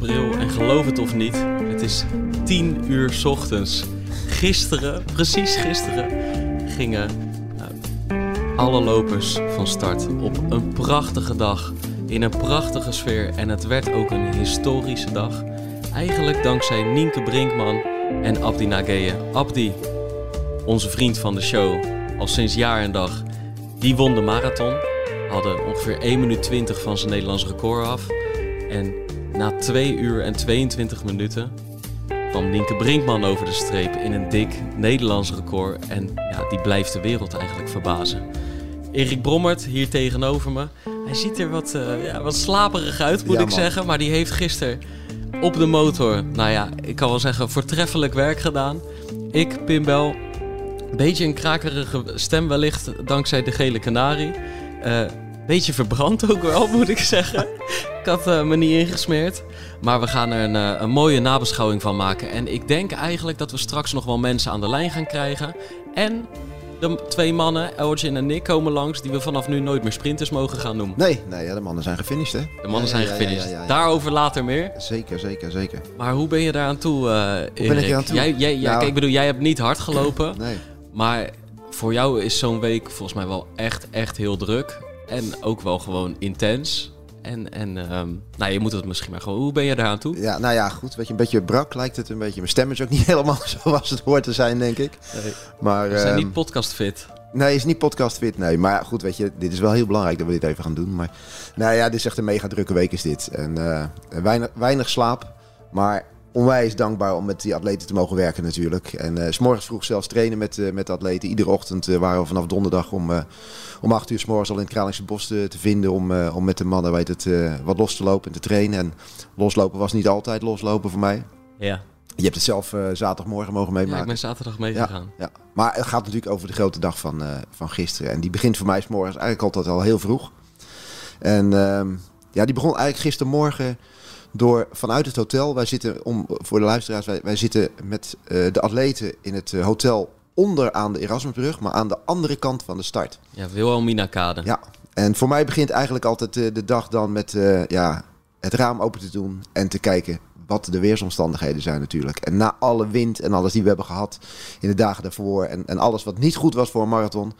April en geloof het of niet, het is 10 uur ochtends. Gisteren, precies gisteren, gingen nou, alle lopers van start op een prachtige dag. In een prachtige sfeer en het werd ook een historische dag. Eigenlijk dankzij Nienke Brinkman en Abdi Nageye. Abdi, onze vriend van de show, al sinds jaar en dag, die won de marathon. Hadden ongeveer 1 minuut 20 van zijn Nederlands record af. En na 2 uur en 22 minuten kwam Nienke Brinkman over de streep in een dik Nederlands record. En ja, die blijft de wereld eigenlijk verbazen. Erik Brommert hier tegenover me. Hij ziet er wat, eh, ja, wat slaperig uit, moet Ja, ik zeggen. Maar die heeft gisteren op de motor, nou ja, ik kan wel zeggen, voortreffelijk werk gedaan. Ik, Pimbel, een beetje een krakerige stem wellicht, dankzij de gele kanarie. Eh beetje verbrand ook wel, moet ik zeggen. ik had eh, me niet ingesmeerd. Maar we gaan er een, eh, een mooie nabeschouwing van maken. En ik denk eigenlijk dat we straks nog wel mensen aan de lijn gaan krijgen. En de twee mannen, Elgin en Nick, komen langs... die we vanaf nu nooit meer sprinters mogen gaan noemen. Nee, nee ja, de mannen zijn gefinished, hè? De mannen Ja, zijn ja, gefinished. ja, ja, ja. Daarover later meer. Zeker, zeker, zeker. Maar hoe ben je daar aan toe, eh ben ik aan toe? Jij, jij, Nou- kijk, ik bedoel, jij hebt niet hard gelopen. Nee. Maar voor jou is zo'n week volgens mij wel echt, echt heel druk. En ook wel gewoon intens. En, en ehm, nou, je moet het misschien maar gewoon... Hoe ben je daar aan toe? Ja, nou ja, goed. Weet je, een beetje brak lijkt het een beetje. Mijn stem is ook niet helemaal zoals het hoort te zijn, denk ik. Nee. Maar, We zijn ehm, niet podcastfit. Nee, is niet podcast fit. Nee, maar goed, weet je, dit is wel heel belangrijk dat we dit even gaan doen. Maar nou ja, dit is echt een mega drukke week is dit. En eh, weinig, weinig slaap, maar onwijs dankbaar om met die atleten te mogen werken natuurlijk. En eh, s s'morgens vroeg zelfs trainen met, eh, met de atleten. Iedere ochtend waren we vanaf donderdag om, om acht uur s morgens al in het Kralingse Bos te, te vinden. Om, eh, om met de mannen weet het, eh, wat los te lopen en te trainen. En loslopen was niet altijd loslopen voor mij. Ja. Je hebt het zelf eh, zaterdagmorgen mogen ja, meemaken. ik ben zaterdag meegegaan. Ja, maar het gaat natuurlijk over de grote dag van, eh, van gisteren. En die begint voor mij 's morgens eigenlijk altijd al heel vroeg. En ehm, ja, die begon eigenlijk gistermorgen door vanuit het hotel. Wij zitten, om, voor de luisteraars, wij, wij zitten met eh, de atleten in het eh, hotel onder aan de Erasmusbrug, maar aan de andere kant van de start. Ja, Wilhelmina Kade. Ja, en voor mij begint eigenlijk altijd eh, de dag dan met eh, ja, het raam open te doen en te kijken wat de weersomstandigheden zijn natuurlijk. En na alle wind en alles die we hebben gehad in de dagen daarvoor en, en alles wat niet goed was voor een marathon,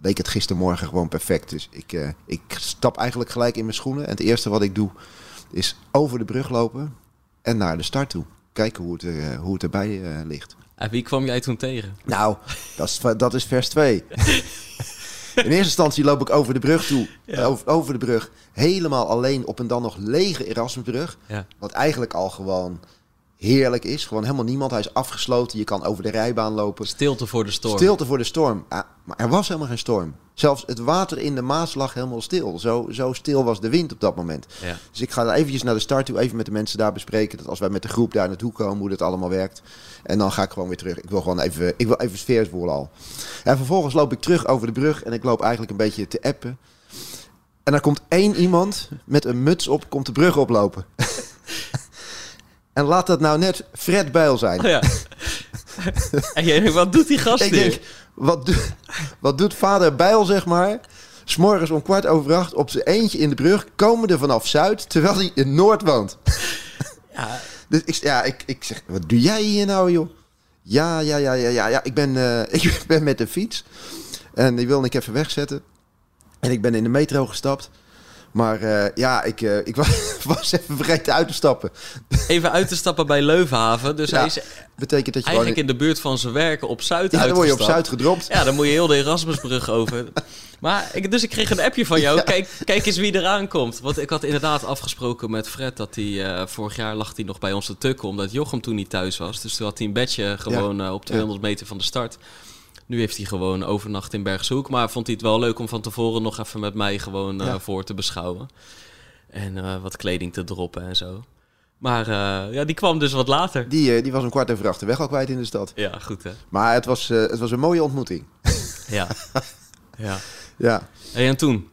leek het gistermorgen gewoon perfect. Dus ik, eh, ik stap eigenlijk gelijk in mijn schoenen en het eerste wat ik doe is over de brug lopen en naar de start toe. Kijken hoe het, er, hoe het erbij ligt. En wie kwam jij toen tegen? Nou, dat is, dat is vers 2. In eerste instantie loop ik over de brug toe. Ja. Over, over de brug. Helemaal alleen op een dan nog lege Erasmusbrug. Ja. Wat eigenlijk al gewoon heerlijk is. Gewoon helemaal niemand. Hij is afgesloten. Je kan over de rijbaan lopen. Stilte voor de storm. Stilte voor de storm. Ah, maar er was helemaal geen storm. Zelfs het water in de Maas lag helemaal stil. Zo, zo stil was de wind op dat moment. Ja. Dus ik ga eventjes naar de start toe. Even met de mensen daar bespreken. Dat als wij met de groep daar naartoe komen. Hoe dat allemaal werkt. En dan ga ik gewoon weer terug. Ik wil gewoon even, ik wil even sfeer voelen al. En vervolgens loop ik terug over de brug. En ik loop eigenlijk een beetje te appen. En dan komt één iemand met een muts op. Komt de brug oplopen. en laat dat nou net Fred Bijl zijn. Oh ja. en jij denkt, wat doet die gast Ik denk, wat, doet wat doet vader Bijl, zeg maar, s'morgens om kwart over acht op zijn eentje in de brug, komende vanaf Zuid, terwijl hij in Noord woont. Ja, Dus ik, ja, ik, ik zeg, wat doe jij hier nou, joh? Ja, ja, ja, ja, ja, ja ik, ben, eh, ik ben met de fiets en die wilde ik even wegzetten. En ik ben in de metro gestapt. Maar eh, ja, ik, eh, ik was, was even vergeten uit te stappen. even uit te stappen bij Leuvenhaven. Dus Ja, hij is Betekent dat je eigenlijk gewoon... in de buurt van zijn werken op Zuid ja, dan word je op. Zuid gedropt. Ja, dan moet je heel de Erasmusbrug over. Maar ik, dus ik kreeg een appje van jou. Kijk, kijk eens wie eraan komt. Want ik had inderdaad afgesproken met Fred dat hij... eh, vorig jaar lag hij nog bij ons te tukken omdat Jochem toen niet thuis was. Dus toen had hij een bedje gewoon op 200 meter van de start. Nu heeft hij gewoon overnacht in Bergshoek. Maar vond hij het wel leuk om van tevoren nog even met mij gewoon eh, Ja. voor te beschouwen. En eh, wat kleding te droppen en zo. Maar eh, ja, die kwam dus wat later. Die, die was een kwart over acht de weg al kwijt in de stad. Ja, goed hè. Maar het was, het was een mooie ontmoeting. Ja. ja. Ja. Hey, en toen?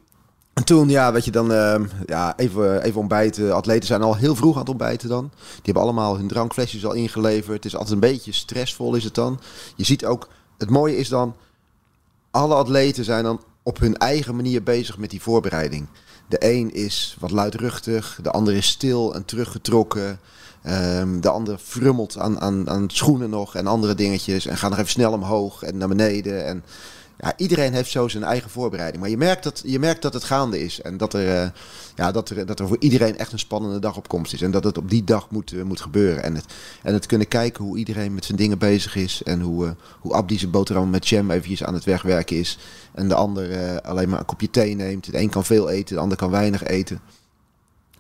En toen, ja, weet je, dan ehm, ja, even, even ontbijten. Atleten zijn al heel vroeg aan het ontbijten dan. Die hebben allemaal hun drankflesjes al ingeleverd. Het is altijd een beetje stressvol is het dan. Je ziet ook, het mooie is dan, alle atleten zijn dan op hun eigen manier bezig met die voorbereiding. De een is wat luidruchtig, de ander is stil en teruggetrokken. Ehm, de ander frummelt aan, aan, aan schoenen nog en andere dingetjes. En gaat nog even snel omhoog en naar beneden. En ja, iedereen heeft zo zijn eigen voorbereiding. Maar je merkt dat, je merkt dat het gaande is. En dat er, eh, ja, dat, er, dat er voor iedereen echt een spannende dag op komst is. En dat het op die dag moet, eh, moet gebeuren. En het, en het kunnen kijken hoe iedereen met zijn dingen bezig is. En hoe, eh, hoe Abdi zijn boterham met jam eventjes aan het wegwerken is. En de ander alleen maar een kopje thee neemt. De een kan veel eten, de ander kan weinig eten.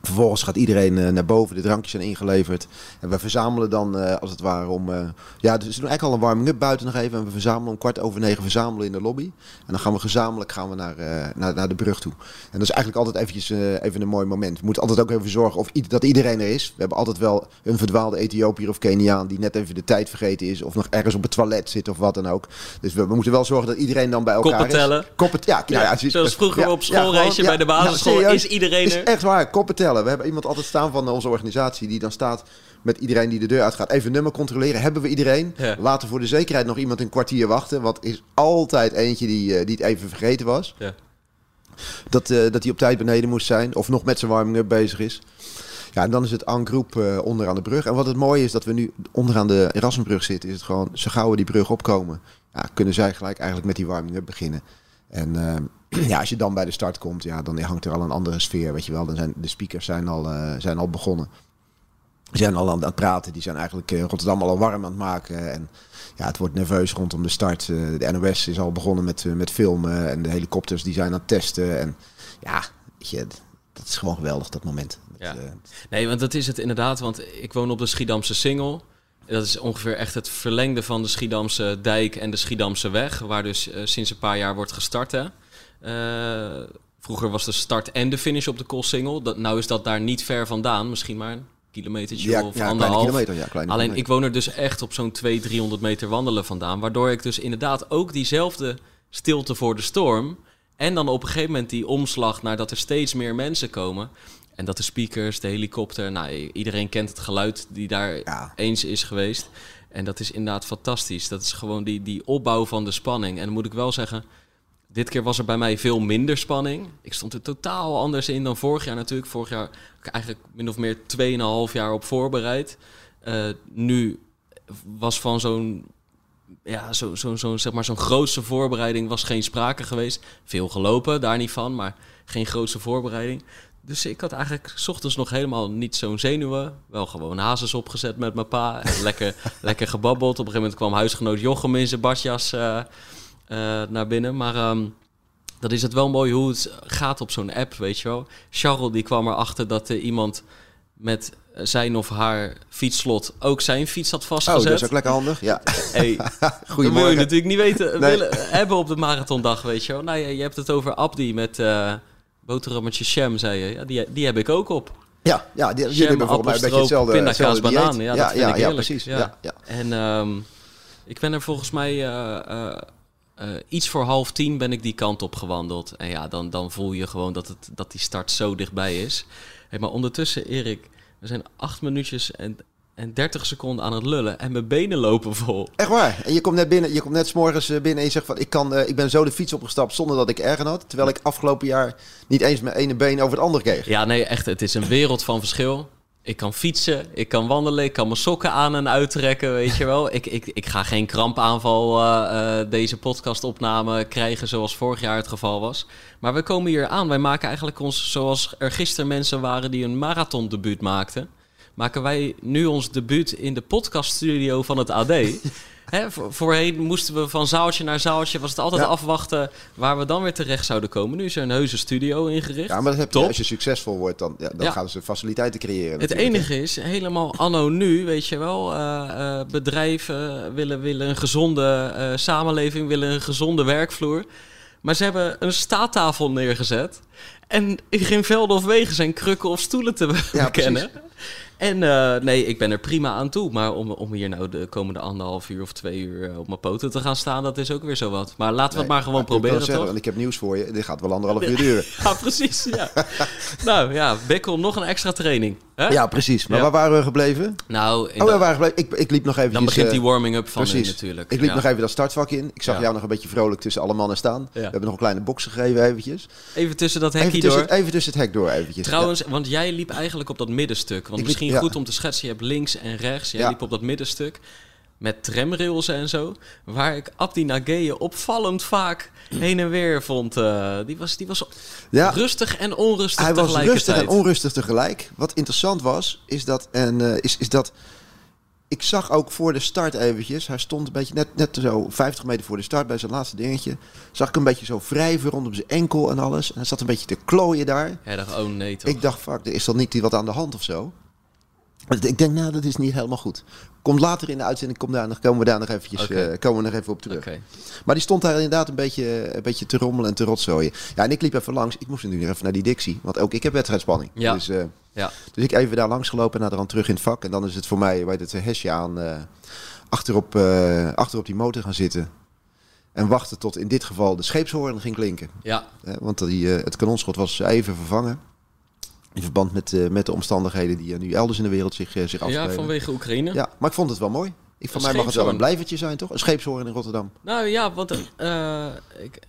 Vervolgens gaat iedereen eh, naar boven, de drankjes zijn ingeleverd. En we verzamelen dan, eh, als het ware, om... eh, ja, dus we doen eigenlijk al een warming-up buiten nog even. En we verzamelen om kwart over negen verzamelen in de lobby. En dan gaan we gezamenlijk gaan we naar, naar, naar de brug toe. En dat is eigenlijk altijd eventjes, even een mooi moment. We moeten altijd ook even zorgen of, dat iedereen er is. We hebben altijd wel een verdwaalde Ethiopiër of Keniaan... die net even de tijd vergeten is. Of nog ergens op het toilet zit of wat dan ook. Dus we, we moeten wel zorgen dat iedereen dan bij elkaar Koppen is. tellen. Koppen, ja, nou ja, Ja, zoals vroeger ja, op schoolreisje bij de basisschool serieus. is iedereen Is er. echt waar, koppen tellen. We hebben iemand altijd staan van onze organisatie die dan staat met iedereen die de deur uitgaat. Even nummer controleren. Hebben we iedereen? Ja. Laten voor de zekerheid nog iemand een kwartier wachten. Want is altijd eentje die, eh, die het even vergeten was. Ja. Dat, eh, dat hij op tijd beneden moest zijn. Of nog met zijn warming-up bezig is. Ja, en dan is het en groep eh, onder aan de brug. En wat het mooie is dat we nu onderaan de Erasmusbrug zitten, is het gewoon, zo gauw we die brug opkomen, ja, kunnen zij gelijk eigenlijk met die warming-up beginnen. En eh, ja, als je dan bij de start komt, ja, dan hangt er al een andere sfeer, weet je wel. Dan zijn de speakers zijn al, eh, zijn al begonnen. Die zijn al aan het praten, die zijn eigenlijk eh, Rotterdam al warm aan het maken. En ja, het wordt nerveus rondom de start. Eh, de NOS is al begonnen met, met filmen en de helikopters die zijn aan het testen. En ja, weet je, dat is gewoon geweldig, dat moment. Ja. Nee, want dat is het inderdaad. Want ik woon op de Schiedamse Singel. Dat is ongeveer echt het verlengde van de Schiedamse dijk en de Schiedamse weg. Waar dus sinds een paar jaar wordt gestart. Hè. Eh, vroeger was de start en de finish op de Koolsingel. Dat, nou is dat daar niet ver vandaan. Misschien maar een kilometertje ja, of ja, kleine anderhalf. kilometer. Ja, kleine Alleen kilometer. ik woon er dus echt op zo'n 200, 300 meter wandelen vandaan. Waardoor ik dus inderdaad ook diezelfde stilte voor de storm. En dan op een gegeven moment die omslag naar dat er steeds meer mensen komen. En dat de speakers, de helikopter, nou, iedereen kent het geluid die daar Ja. eens is geweest. En dat is inderdaad fantastisch. Dat is gewoon die, die opbouw van de spanning. En dan moet ik wel zeggen, dit keer was er bij mij veel minder spanning. Ik stond er totaal anders in dan vorig jaar natuurlijk. Vorig jaar eigenlijk min of meer 2,5 jaar op voorbereid. Eh, nu was van zo'n ja, zo, zo, zo, zeg maar zo'n grootste voorbereiding was geen sprake geweest. Veel gelopen, daar niet van, maar geen grootste voorbereiding. Dus ik had eigenlijk 's ochtends nog helemaal niet zo'n zenuwen. Wel gewoon hazes opgezet met mijn pa. Lekker, lekker gebabbeld. Op een gegeven moment kwam huisgenoot Jochem in zijn badjas eh, naar binnen. Maar ehm, dat is het wel mooi hoe het gaat op zo'n app, weet je wel. Charles die kwam erachter dat er iemand met zijn of haar fietsslot ook zijn fiets had Oh, vastgezet. dat is ook lekker handig. Ja, Hey, dat wil je goedemorgen. natuurlijk niet weten, Nee. willen hebben op de marathondag, weet je wel. Nou, je, je hebt het over Abdi met eh boterhammetje Sham, zei je. Ja, die, die heb ik ook op. Ja, ja die, jullie hebben volgens mij een beetje hetzelfde, pindakaas, banaan. Ja, dat vind ja, ik ja, heerlijk. precies. Ja. Ja. Ja, En ehm, ik ben er volgens mij eh, eh, eh, iets voor half tien ben ik die kant op gewandeld. En ja, dan, dan voel je gewoon dat, het, dat die start zo dichtbij is. Hey, maar ondertussen, Erik, we zijn acht minuutjes en, en 30 seconden aan het lullen. En mijn benen lopen vol. Echt waar. En je komt net binnen, je komt net 's morgens eh, binnen en je zegt van ik, kan, eh, ik ben zo de fiets opgestapt zonder dat ik ergen had. Terwijl ik afgelopen jaar niet eens mijn ene been over het andere kreeg. Ja, nee, echt. Het is een wereld van verschil. Ik kan fietsen, ik kan wandelen, ik kan mijn sokken aan en uittrekken, weet je wel. Ik, ik, ik ga geen krampaanval eh, eh, deze podcastopname krijgen zoals vorig jaar het geval was. Maar we komen hier aan. Wij maken eigenlijk ons, zoals er gisteren mensen waren die een marathondebuut maakten... maken wij nu ons debuut in de podcaststudio van het AD. Hè, voor- voorheen moesten we van zaaltje naar zaaltje, was het altijd Ja. afwachten waar we dan weer terecht zouden komen. Nu is er een heuse studio ingericht. Ja, maar dat heb je, als je succesvol wordt, dan, ja, dan Ja. gaan ze faciliteiten creëren. Het enige is, helemaal anno nu, weet je wel, eh, eh, bedrijven willen, willen een gezonde eh, samenleving, willen een gezonde werkvloer. Maar ze hebben een staattafel neergezet. En in geen velden of wegen zijn krukken of stoelen te Ja, bekennen. En eh, nee, ik ben er prima aan toe. Maar om, om hier nou de komende anderhalf uur of twee uur eh, op mijn poten te gaan staan, dat is ook weer zo wat. Maar laten we het maar gewoon Ik proberen, zeggen, toch? want ik heb nieuws voor je. Dit gaat wel anderhalf uur duren. Ja, precies. Ja. nou ja, Bekkel, nog een extra training. Hè? Ja, precies. Maar Ja. waar waren we gebleven? Nou, Oh, we waren gebleven. Ik, ik liep nog even. dan begint die warming-up van u natuurlijk. Ik liep Ja. nog even dat startvak in. Ik zag jou nog een beetje vrolijk tussen alle mannen staan. We hebben nog een kleine box gegeven eventjes. Even tussen dat hekje Even tussen, door. even tussen het hek door eventjes. Trouwens, want jij liep eigenlijk op dat middenstuk. Want Ik liep- misschien goed om te schetsen, je hebt links en rechts. Jij Ja. liep op dat middenstuk met tramrails en zo. Waar ik Abdi Nageye opvallend vaak heen en weer vond. eh, die, was, die was Ja. rustig en onrustig Hij was tegelijkertijd. rustig en onrustig tegelijk. Wat interessant was, is dat, en, eh, is, is dat... Ik zag ook voor de start eventjes, hij stond een beetje net, net zo 50 meter voor de start bij zijn laatste dingetje. Zag ik een beetje zo wrijven rondom zijn enkel en alles. En hij zat een beetje te klooien daar. Hij dacht, oh nee toch. Ik dacht, fuck, er is dan niet wat aan de hand of zo. Ik denk, nou, dat is niet helemaal goed. Komt later in de uitzending, kom daar, nog- komen we daar nog, eventjes, eh, komen we nog even op terug. Maar die stond daar inderdaad een beetje, een beetje te rommelen en te rotzooien. Ja, en ik liep even langs. Ik moest nu even naar die Dixie. Want ook ik heb wedstrijdspanning. Ja. Dus, eh, Ja. dus ik even daar langs gelopen en naar dan terug in het vak. En dan is het voor mij, weet het, een hesje aan. eh achterop, eh achterop die motor gaan zitten. En wachten tot in dit geval de scheepshoorn ging klinken. Ja, Eh, want die, eh, het kanonschot was even vervangen. In verband met, eh, met de omstandigheden die er nu elders in de wereld zich, eh, zich afspelen. ja, vanwege Oekraïne. Ja, maar ik vond het wel mooi. Ik, van mij mag het wel een blijvertje zijn, toch? Een scheepshoorn in Rotterdam. Nou ja, want eh, ik,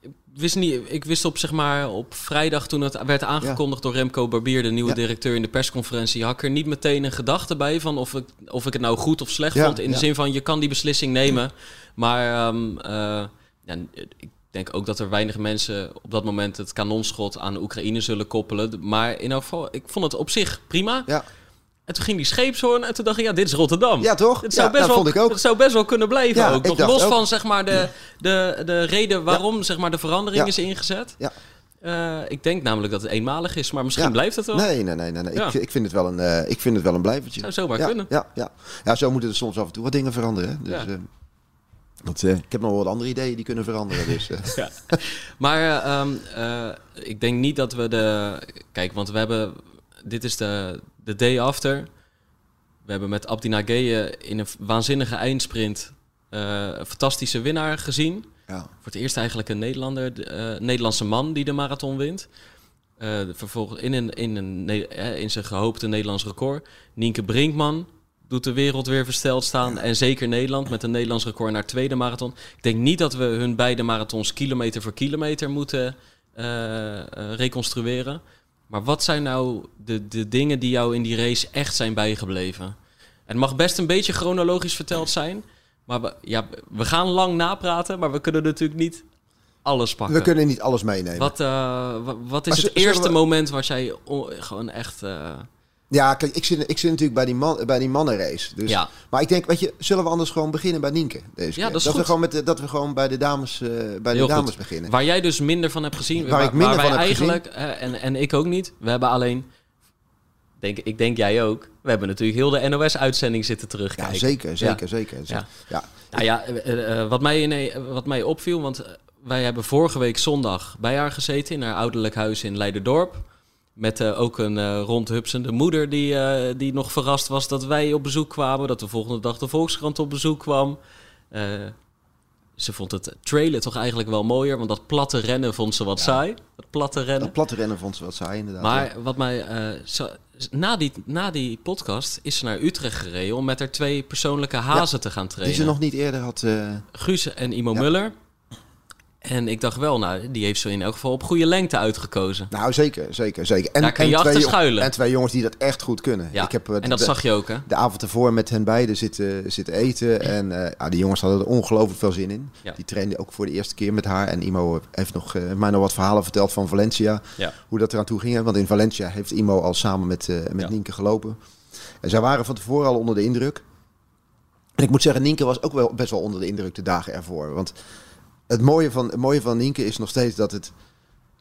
ik wist niet, ik wist op zeg maar op vrijdag toen het werd aangekondigd door Remco Barbier, de nieuwe Ja. directeur in de persconferentie, had ik er niet meteen een gedachte bij van of ik, of ik het nou goed of slecht Ja, vond. In de zin van je kan die beslissing nemen, maar ehm, eh, ik denk ook dat er weinig mensen op dat moment het kanonschot aan Oekraïne zullen koppelen. Maar in elk geval, ik vond het op zich prima. Ja, En toen ging die scheepshoorn en toen dacht ik, ja, dit is Rotterdam. ja toch? Het zou, ja, best dat wel, vond ik ook. het zou best wel kunnen blijven Ja, ook. Nog los ook. van zeg maar, de, de, de reden waarom zeg maar, de verandering is ingezet. Ja. Eh, ik denk namelijk dat het eenmalig is, maar misschien Ja. blijft het wel. Nee, nee, nee. nee, nee. Ja. Ik, ik, vind het wel een, eh, ik vind het wel een blijvertje. Zou zomaar ja, kunnen. Ja, ja. ja, zo moeten er soms af en toe wat dingen veranderen. Hè? Dus, Ja. Eh, ik heb nog wel wat andere ideeën die kunnen veranderen. Dus, eh, Ja. Maar eh, ehm, eh, ik denk niet dat we de... Kijk, want we hebben... Dit is de, de day after. We hebben met Abdi Nageye in een waanzinnige eindsprint... een fantastische winnaar gezien. ja. Voor het eerst eigenlijk een Nederlander, de, Nederlandse man die de marathon wint. Vervolgens in, een, in, een, in zijn gehoopte Nederlands record. Nienke Brinkman doet de wereld weer versteld staan. En zeker Nederland met een Nederlands record naar tweede marathon. Ik denk niet dat we hun beide marathons kilometer voor kilometer moeten eh, eh, reconstrueren. Maar wat zijn nou de, de dingen die jou in die race echt zijn bijgebleven? Het mag best een beetje chronologisch verteld zijn. Maar we, ja, we gaan lang napraten, maar we kunnen natuurlijk niet alles pakken. We kunnen niet alles meenemen. Wat, eh, wa- wat is Maar het eerste we- moment wat jij gewoon echt... Ja, kijk, ik zit, ik zit natuurlijk bij die, man, bij die mannenrace. Dus, Ja. Maar ik denk, weet je, zullen we anders gewoon beginnen bij Nienke? Deze Ja, keer? dat we gewoon met de, dat we gewoon bij de dames, eh, bij Heel de goed. dames beginnen. Waar jij dus minder van hebt gezien. Waar ik minder van heb eigenlijk, eh, en, en ik ook niet. We hebben alleen... Denk, ik denk jij ook. We hebben natuurlijk heel de NOS-uitzending zitten terugkijken. Ja, zeker, zeker, Ja. zeker. Ja. Ja. Nou ja, eh, wat, mij in, eh, wat mij opviel, want wij hebben vorige week zondag bij haar gezeten in haar ouderlijk huis in Leiderdorp. Met eh, ook een eh rondhupsende moeder die, eh, die nog verrast was dat wij op bezoek kwamen. Dat de volgende dag de Volkskrant op bezoek kwam. Ze vond het trailen toch eigenlijk wel mooier, want dat platte rennen vond ze wat saai. Dat platte rennen. Dat platte rennen vond ze wat saai inderdaad. ja. Maar wat mij. zo- na, die, na die podcast is ze naar Utrecht gereden om met haar twee persoonlijke hazen te gaan Die trainen. ze nog niet eerder had... Guus en Imo. Muller. En ik dacht wel, nou, die heeft zo in elk geval op goede lengte uitgekozen. Nou, zeker, zeker, zeker. En, Daar kan je achter twee schuilen. En twee jongens die dat echt goed kunnen. Ja, Ik heb, eh, en dat de, zag je ook, hè? de avond ervoor met hen beiden zitten, zitten eten. En eh, ja, die jongens hadden er ongelooflijk veel zin in. Ja. Die trainden ook voor de eerste keer met haar. En Imo heeft nog, eh, mij nog wat verhalen verteld van Valencia. Ja. Hoe dat eraan toe ging. Want in Valencia heeft Imo al samen met, met. Nienke gelopen. En zij waren van tevoren al onder de indruk. En ik moet zeggen, Nienke was ook wel best wel onder de indruk de dagen ervoor. Want het mooie van, het mooie van Nienke is nog steeds dat het...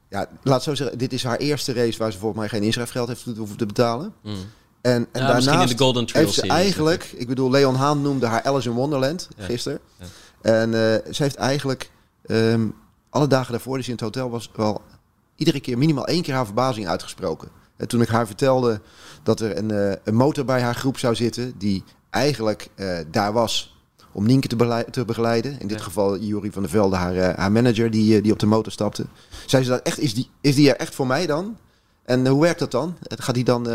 Ja, laat zo zeggen, dit is haar eerste race waar ze volgens mij geen inschrijfgeld heeft hoeven te betalen. Mm. En, en Ja, misschien in daarnaast de Golden Trail heeft ze series eigenlijk... Ik bedoel, Leon Haan noemde haar Alice in Wonderland Ja. gisteren. Ja. En eh, ze heeft eigenlijk ehm, alle dagen daarvoor ze in het hotel was... wel iedere keer minimaal één keer haar verbazing uitgesproken. En toen ik haar vertelde dat er een, eh, een motor bij haar groep zou zitten... die eigenlijk eh, daar was om Nienke te, te begeleiden. In dit Ja. geval Jurie van der Velde, haar, eh, haar manager, die, eh, die op de motor stapte. Zei ze dat echt, is die, is die er echt voor mij dan? En eh, hoe werkt dat dan? Gaat die dan...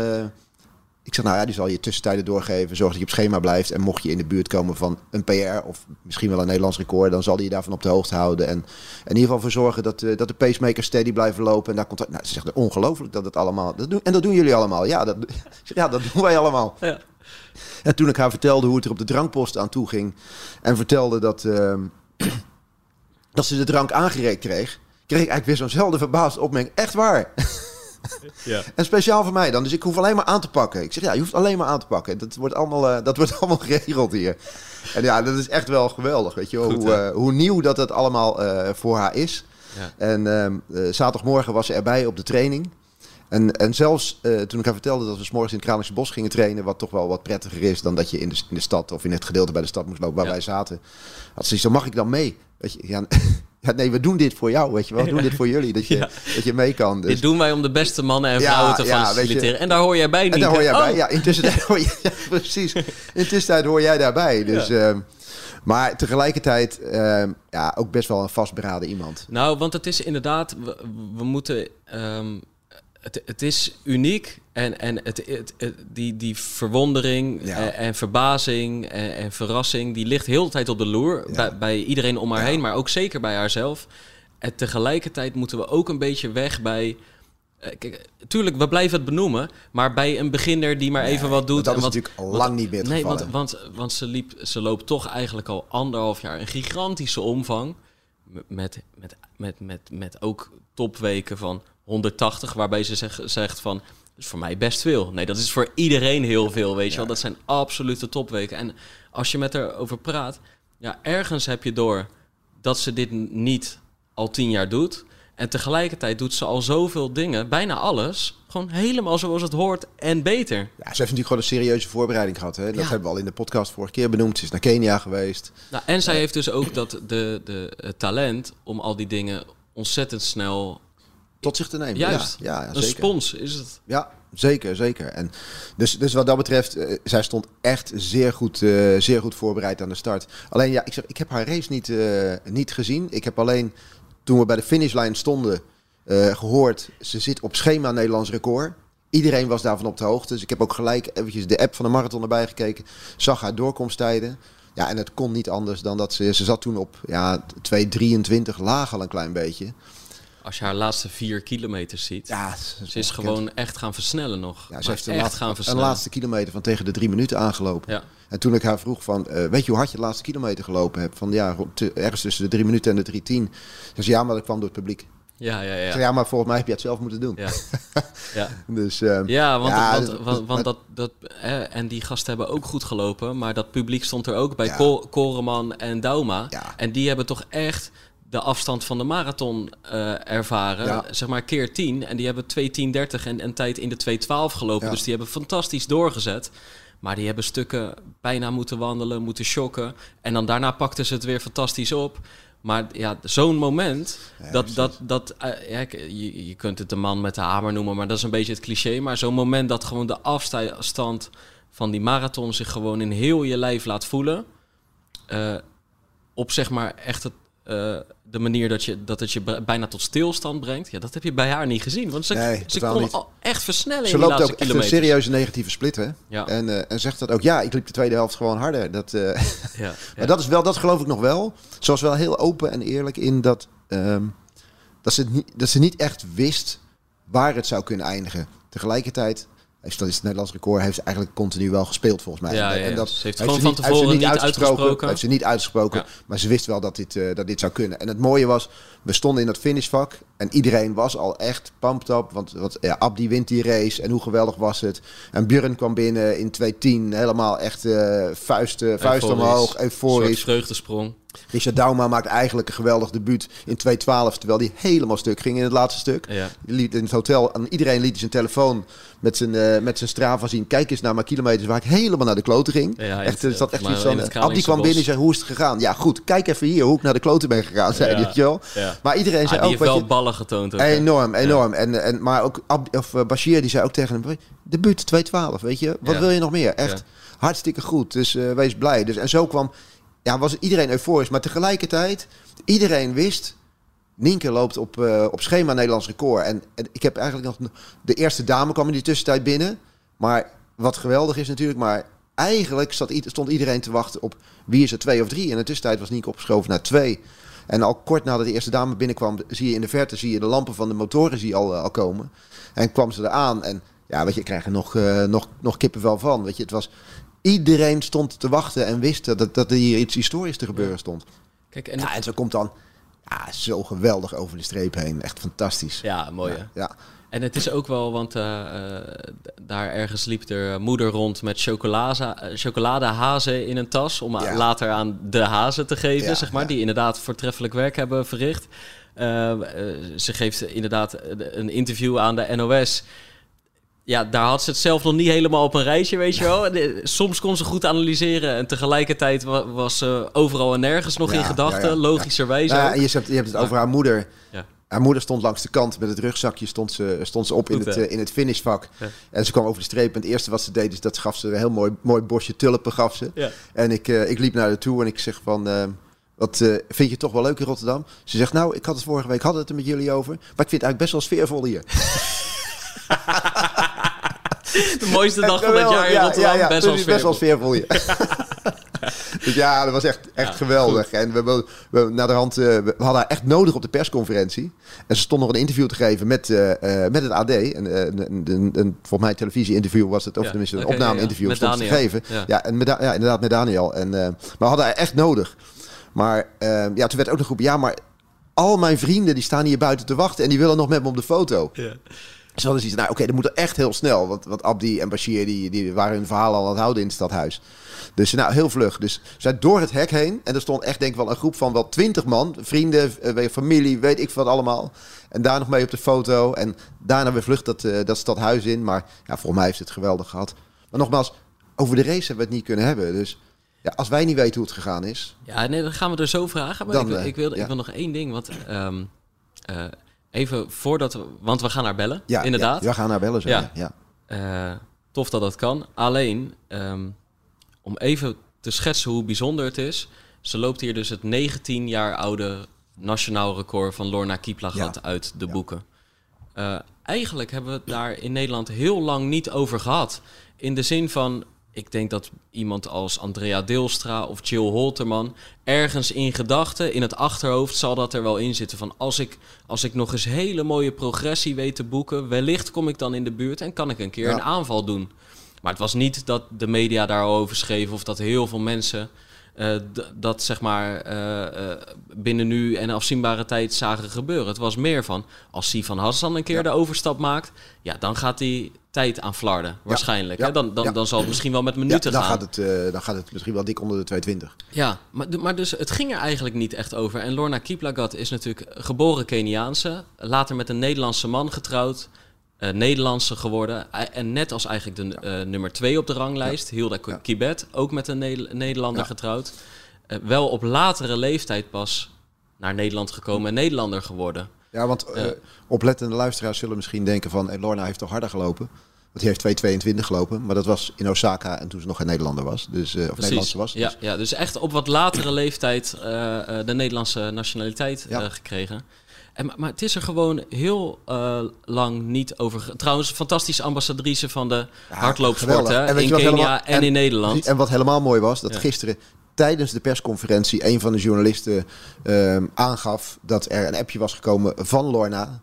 ik zeg, nou ja, die zal je tussentijden doorgeven. Zorg dat je op schema blijft. En mocht je in de buurt komen van een PR of misschien wel een Nederlands record, dan zal die je daarvan op de hoogte houden. En in ieder geval voor zorgen dat, dat de pacemakers steady blijven lopen. En daar komt, nou, ze zegt, ongelooflijk dat het allemaal. Dat doen, en dat doen jullie allemaal. Ja dat, ja, dat doen wij allemaal. Ja. En toen ik haar vertelde hoe het er op de drankpost aan toe ging. En vertelde dat, ehm, dat ze de drank aangereikt kreeg. Kreeg ik eigenlijk weer zo'nzelfde verbaasde opmerking. Echt waar. Ja. En speciaal voor mij dan. Dus ik hoef alleen maar aan te pakken. Ik zeg, ja, je hoeft alleen maar aan te pakken. Dat wordt allemaal, eh, dat wordt allemaal geregeld hier. En ja, dat is echt wel geweldig. Weet je. Goed, hoe, eh, hoe nieuw dat het allemaal eh, voor haar is. Ja. En ehm, eh, zaterdagmorgen was ze erbij op de training. En, en zelfs eh, toen ik haar vertelde dat we 's morgens in het Kralingse Bos gingen trainen... wat toch wel wat prettiger is dan dat je in de, in de stad... of in het gedeelte bij de stad moest lopen waar Ja. wij zaten. Had ze zo mag ik dan mee? Weet je, ja, ja, nee, we doen dit voor jou, weet je wel. We doen dit voor jullie, dat je, Ja. dat je mee kan. Dus. Dit doen wij om de beste mannen en vrouwen te ja, je. faciliteren. En daar hoor jij bij, En daar hoor jij bij. Oh. Ja, intussen hoor je, precies. Intussen hoor jij daarbij. Dus, ehm, maar tegelijkertijd ehm, ja, ook best wel een vastberaden iemand. Nou, want het is inderdaad, we, we moeten. ehm, het, het is uniek en, en het, het, het- die, die verwondering Ja. en, en verbazing en, en verrassing, die ligt heel de tijd op de loer Ja. bij, bij iedereen om haar Ja. heen, maar ook zeker bij haarzelf. En tegelijkertijd moeten we ook een beetje weg bij. eh, Kijk, tuurlijk, we blijven het benoemen, maar bij een beginner die maar even wat doet. dat en is wat, natuurlijk al lang niet meer het Nee, geval, want, want, want ze, liep, ze loopt toch eigenlijk al anderhalf jaar een gigantische omvang. Met, met, met, met, met ook topweken van 180, waarbij ze zeg, zegt van... Is voor mij best veel. Nee, dat is voor iedereen heel veel, weet je wel. Dat zijn absolute topweken. En als je met haar over praat... Ja, ergens heb je door dat ze dit niet al tien jaar doet. En tegelijkertijd doet ze al zoveel dingen, bijna alles... gewoon helemaal zoals het hoort en beter. Ja, ze heeft natuurlijk gewoon een serieuze voorbereiding gehad. Hè? Dat Ja. hebben we al in de podcast vorige keer benoemd. Ze is naar Kenia geweest. Nou, en zij heeft dus ook dat de, de, het talent om al die dingen ontzettend snel... Tot zich te nemen. Juist, Ja, ja, ja, een spons is het. Ja, zeker, zeker. En dus, dus wat dat betreft, eh, zij stond echt zeer goed, eh, zeer goed voorbereid aan de start. Alleen ja, ik, zeg, ik heb haar race niet, eh, niet gezien. Ik heb alleen, toen we bij de finishlijn stonden, eh, gehoord... ze zit op schema Nederlands record. Iedereen was daarvan op de hoogte. Dus ik heb ook gelijk eventjes de app van de marathon erbij gekeken. Zag haar doorkomsttijden. Ja, en het kon niet anders dan dat ze... Ze zat toen op ja, 2.23 laag al een klein beetje. Als je haar laatste vier kilometers ziet. Ja, ze is gewoon echt gaan versnellen nog. Ja, ze heeft een, echt laatste, gaan een versnellen. laatste kilometer van tegen de drie minuten aangelopen. Ja. En toen ik haar vroeg van, eh, weet je hoe hard je de laatste kilometer gelopen hebt? Van ja, ergens tussen de drie minuten en de drie tien. Dus ja, maar dat kwam door het publiek. Ja, ja, Ik zei, ja. ja, maar volgens mij heb je het zelf moeten doen. Ja, ja. Dus, ja want, Ja, want, want, want maar- dat, dat, eh, en die gasten hebben ook goed gelopen, maar dat publiek stond er ook bij Ja. Ko- Koreman en Dauma. Ja. En die hebben toch echt de afstand van de marathon eh, ervaren, Ja. zeg maar keer 10. En die hebben 2.10.30 en een tijd in de 2.12 gelopen. Ja. Dus die hebben fantastisch doorgezet. Maar die hebben stukken bijna moeten wandelen, moeten shocken. En dan daarna pakten ze het weer fantastisch op. Maar ja, zo'n moment, Ja, dat, dat, dat, eh, ja, je, je kunt het de man met de hamer noemen, maar dat is een beetje het cliché. Maar zo'n moment dat gewoon de afstand van die marathon zich gewoon in heel je lijf laat voelen. eh, op zeg maar echt het, eh, de manier dat, je, dat het je bijna tot stilstand brengt. Ja, dat heb je bij haar niet gezien. Want ze, Nee, ze kon al echt versnellen ze in loopt ook echt een serieuze negatieve split, hè? Ja, En, eh, en zegt dat ook, ja, ik liep de tweede helft gewoon harder. Dat, eh, ja, ja. Maar dat is wel, dat geloof ik nog wel. Ze was wel heel open en eerlijk in dat, ehm, dat, ze, niet, dat ze niet echt wist waar het zou kunnen eindigen. Tegelijkertijd, dat is het Nederlands record, heeft ze eigenlijk continu wel gespeeld volgens mij. Ja, En- ja, en dat Ze heeft heeft gewoon ze van niet- tevoren niet uitgesproken. Heeft ze niet uitgesproken, Ja. maar ze wist wel dat dit, eh, dat dit zou kunnen. En het mooie was, we stonden in dat finishvak En iedereen was al echt pumped up. Want wat, ja, Abdi wint die race. En hoe geweldig was het. En Björn kwam binnen in 2.10. Helemaal echt uh, vuisten, vuist omhoog. Euforisch. Een vreugdesprong. Richard Dauma maakt eigenlijk een geweldig debuut in 2.12. Terwijl hij helemaal stuk ging in het laatste stuk. Ja. Liet in het hotel. En iedereen liet zijn telefoon met zijn, uh, met zijn Strava zien. Kijk eens naar mijn kilometers waar ik helemaal naar de kloten ging. Ja, echt, er zat echt iets van. Abdi kwam binnen en zei: Hoe is het gegaan? Ja, goed. Kijk even hier hoe ik naar de kloten ben gegaan. Zei hij. Maar iedereen zei ah, ook. Die heeft wel ballen getoond. Ook, enorm, enorm. En, en, maar ook Abdi, of, uh, Bashir die zei ook tegen hem: Debuut 2.12. Weet je, wat wil je nog meer? Echt hartstikke goed. Dus uh, wees blij. Dus, en zo kwam ja, was iedereen euforisch. Maar tegelijkertijd, iedereen wist... Nienke loopt op, uh, op schema Nederlands record. En, en, ik heb eigenlijk nog... De eerste dame kwam in die tussentijd binnen. Maar wat geweldig is natuurlijk... Maar eigenlijk zat, stond iedereen te wachten op wie is er twee of drie. En in de tussentijd was Nienke opgeschoven naar twee. En al kort nadat de eerste dame binnenkwam... zie je in de verte zie je de lampen van de motoren zie je al, al komen. En kwam ze eraan. En ja, weet je, ik krijg er nog, uh, nog, nog kippenvel van. Weet je, het was Iedereen stond te wachten en wist dat, dat er hier iets historisch te gebeuren stond. Kijk, en, ja, en zo komt dan ja, zo geweldig over de streep heen. Echt fantastisch. Ja, mooi hè? Ja. En het is ook wel, want uh, daar ergens liep er moeder rond met chocolade, uh, chocoladehazen in een tas. Om later aan de hazen te geven, zeg maar. Die inderdaad voortreffelijk werk hebben verricht. ze geeft inderdaad een interview aan de NOS ja, daar had ze het zelf nog niet helemaal op een rijtje, weet je wel. Soms kon ze goed analyseren en tegelijkertijd was ze overal en nergens nog in gedachten, ja, logischerwijs. Ja, je, hebt, je hebt het over haar moeder. Haar moeder stond langs de kant met het rugzakje, stond ze, stond ze op in het, uh, in het finishvak. En ze kwam over de streep en het eerste wat ze deed is dat gaf ze een heel mooi, mooi bosje tulpen gaf ze. En ik, uh, ik liep naar haar toe en ik zeg van... Uh, wat vind je toch wel leuk in Rotterdam? Ze zegt, nou, ik had het vorige week hadden het er met jullie over. Maar ik vind het eigenlijk best wel sfeervol hier. De mooiste dag van het jaar in Rotterdam. Best, wel best wel sfeervol. Ja. dus ja, dat was echt, echt geweldig. En we, we, naar de hand, uh, we hadden haar echt nodig op de persconferentie. En ze stond nog een interview te geven met, uh, uh, met het AD. Een, een, een, een, volgens mij televisie-interview was het. Of tenminste een okay, opname-interview ja, stond te geven. Ja, en met, ja, inderdaad met Daniel. En, maar we hadden haar echt nodig. Maar ja, toen werd ook nog groep. Ja, maar al mijn vrienden die staan hier buiten te wachten. En die willen nog met me op de foto. Ja. Ze hadden zoiets nou oké, okay, dat moet echt heel snel. Want, want Abdi en Bashir, die, die waren hun verhaal al aan het houden in het stadhuis. Dus nou, heel vlug. Dus zij door het hek heen. En er stond echt denk ik wel een groep van wel twintig man. Vrienden, uh, familie, weet ik wat allemaal. En daar nog mee op de foto. En daarna weer vlucht dat, uh, dat stadhuis in. Maar ja, voor mij heeft het geweldig gehad. Maar nogmaals, over de race hebben we het niet kunnen hebben. Dus ja, als wij niet weten hoe het gegaan is. Ja, nee, dan gaan we er zo vragen. Maar dan, ik, ik, wil, ik wil nog één ding. Want um, uh, Even voordat we, want we gaan naar bellen, ja, inderdaad. Ja, we gaan naar bellen, zo. Ja. ja. Uh, tof dat dat kan. Alleen, um, om even te schetsen hoe bijzonder het is. Ze loopt hier dus het 19 jaar oude nationaal record van Lorna Kiplagat ja. uit de boeken. Uh, eigenlijk hebben we het daar in Nederland heel lang niet over gehad. In de zin van, ik denk dat iemand als Andrea Deelstra of Jill Holterman ergens in gedachten, in het achterhoofd, zal dat er wel in zitten. Van als ik, als ik nog eens hele mooie progressie weet te boeken, wellicht kom ik dan in de buurt en kan ik een keer een aanval doen. Maar het was niet dat de media daarover schreven of dat heel veel mensen uh, dat zeg maar uh, uh, binnen nu en afzienbare tijd zagen gebeuren. Het was meer van als Sivan Hassan een keer ja. de overstap maakt, ja, dan gaat hij tijd aan flarden, waarschijnlijk. Ja. Hè? Dan, dan, dan zal het misschien wel met minuten dan gaan. Gaat het, dan gaat het misschien wel dik onder de 220. Ja, maar, maar dus het ging er eigenlijk niet echt over. En Lorna Kiplagat is natuurlijk geboren Keniaanse, later met een Nederlandse man getrouwd uh, Nederlandse geworden. En net als eigenlijk de uh, nummer twee op de ranglijst, ja. Hilda ja. Kibet, ook met een ne Nederlander ja. getrouwd. Wel op latere leeftijd pas naar Nederland gekomen en Nederlander geworden. Ja, want oplettende luisteraars zullen misschien denken van... Hey, Lorna heeft toch harder gelopen? Want die heeft 2,22 gelopen. Maar dat was in Osaka en toen ze nog geen Nederlander was. Dus, of Nederlandse was. Ja, dus. ja, dus echt op wat latere leeftijd de Nederlandse nationaliteit gekregen. En, maar het is er gewoon heel uh, lang niet over. Trouwens, fantastische ambassadrice van de ja, hardloopsport hè? in Kenia helemaal, en, en, in Nederland. En wat helemaal mooi was, dat ja. gisteren tijdens de persconferentie een van de journalisten uh, aangaf dat er een appje was gekomen van Lorna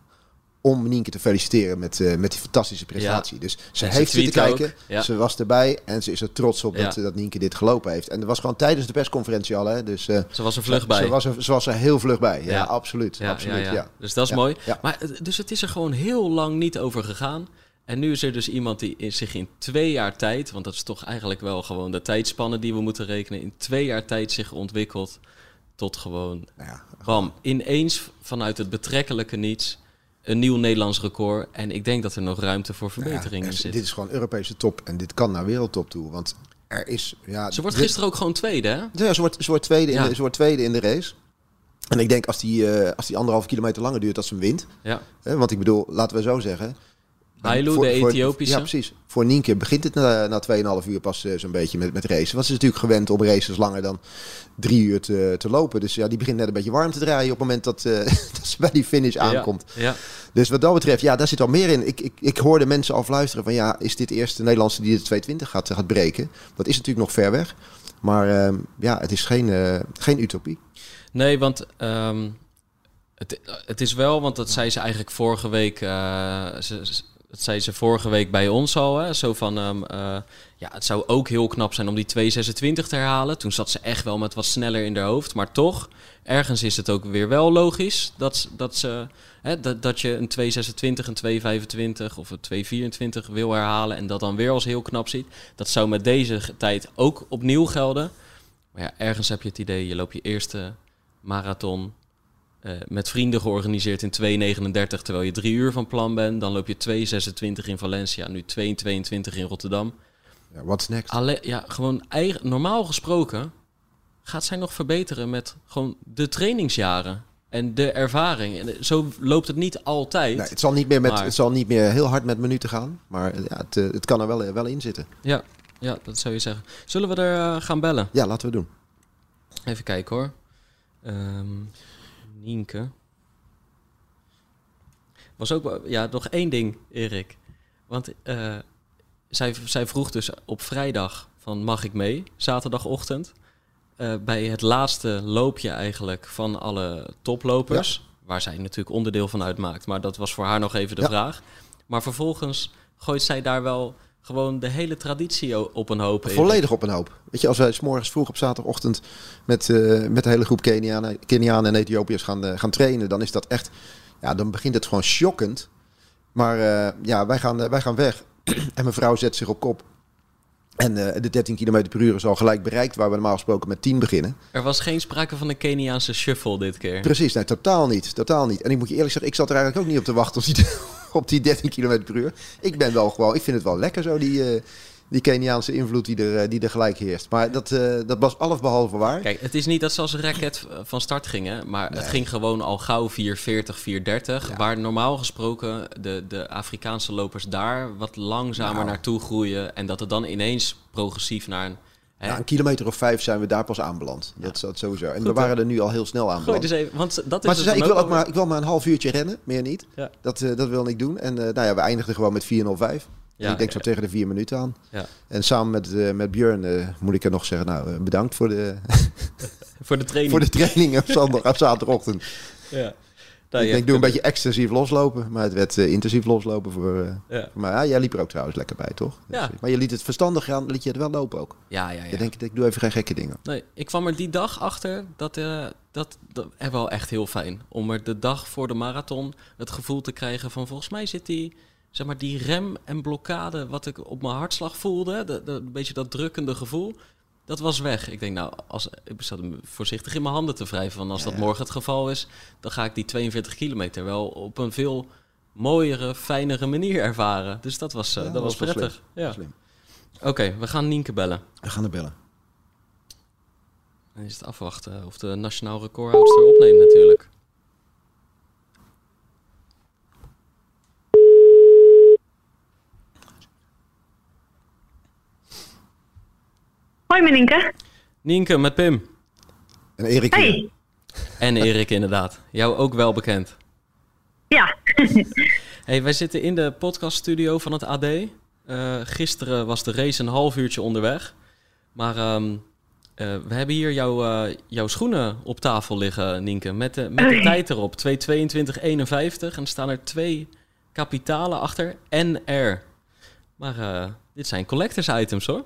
om Nienke te feliciteren met, eh, met die fantastische prestatie. Dus ze En ze heeft zitten kijken, ja. ze was erbij en ze is er trots op dat, Ja. dat Nienke dit gelopen heeft. En dat was gewoon tijdens de persconferentie al, hè. Dus, eh, Ze was er vlug bij. Ze was, er, ze was er heel vlug bij, ja, absoluut. Absoluut ja. Dus dat is mooi. Maar, eh, dus het is er gewoon heel lang niet over gegaan. En nu is er dus iemand die zich in twee jaar tijd, want dat is toch eigenlijk wel gewoon de tijdspanne die we moeten rekenen, in twee jaar tijd zich ontwikkelt tot gewoon, Nou ja, bam, ineens vanuit het betrekkelijke niets een nieuw Nederlands record. En ik denk dat er nog ruimte voor verbetering Ja, in er- zit. Dit is gewoon Europese top en dit kan naar wereldtop toe. Want er is... Ja, Ze wordt dit- gisteren ook gewoon tweede, hè? Ja, ze wordt, ze, wordt tweede in de, ze wordt tweede in de race. En ik denk als die, eh, als die anderhalf kilometer langer duurt, dat ze hem wint. Ja. Want ik bedoel, laten we zo zeggen. Hailu, de voor- Ethiopische. Ja, precies. Voor Nienke begint het na, na 2,5 uur pas eh, zo'n beetje met, met racen. Want ze is natuurlijk gewend om races langer dan drie uur te, te lopen. Dus ja, die begint net een beetje warm te draaien op het moment dat, eh, dat ze bij die finish aankomt. Ja, ja. Dus wat dat betreft, ja, daar zit al meer in. Ik, ik, ik hoorde mensen al fluisteren van ja, is dit de eerste Nederlandse die de 220 gaat, gaat breken? Dat is natuurlijk nog ver weg. Maar ehm, ja, het is geen, eh, geen utopie. Nee, want ehm, het, het is wel, want dat zei ze eigenlijk vorige week. ze- dat zei ze vorige week bij ons al. Hè, zo van, ehm, eh, ja, het zou ook heel knap zijn om die 226 te herhalen. Toen zat ze echt wel met wat sneller in haar hoofd. Maar toch, ergens is het ook weer wel logisch dat, dat, ze, hè, dat, dat je een 226, een 225 of een 224 wil herhalen. En dat dan weer als heel knap ziet. Dat zou met deze tijd ook opnieuw gelden. Maar ja, ergens heb je het idee, je loopt je eerste marathon eh, met vrienden georganiseerd in 2.39, terwijl je drie uur van plan bent. Dan loop je 2.26 in Valencia, nu 2.22 in Rotterdam. Ja, what's next? Alle, ja, gewoon eigen, normaal gesproken gaat zij nog verbeteren met gewoon de trainingsjaren en de ervaring. En eh, zo loopt het niet altijd. Nee, het, zal niet meer met, Maar- het zal niet meer heel hard met minuten gaan. Maar ja, het, eh, het kan er wel, wel in zitten. Ja, ja, dat zou je zeggen. Zullen we er eh, gaan bellen? Ja, laten we doen. Even kijken hoor. Ehm Nienke. Was ook ja, nog één ding, Erik. Want eh, zij, zij vroeg dus op vrijdag van mag ik mee, zaterdagochtend. Eh, bij het laatste loopje eigenlijk van alle toplopers. Waar zij natuurlijk onderdeel van uitmaakt. Maar dat was voor haar nog even de Ja. vraag. Maar vervolgens gooit zij daar wel gewoon de hele traditie op een hoop. Volledig op een hoop. Weet je, als wij 's morgens vroeg op zaterdagochtend met, eh, met de hele groep Kenianen, Kenianen en Ethiopiërs gaan, eh, gaan trainen, dan is dat echt, ja, dan begint het gewoon shockend. Maar eh, ja, wij gaan, wij gaan weg en mijn vrouw zet zich op kop. En de 13 km per uur is al gelijk bereikt, waar we normaal gesproken met 10 beginnen. Er was geen sprake van een Keniaanse shuffle dit keer. Precies, nee, totaal niet. Totaal niet. En ik moet je eerlijk zeggen, ik zat er eigenlijk ook niet op te wachten op die, op die 13 km per uur. Ik ben wel gewoon, ik vind het wel lekker zo, die, eh, die Keniaanse invloed die er, eh, die er gelijk heerst. Maar dat, eh, dat was alles behalve waar. Kijk, het is niet dat ze als een raket van start gingen, maar het ging gewoon al gauw 440, 430. Waar normaal gesproken de, de Afrikaanse lopers daar wat langzamer Nou. naartoe groeien. En dat het dan ineens progressief naar een. Ja, een kilometer of vijf zijn we daar pas aanbeland. Dat dat sowieso. En we waren er nu al heel snel aanbeland. dus even, want dat is maar ze het zei, ik wil, ook maar, ik wil maar een half uurtje rennen, meer niet. Dat, eh, dat wil ik doen. En eh, nou ja, we eindigden gewoon met 4.05. Ja, ik denk ja, zo tegen de vier minuten aan. ja. En samen met, eh, met Björn moet ik er nog zeggen, nou, bedankt voor de, Voor de training. voor de training op, zondag, op zaterdagochtend. ja. Ik denk, doe een beetje extensief loslopen. Maar het werd eh, intensief loslopen voor... eh, Ja, maar ja, jij liep er ook trouwens lekker bij, toch? Ja. Dus, maar je liet het verstandig gaan, liet je het wel lopen ook. ja, ja. ja. Je denkt, ik doe even geen gekke dingen. Nee, ik kwam er die dag achter dat, eh dat, dat en wel echt heel fijn. Om er de dag voor de marathon het gevoel te krijgen van volgens mij zit die, zeg maar, die rem en blokkade wat ik op mijn hartslag voelde, de, de, een beetje dat drukkende gevoel, dat was weg. Ik denk nou, als, ik zat hem voorzichtig in mijn handen te wrijven van als dat Ja. morgen het geval is, dan ga ik die 42 kilometer wel op een veel mooiere, fijnere manier ervaren. Dus dat was, Ja, dat was prettig. slim. Ja. Slim. Oké, we gaan Nienke bellen. We gaan er bellen. Dan is het afwachten of de nationaal recordhoudster opneemt natuurlijk. Hoi Meninke. Nienke met Pim. En Erik. Hey. En Erik inderdaad. Jou ook wel bekend. Ja. Hey, wij zitten in de podcaststudio van het AD. Eh, gisteren was de race een half uurtje onderweg. Maar ehm, Eh, we hebben hier jouw, eh, jouw schoenen op tafel liggen, Nienke. Met de, met de tijd erop. 2.22.51. En er staan er twee kapitalen achter. NR. Maar eh, dit zijn collectors items hoor.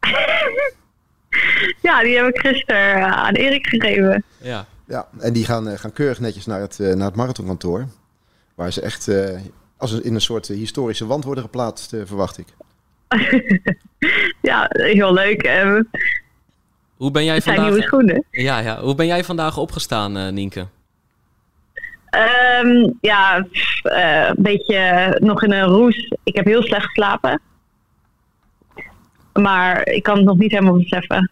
Ja, die heb ik gisteren eh, aan Erik gegeven. Ja. Ja, en die gaan, eh, gaan keurig netjes naar het, eh, naar het marathonkantoor. Waar ze echt eh, als in een soort historische wand worden geplaatst, eh, verwacht ik. Ja, heel leuk. Hoe ben jij zijn vandaag... nieuwe schoenen. Ja, ja. Hoe ben jij vandaag opgestaan, Nienke? Ehm, ja, pff, eh, een beetje nog in een roes. Ik heb heel slecht geslapen. Maar ik kan het nog niet helemaal beseffen.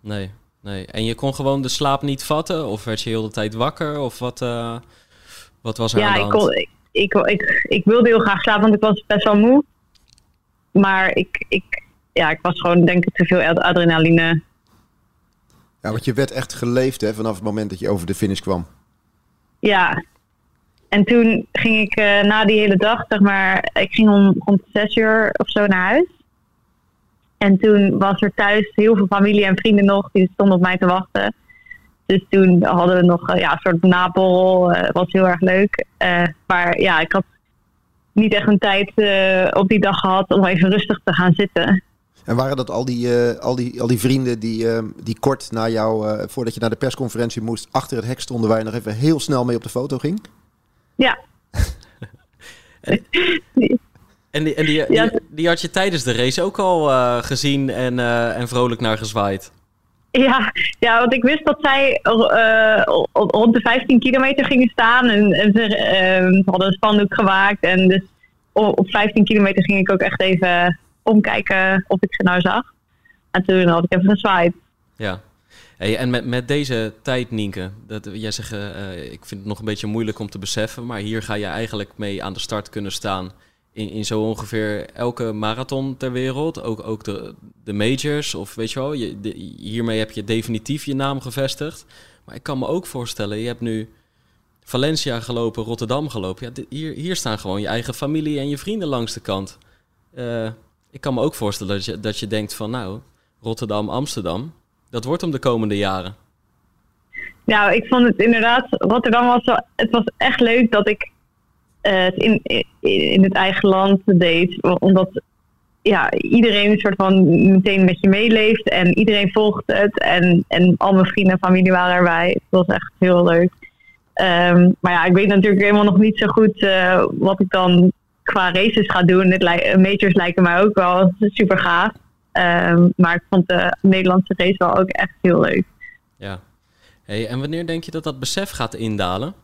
Nee, nee. En je kon gewoon de slaap niet vatten? Of werd je heel de tijd wakker? Of wat, eh, wat was er aan Ja, de ik, hand? kon, ik, ik, ik, ik wilde heel graag slapen, want ik was best wel moe. Maar ik, ik, ja, ik was gewoon, denk ik, te veel ad- adrenaline. Ja, want je werd echt geleefd hè, vanaf het moment dat je over de finish kwam. Ja. En toen ging ik eh, na die hele dag, zeg maar, ik ging om rond zes uur of zo naar huis. En toen was er thuis heel veel familie en vrienden nog, die stonden op mij te wachten. Dus toen hadden we nog eh, ja, een soort naborrel, eh was heel erg leuk. Eh, maar ja, ik had niet echt een tijd op die dag gehad om even rustig te gaan zitten. En waren dat al die, al die, al die vrienden die, die kort na jou, voordat je naar de persconferentie moest, achter het hek stonden waar je nog even heel snel mee op de foto ging? Ja, En, die, en die, Ja. die, had je tijdens de race ook al eh, gezien en, eh, en vrolijk naar gezwaaid. Ja, ja, want ik wist dat zij op- rond de 15 kilometer gingen staan. En, en ze eh, hadden een spandoek gemaakt. En dus op, op 15 kilometer ging ik ook echt even omkijken of ik ze nou zag. En toen had ik even gezwaaid. Ja. Hey, en met, met deze tijd, Nienke, dat, jij zegt, ik vind het nog een beetje moeilijk om te beseffen, maar hier ga je eigenlijk mee aan de start kunnen staan in, zo ongeveer elke marathon ter wereld. Ook, ook de, de majors, of weet je wel, hiermee heb je definitief je naam gevestigd. Maar ik kan me ook voorstellen, je hebt nu Valencia gelopen, Rotterdam gelopen. Ja, hier, hier staan gewoon je eigen familie en je vrienden langs de kant. Eh, ik kan me ook voorstellen dat je, dat je denkt van, nou, Rotterdam, Amsterdam, dat wordt hem de komende jaren. Nou, ik vond het inderdaad, Rotterdam was wel, het was echt leuk dat ik het in, in, het eigen land deed. Omdat ja, iedereen een soort van meteen met je meeleeft en iedereen volgt het. En, en al mijn vrienden en familie waren erbij. Het was echt heel leuk. Ehm, maar ja, ik weet natuurlijk helemaal nog niet zo goed eh, wat ik dan qua races ga doen. Het lijken mij ook wel super gaaf. Ehm, maar ik vond de Nederlandse race wel ook echt heel leuk. Ja. Hey, en wanneer denk je dat dat besef gaat indalen?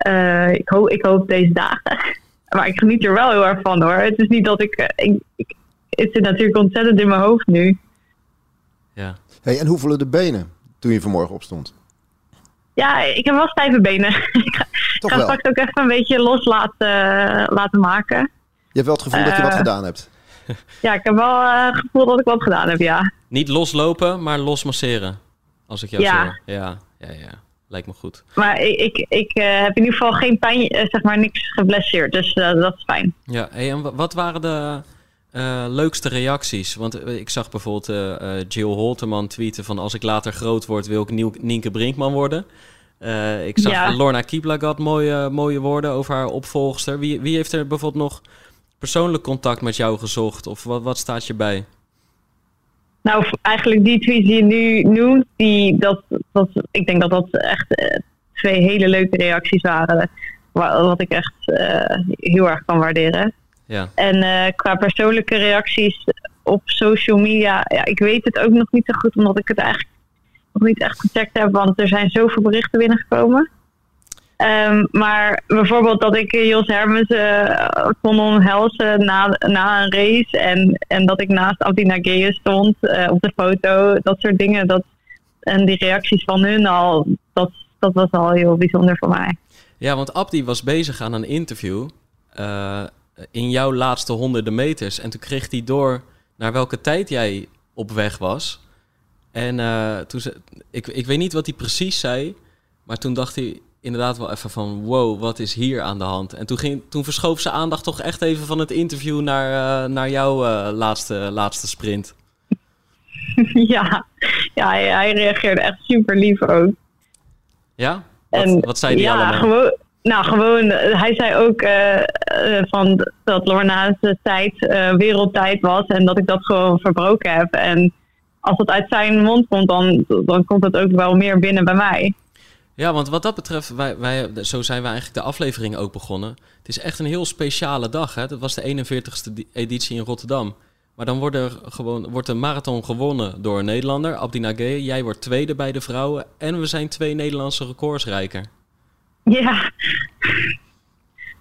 Eh, ik, hoop, ik hoop deze dagen. Maar ik geniet er wel heel erg van hoor. Het is niet dat ik. eh, ik, ik het zit natuurlijk ontzettend in mijn hoofd nu. Ja. Hey, en hoe voelen de benen toen je vanmorgen opstond? Ja, ik heb wel stijve benen. ik ga, Toch ga wel. straks ook even een beetje los laten, laten maken. Je hebt wel het gevoel dat je wat Eh. gedaan hebt. Ja, ik heb wel eh, het gevoel dat ik wat gedaan heb, ja. Niet loslopen, maar los masseren. Als ik jou Ja. zo. Ja, ja, ja. Lijkt me goed. Maar ik, ik, ik eh, heb in ieder geval geen pijn, eh, zeg maar niks geblesseerd. Dus eh, dat is fijn. Ja, hey, en wa- wat waren de leukste reacties? Want ik zag bijvoorbeeld Jill Holterman tweeten van... als ik later groot word, wil ik Nieuw Nienke Brinkman worden. Ik zag Ja. Lorna Kiplagat mooie, mooie woorden over haar opvolgster. Wie, wie heeft er bijvoorbeeld nog persoonlijk contact met jou gezocht? Of wat, wat staat je bij? Nou, eigenlijk die tweets die je nu noemt, die, dat, dat, ik denk dat dat echt eh, twee hele leuke reacties waren. Wa- Wat ik echt eh, heel erg kan waarderen. Ja, En eh, qua persoonlijke reacties op social media, ja, ik weet het ook nog niet zo goed, omdat ik het eigenlijk nog niet echt gecheckt heb, want er zijn zoveel berichten binnengekomen. Ehm, maar bijvoorbeeld dat ik Jos Hermes eh, kon omhelzen na, na een race en, en dat ik naast Abdi Nageye stond eh, op de foto, dat soort dingen. Dat, en die reacties van hun al, dat, dat was al heel bijzonder voor mij. ja want Abdi was bezig aan een interview... eh, in jouw laatste honderden meters. En toen kreeg hij door naar welke tijd jij op weg was. En toen ik, ik weet niet wat hij precies zei, maar toen dacht hij inderdaad wel even van wow, wat is hier aan de hand? En toen, ging, toen verschoof zijn aandacht toch echt even van het interview naar, eh, naar jouw eh, laatste, laatste sprint. ja, ja hij, hij reageerde echt super lief ook. Ja? Wat, wat zei hij ja, allemaal? Gewoon, nou, gewoon, eh, hij zei ook van dat Lorna's tijd wereldtijd was en dat ik dat gewoon verbroken heb. En als dat uit zijn mond komt, dan, dan komt het ook wel meer binnen bij mij. Ja, want wat dat betreft, wij, wij, zo zijn we eigenlijk de aflevering ook begonnen. Het is echt een heel speciale dag. Hè? Dat was de 41ste di- editie in Rotterdam. Maar dan wordt, er gewoon, wordt de marathon gewonnen door een Nederlander, Abdi Nagé. Jij wordt tweede bij de vrouwen. En we zijn twee Nederlandse recordsrijker. Ja.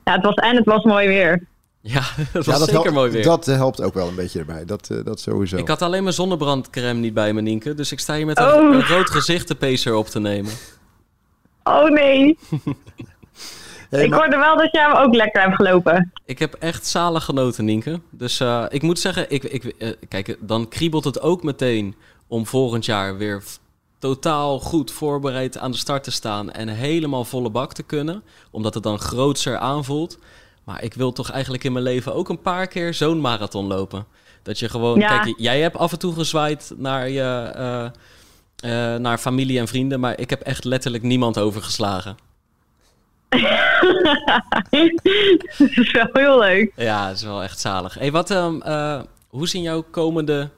ja, het was en het was mooi weer. Ja, dat was Ja, dat zeker helpt, mooi weer. Dat eh, helpt ook wel een beetje erbij. Dat, eh, dat sowieso. Ik had alleen mijn zonnebrandcrème niet bij me, Nienke. Dus ik sta hier met Oh. een, een rood gezicht de pacer op te nemen. Oh nee, Hey, ik maar- hoorde wel dat jij hem ook lekker hebt gelopen. Ik heb echt zalig genoten, Nienke. Dus eh, ik moet zeggen, ik, ik, eh, kijk, dan kriebelt het ook meteen om volgend jaar weer totaal goed voorbereid aan de start te staan en helemaal volle bak te kunnen, omdat het dan grootser aanvoelt. Maar ik wil toch eigenlijk in mijn leven ook een paar keer zo'n marathon lopen. Dat je gewoon, Ja. kijk, jij hebt af en toe gezwaaid naar je, eh, naar familie en vrienden, maar ik heb echt letterlijk niemand overgeslagen. dat is wel heel leuk. Ja, het is wel echt zalig. Hey, wat, ehm, eh, hoe zien jouw komende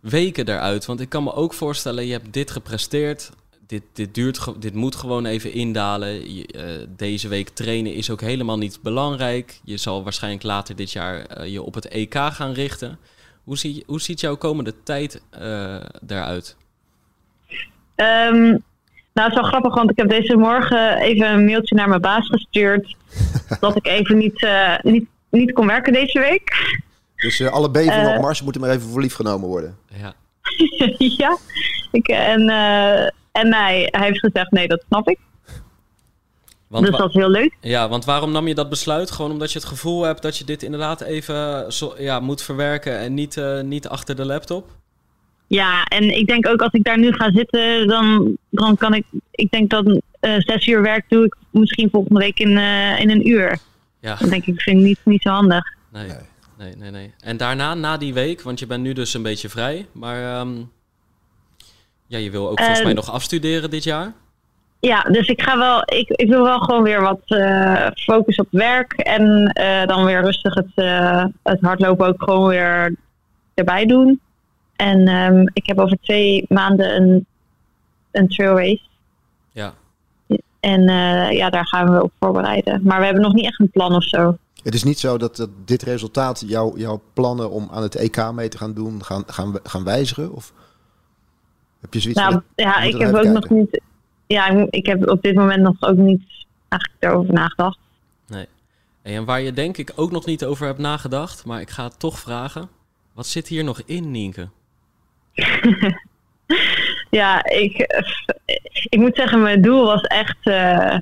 weken eruit? Want ik kan me ook voorstellen, je hebt dit gepresteerd. Dit, dit, duurt, dit moet gewoon even indalen. Je, eh, deze week trainen is ook helemaal niet belangrijk. Je zal waarschijnlijk later dit jaar eh, je op het EK gaan richten. Hoe, zie, hoe ziet jouw komende tijd eh eruit? Ehm, nou, het is wel grappig, want ik heb deze morgen even een mailtje naar mijn baas gestuurd. dat ik even niet, eh, niet, niet kon werken deze week. Dus eh, alle bevingen Eh. op Mars moeten maar even voor lief genomen worden. Ja. ja. Ik, en eh, en hij, hij heeft gezegd, nee, dat snap ik. Want, dus dat is heel leuk. ja, want waarom nam je dat besluit? Gewoon omdat je het gevoel hebt dat je dit inderdaad even zo, ja, moet verwerken en niet, eh, niet achter de laptop? Ja, en ik denk ook als ik daar nu ga zitten, dan, dan kan ik... Ik denk dat eh, zes uur werk doe ik misschien volgende week in, eh, in een uur. Ja, Dan denk ik, vind ik niet, niet zo handig. nee, Nee. nee, nee. En daarna, na die week, want je bent nu dus een beetje vrij, maar ehm, ja, je wil ook volgens Eh, mij nog afstuderen dit jaar. Ja, dus ik ga wel, ik, ik wil wel gewoon weer wat eh focus op werk en eh, dan weer rustig het, eh, het hardlopen ook gewoon weer erbij doen. En ehm, ik heb over twee maanden een, een trail race. Ja. En eh, ja, daar gaan we op voorbereiden. Maar we hebben nog niet echt een plan of zo. Het is niet zo dat, dat dit resultaat jouw jouw plannen om aan het EK mee te gaan doen gaan, gaan, gaan wijzigen? Of heb je zoiets Nou, van, ja, ik heb ook nog niet. Ja, ik, heb op dit moment nog ook niet eigenlijk erover nagedacht. Nee. En waar je denk ik ook nog niet over hebt nagedacht, maar ik ga het toch vragen. Wat zit hier nog in, Nienke? Ja, ik, ik moet zeggen, mijn doel was echt eh,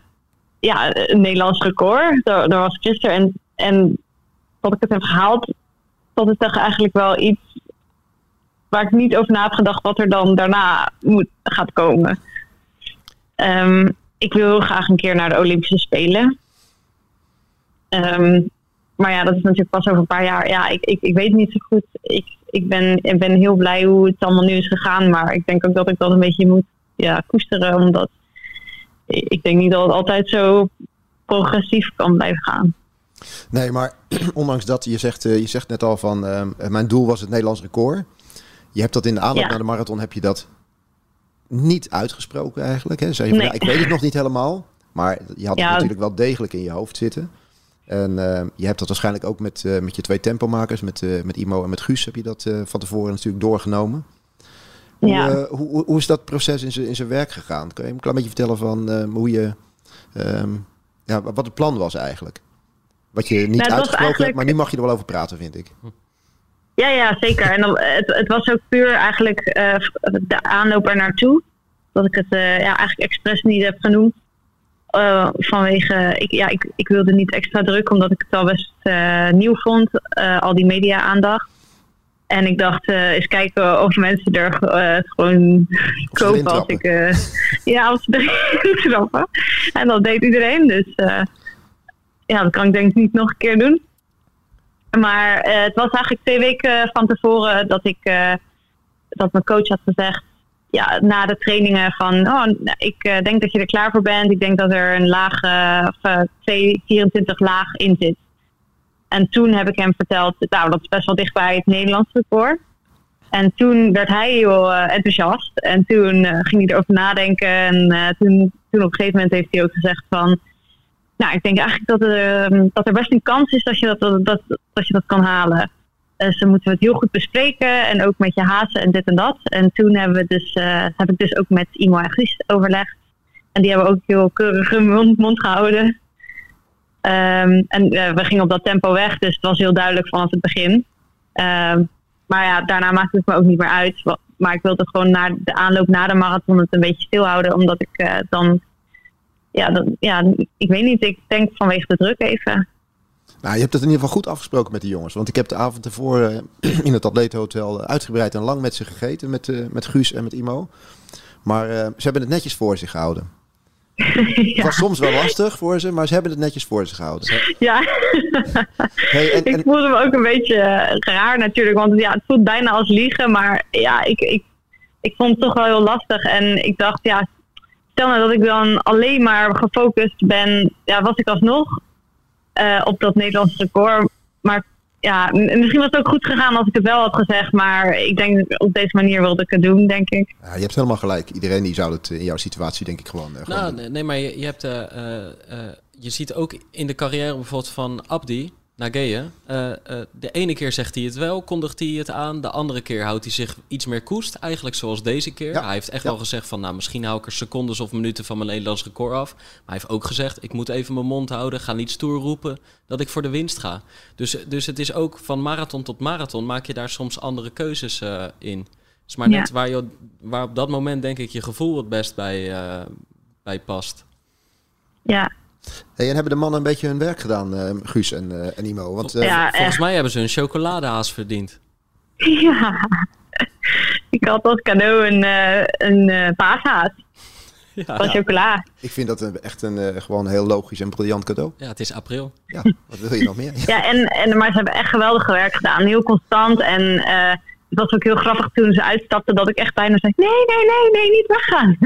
ja, een Nederlands record. Daar, was gisteren. En, en dat ik het heb gehaald, dat is toch eigenlijk wel iets waar ik niet over na heb gedacht wat er dan daarna moet, gaat komen. Ehm, ik wil heel graag een keer naar de Olympische Spelen. Ehm, maar ja, dat is natuurlijk pas over een paar jaar. Ja, ik, ik, ik weet niet zo goed. Ik, ik, ben, ik ben heel blij hoe het allemaal nu is gegaan. Maar ik denk ook dat ik dat een beetje moet ja, koesteren. Omdat ik denk niet dat het altijd zo progressief kan blijven gaan. Nee, maar ondanks dat, je zegt, eh, je zegt net al van, ehm, mijn doel was het Nederlands record. Je hebt dat in de aanloop Ja. naar de marathon, heb je dat niet uitgesproken eigenlijk. Hè? Zei je van, ja, ik weet het nog niet helemaal, maar je had Ja. het natuurlijk wel degelijk in je hoofd zitten. En ehm, je hebt dat waarschijnlijk ook met, eh, met je twee tempomakers, met, eh, met Imo en met Guus, heb je dat eh, van tevoren natuurlijk doorgenomen. Hoe, Ja. hoe, hoe, is dat proces in zijn in zijn werk gegaan? Kun je een klein beetje vertellen van hoe je, ehm, ja, wat het plan was eigenlijk? Wat je niet Nou, uitgesproken hebt, maar nu mag je er wel over praten, vind ik. Ja, ja, zeker. En dan, het, het was ook puur eigenlijk de aanloop er naartoe. Dat ik het ja, eigenlijk expres niet heb genoemd. Eh, vanwege, ik, ja, ik, ik wilde niet extra druk, omdat ik het al best eh, nieuw vond, eh, al die media-aandacht. En ik dacht, eens kijken of mensen er gewoon kopen als ik... ja, als ze erin trappen. En dat deed iedereen, dus ja, dat kan ik denk ik niet nog een keer doen. Maar het was eigenlijk twee weken van tevoren dat ik dat mijn coach had gezegd, ja, na de trainingen van, oh, ik eh, denk dat je er klaar voor bent. Ik denk dat er een laag, uh, 2, 24 laag in zit. En toen heb ik hem verteld, nou, dat is best wel dicht bij het Nederlands record. En toen werd hij heel enthousiast. En toen ging hij erover nadenken. En toen, toen op een gegeven moment heeft hij ook gezegd van... Nou, ik denk eigenlijk dat er, dat er best een kans is dat je dat, dat, dat, dat, je dat kan halen. Dus dan moeten we het heel goed bespreken. En ook met je hazen en dit en dat. En toen hebben we dus, uh, heb ik dus ook met Imo en Guus overlegd. En die hebben ook heel keurig hun mond, gehouden. Um, en uh, we gingen op dat tempo weg. Dus het was heel duidelijk vanaf het begin. Um, maar ja, daarna maakte het me ook niet meer uit. Maar ik wilde gewoon na de aanloop na de marathon het een beetje stilhouden. Omdat ik dan, ja. Ja, ik weet niet. Ik denk vanwege de druk even. Nou, je hebt het in ieder geval goed afgesproken met die jongens. Want ik heb de avond ervoor uh, in het Atletenhotel uitgebreid en lang met ze gegeten. Met, uh, met Guus en met Imo. Maar uh, ze hebben het netjes voor zich gehouden. ja. Het was soms wel lastig voor ze, maar ze hebben het netjes voor zich gehouden. Ja, hey, en, en... ik voelde me ook een beetje raar natuurlijk. Want ja, het voelt bijna als liegen. Maar ja, ik, ik, ik vond het toch wel heel lastig. En ik dacht, ja, stel nou dat ik dan alleen maar gefocust ben. Ja, was ik alsnog uh, op dat Nederlandse record. Maar ja, misschien was het ook goed gegaan als ik het wel had gezegd. Maar ik denk op deze manier wilde ik het doen, denk ik. Ja, je hebt helemaal gelijk. Iedereen die zou het in jouw situatie denk ik gewoon... Uh, nou, gewoon nee, maar je, je hebt... Uh, je ziet ook in de carrière bijvoorbeeld van Abdi... Nageye. Uh, uh, de ene keer zegt hij het wel, kondigt hij het aan. De andere keer houdt hij zich iets meer koest. Eigenlijk zoals deze keer. Ja. Hij heeft echt ja. wel gezegd van... nou, misschien hou ik er secondes of minuten van mijn Nederlands record af. Maar hij heeft ook gezegd... ik moet even mijn mond houden. Ga niet stoer roepen dat ik voor de winst ga. Dus, dus het is ook van marathon tot marathon... maak je daar soms andere keuzes uh, in. Het is maar net ja. waar, je, waar op dat moment denk ik je gevoel het best bij, bij past. Ja, Hey, en hebben de mannen een beetje hun werk gedaan, uh, Guus en, uh, en Imo? Want, uh, ja, volgens mij hebben ze een chocoladehaas verdiend. Ja, ik had als cadeau een, een paashaas. Ja. Van chocola. Ik vind dat een, echt een gewoon heel logisch en briljant cadeau. Ja, het is april. Ja, wat wil je nog meer? Ja, en, en, maar ze hebben echt geweldig werk gedaan. Heel constant en het was ook heel grappig toen ze uitstapten dat ik echt bijna zei: nee, nee, nee, nee, niet weggaan.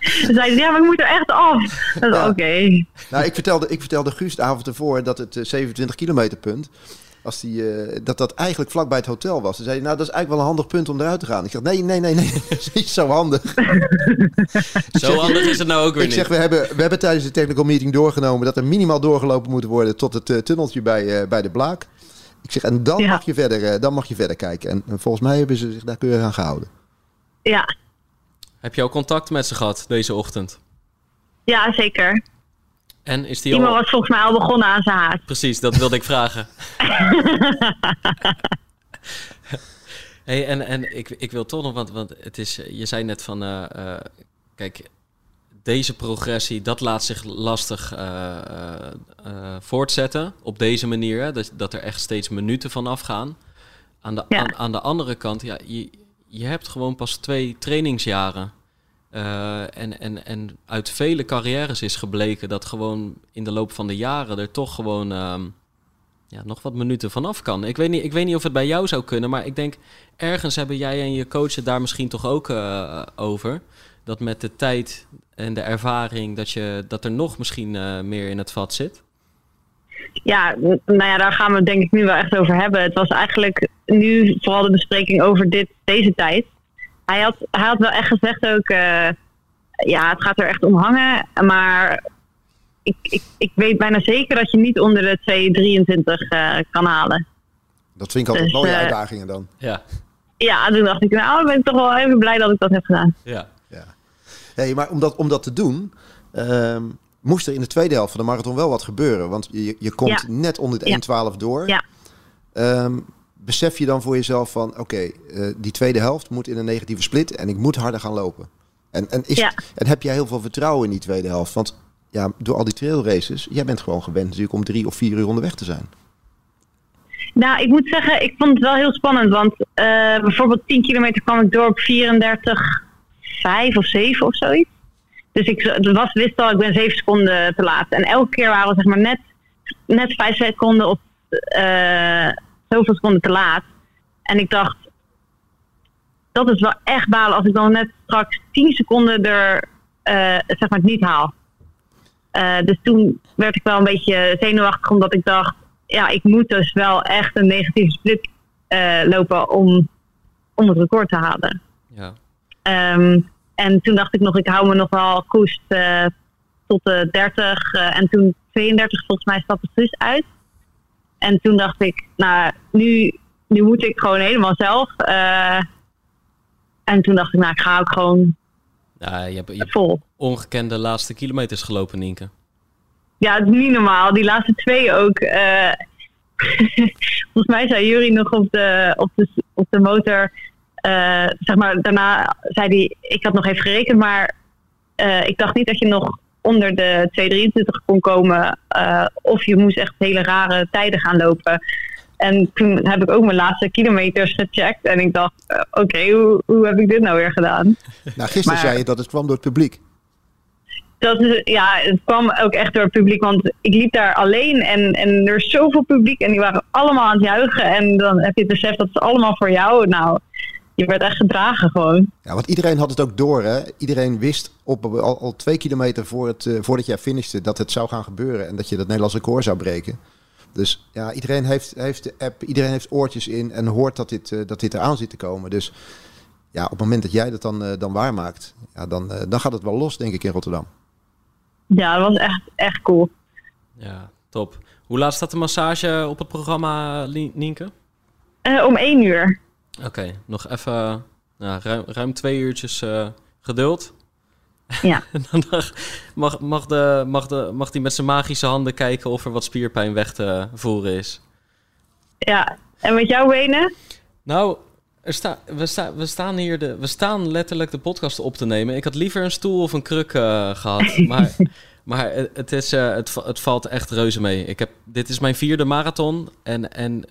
ze zeiden: ja, maar ik moet er echt af. Ja. Oké. Okay. Nou, ik vertelde, ik vertelde Guus de avond ervoor dat het uh, 27 kilometer punt. Als die, uh, dat dat eigenlijk vlak bij het hotel was. Ze zei nou, dat is eigenlijk wel een handig punt om eruit te gaan. Ik dacht, nee, nee, nee, nee, dat is niet zo handig. zo zeg, handig is het nou ook weer ik niet. zeg, we hebben, we hebben tijdens de technical meeting doorgenomen... dat er minimaal doorgelopen moet worden tot het uh, tunneltje bij, uh, bij de Blaak. Ik zeg, en dan, ja. mag je verder, uh, dan mag je verder kijken. En, en, volgens mij hebben ze zich daar keurig aan gehouden. Ja. Heb je al contact met ze gehad deze ochtend? Ja, zeker. En is die Iemand al... was volgens mij al begonnen aan zijn haast. Precies, dat wilde ik vragen. hey, en en ik, ik wil toch nog, want, want het is, je zei net van, uh, uh, kijk, deze progressie, dat laat zich lastig uh, uh, voortzetten op deze manier. Hè? Dat, dat er echt steeds minuten van afgaan. Aan de, ja. aan, aan, de andere kant, ja, je, je hebt gewoon pas twee trainingsjaren. Uh, en, en, en uit vele carrières is gebleken dat gewoon in de loop van de jaren er toch gewoon um, ja, nog wat minuten vanaf kan. Ik weet, niet, ik weet niet of het bij jou zou kunnen, maar ik denk ergens hebben jij en je coach het daar misschien toch ook over dat met de tijd en de ervaring dat, je, dat er nog misschien uh, meer in het vat zit? Ja, nou ja, daar gaan we het denk ik nu wel echt over hebben. Het was eigenlijk nu vooral de bespreking over dit, deze tijd. Hij had, hij had wel echt gezegd ook, uh, ja, het gaat er echt om hangen. Maar ik, ik, ik weet bijna zeker dat je niet onder de 2,23 uh, kan halen. Dat vind ik altijd dus, mooie uitdagingen dan. Ja. Ja, toen dacht ik, nou, ben ik toch wel even blij dat ik dat heb gedaan. Ja. Hey, maar om dat, om dat te doen, um, moest er in de tweede helft van de marathon wel wat gebeuren. Want je, je komt ja. net onder de 1.12 ja. door. Ja. Um, besef je dan voor jezelf van, oké, okay, uh, die tweede helft moet in een negatieve split en ik moet harder gaan lopen. En, en, is, en heb jij heel veel vertrouwen in die tweede helft? Want ja, door al die trailraces, jij bent gewoon gewend natuurlijk om drie of vier uur onderweg te zijn. Nou, ik moet zeggen, ik vond het wel heel spannend. Want uh, bijvoorbeeld 10 kilometer kwam ik door op 34, vijf of zeven of zoiets. Dus ik was, wist al, ik ben zeven seconden te laat. En elke keer waren we zeg maar net, net vijf seconden of uh, zoveel seconden te laat. En ik dacht, dat is wel echt balen als ik dan net straks 10 seconden er eh, zeg maar niet haal. Eh, dus toen werd ik wel een beetje zenuwachtig, omdat ik dacht, ja, ik moet dus wel echt een negatieve split eh, lopen om, om het record te halen. Ja. Ehm, en toen dacht ik nog, ik hou me nog wel koest eh, tot de 30 eh, en toen 32 volgens mij stapte Truus uit. En toen dacht ik, nou, nu, nu moet ik gewoon helemaal zelf. eh, en toen dacht ik, nou, ik ga ook gewoon Ja, je hebt, je vol. ongekende laatste kilometers gelopen, Nienke. Ja, het is niet normaal. Die laatste twee ook. volgens mij zei Jury nog op de, op de, op de motor. Eh, zeg maar, daarna zei hij, ik had nog even gerekend, maar eh, ik dacht niet dat je nog onder de 2,23 kon komen. eh, of je moest echt hele rare tijden gaan lopen. En toen heb ik ook mijn laatste kilometers gecheckt. En ik dacht, oké, hoe, hoe heb ik dit nou weer gedaan? Nou, gisteren Maar- zei je dat het kwam door het publiek. dat is, ja, het kwam ook echt door het publiek. Want ik liep daar alleen en, en er is zoveel publiek en die waren allemaal aan het juichen. En dan heb je het besef dat ze allemaal voor jou. Nou, je werd echt gedragen gewoon. Ja, want iedereen had het ook door, hè? Iedereen wist op, al, al twee kilometer voor het, eh, voordat jij finishte dat het zou gaan gebeuren en dat je dat Nederlands record zou breken. Dus ja, iedereen heeft, heeft de app, iedereen heeft oortjes in en hoort dat dit, eh, dat dit eraan zit te komen. Dus ja, op het moment dat jij dat dan, eh, dan waarmaakt, ja, dan, dan gaat het wel los, denk ik, in Rotterdam. Ja, dat was echt, echt cool. Ja, top. Hoe laat staat de massage op het programma, Nienke? Eh, om één uur. Oké, nog even nou, ruim, ruim twee uurtjes eh, geduld. Ja. En dan mag, mag, de, mag, de, mag die met zijn magische handen kijken of er wat spierpijn weg te voeren is. ja. En met jouw benen? Nou, er sta, we, sta, we, staan hier de, we staan letterlijk de podcast op te nemen. Ik had liever een stoel of een kruk eh, gehad. Maar, maar het, is, eh, het, het valt echt reuze mee. Ik heb, dit is mijn vierde marathon. En, en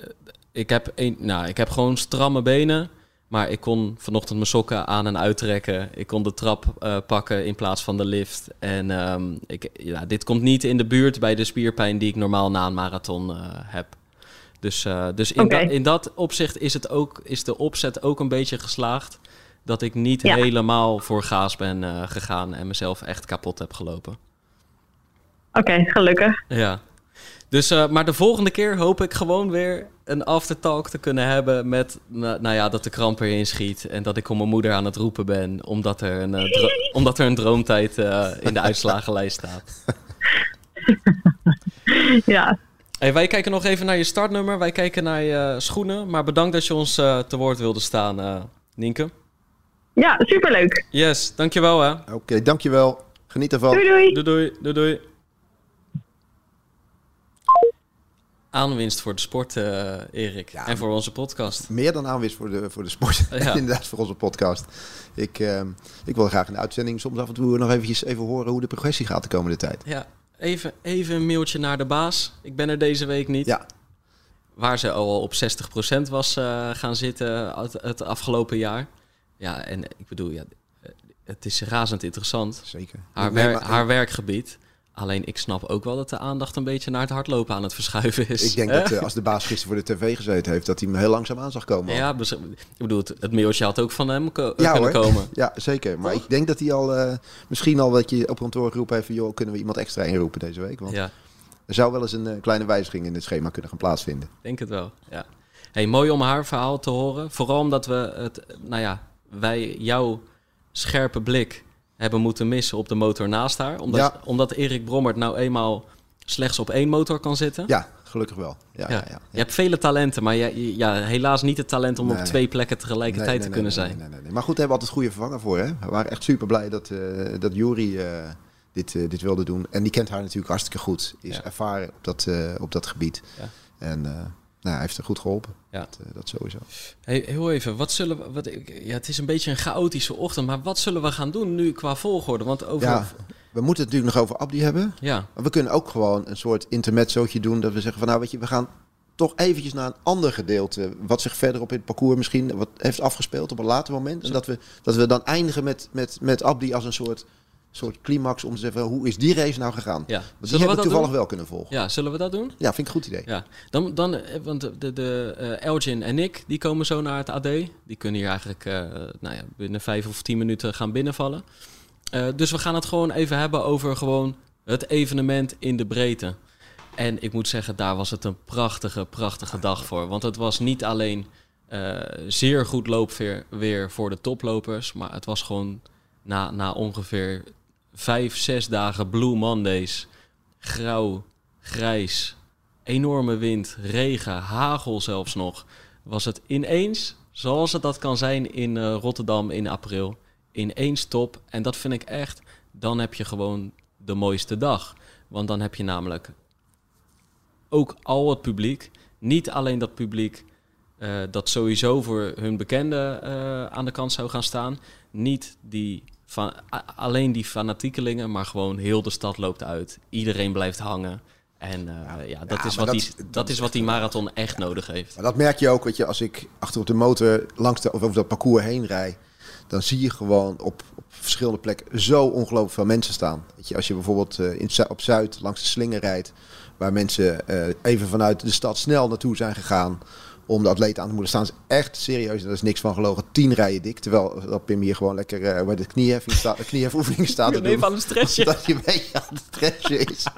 ik, heb een, nou, ik heb gewoon stramme benen. Maar ik kon vanochtend mijn sokken aan en uittrekken. Ik kon de trap eh, pakken in plaats van de lift. En ehm, ik, ja, dit komt niet in de buurt bij de spierpijn die ik normaal na een marathon eh, heb. Dus, eh, dus in, in dat opzicht is, het ook, is de opzet ook een beetje geslaagd. Dat ik niet Ja. helemaal voor gaas ben gegaan en mezelf echt kapot heb gelopen. Oké, gelukkig. Ja. Dus, eh, maar de volgende keer hoop ik gewoon weer een aftertalk te kunnen hebben met, nou, nou ja, dat de kramp erin schiet en dat ik om mijn moeder aan het roepen ben omdat er een, eh, dro- omdat er een droomtijd eh, in de uitslagenlijst staat. Ja. Hey, wij kijken nog even naar je startnummer, wij kijken naar je schoenen, maar bedankt dat je ons eh, te woord wilde staan, eh Nienke. Ja, superleuk. Yes, dankjewel hè. Oké, dankjewel. Geniet ervan. Doei doei. Doei doei, doei doei. Aanwinst voor de sport, eh, Erik. Ja, en voor onze podcast. Meer dan aanwist voor de, voor de sport. Ja. Inderdaad, voor onze podcast. Ik, ehm, ik wil graag in de uitzending soms af en toe nog eventjes even horen hoe de progressie gaat de komende tijd. Ja, even, even een mailtje naar de baas. Ik ben er deze week niet. Ja, Waar ze al op 60% was eh, gaan zitten het, het afgelopen jaar. Ja, en ik bedoel, ja, eh, het is razend interessant. zeker. Haar, wer- haar werkgebied. Alleen ik snap ook wel dat de aandacht een beetje naar het hardlopen aan het verschuiven is. Ik denk dat eh, als de baas gisteren voor de tv gezeten heeft, dat hij hem heel langzaam aan zag komen. Ja, ik bedoel, het, het mailtje had ook van hem ko- Ja, kunnen hoor. komen. Ja, zeker. Maar Toch? ik denk dat hij al eh, misschien al wat je op kantoor geroepen heeft van... joh, kunnen we iemand extra inroepen deze week? Want Ja, er zou wel eens een eh, kleine wijziging in het schema kunnen gaan plaatsvinden. denk het wel. Ja. Hey, mooi om haar verhaal te horen. Vooral omdat we het, nou ja, wij jouw scherpe blik hebben moeten missen op de motor naast haar. Omdat, Ja. omdat Erik Brommert nou eenmaal slechts op één motor kan zitten. Ja, gelukkig wel. Ja, ja. Ja. ja, Je hebt vele talenten, maar je, ja, helaas niet het talent om Nee. op twee plekken tegelijkertijd Nee, te kunnen zijn. nee, nee, nee. Maar goed, daar hebben we altijd goede vervanger voor. Hè? We waren echt super blij dat, eh dat Jury eh, dit, eh, dit wilde doen. En die kent haar natuurlijk hartstikke goed. Is ervaren op dat, op dat gebied. Ja. En nou, hij heeft er goed geholpen. Ja. Dat, eh, dat sowieso. Hey, heel even, wat zullen we. Wat, ja, het is een beetje een chaotische ochtend, maar wat zullen we gaan doen nu qua volgorde? Want over. Ja, we moeten het natuurlijk nog over Abdi hebben. ja, Maar we kunnen ook gewoon een soort intermezzootje doen. Dat we zeggen van nou weet je, we gaan toch eventjes naar een ander gedeelte. Wat zich verderop in het parcours misschien wat heeft afgespeeld op een later moment. En dat we, dat we dan eindigen met, met, met Abdi als een soort soort climax om te zeggen, hoe is die race nou gegaan? Ja. Want die Zullen we hebben dat toevallig doen? wel kunnen volgen. Ja, zullen we dat doen? Ja, vind ik een goed idee. Ja, dan, dan eh, want de, de, eh, Elgin en ik, die komen zo naar het AD. Die kunnen hier eigenlijk eh, nou ja, binnen vijf of tien minuten gaan binnenvallen. Dus we gaan het gewoon even hebben over gewoon het evenement in de breedte. En ik moet zeggen, daar was het een prachtige, prachtige dag voor. Want het was niet alleen zeer goed loopweer weer voor de toplopers. Maar het was gewoon na, na ongeveer vijf, zes dagen Blue Mondays. Grauw, grijs, enorme wind, regen, hagel zelfs nog. Was het ineens, zoals het dat kan zijn in eh, Rotterdam in april, ineens top. En dat vind ik echt, dan heb je gewoon de mooiste dag. Want dan heb je namelijk ook al het publiek. Niet alleen dat publiek eh, dat sowieso voor hun bekende eh, aan de kant zou gaan staan. Niet die van, alleen die fanatiekelingen, maar gewoon heel de stad loopt uit. Iedereen blijft hangen. En eh, ja, dat, Ja, is wat dat- die, dat dat is wat die marathon echt nodig heeft. Maar dat merk je ook, weet je, als ik achter op de motor langs de, of over dat parcours heen rijd, dan zie je gewoon op, op verschillende plekken zo ongelooflijk veel mensen staan. Weet je, als je bijvoorbeeld eh, in, op Zuid langs de slinger rijdt, waar mensen eh, even vanuit de stad snel naartoe zijn gegaan om de atleten aan te moedigen, staan ze echt serieus, en daar is niks van gelogen, tien rijen dik. Terwijl dat Pim hier gewoon lekker eh bij de knieheffing staat, de knieheffoefening staat te doen. even aan het stretchen. Dat je een beetje aan het stretchen is.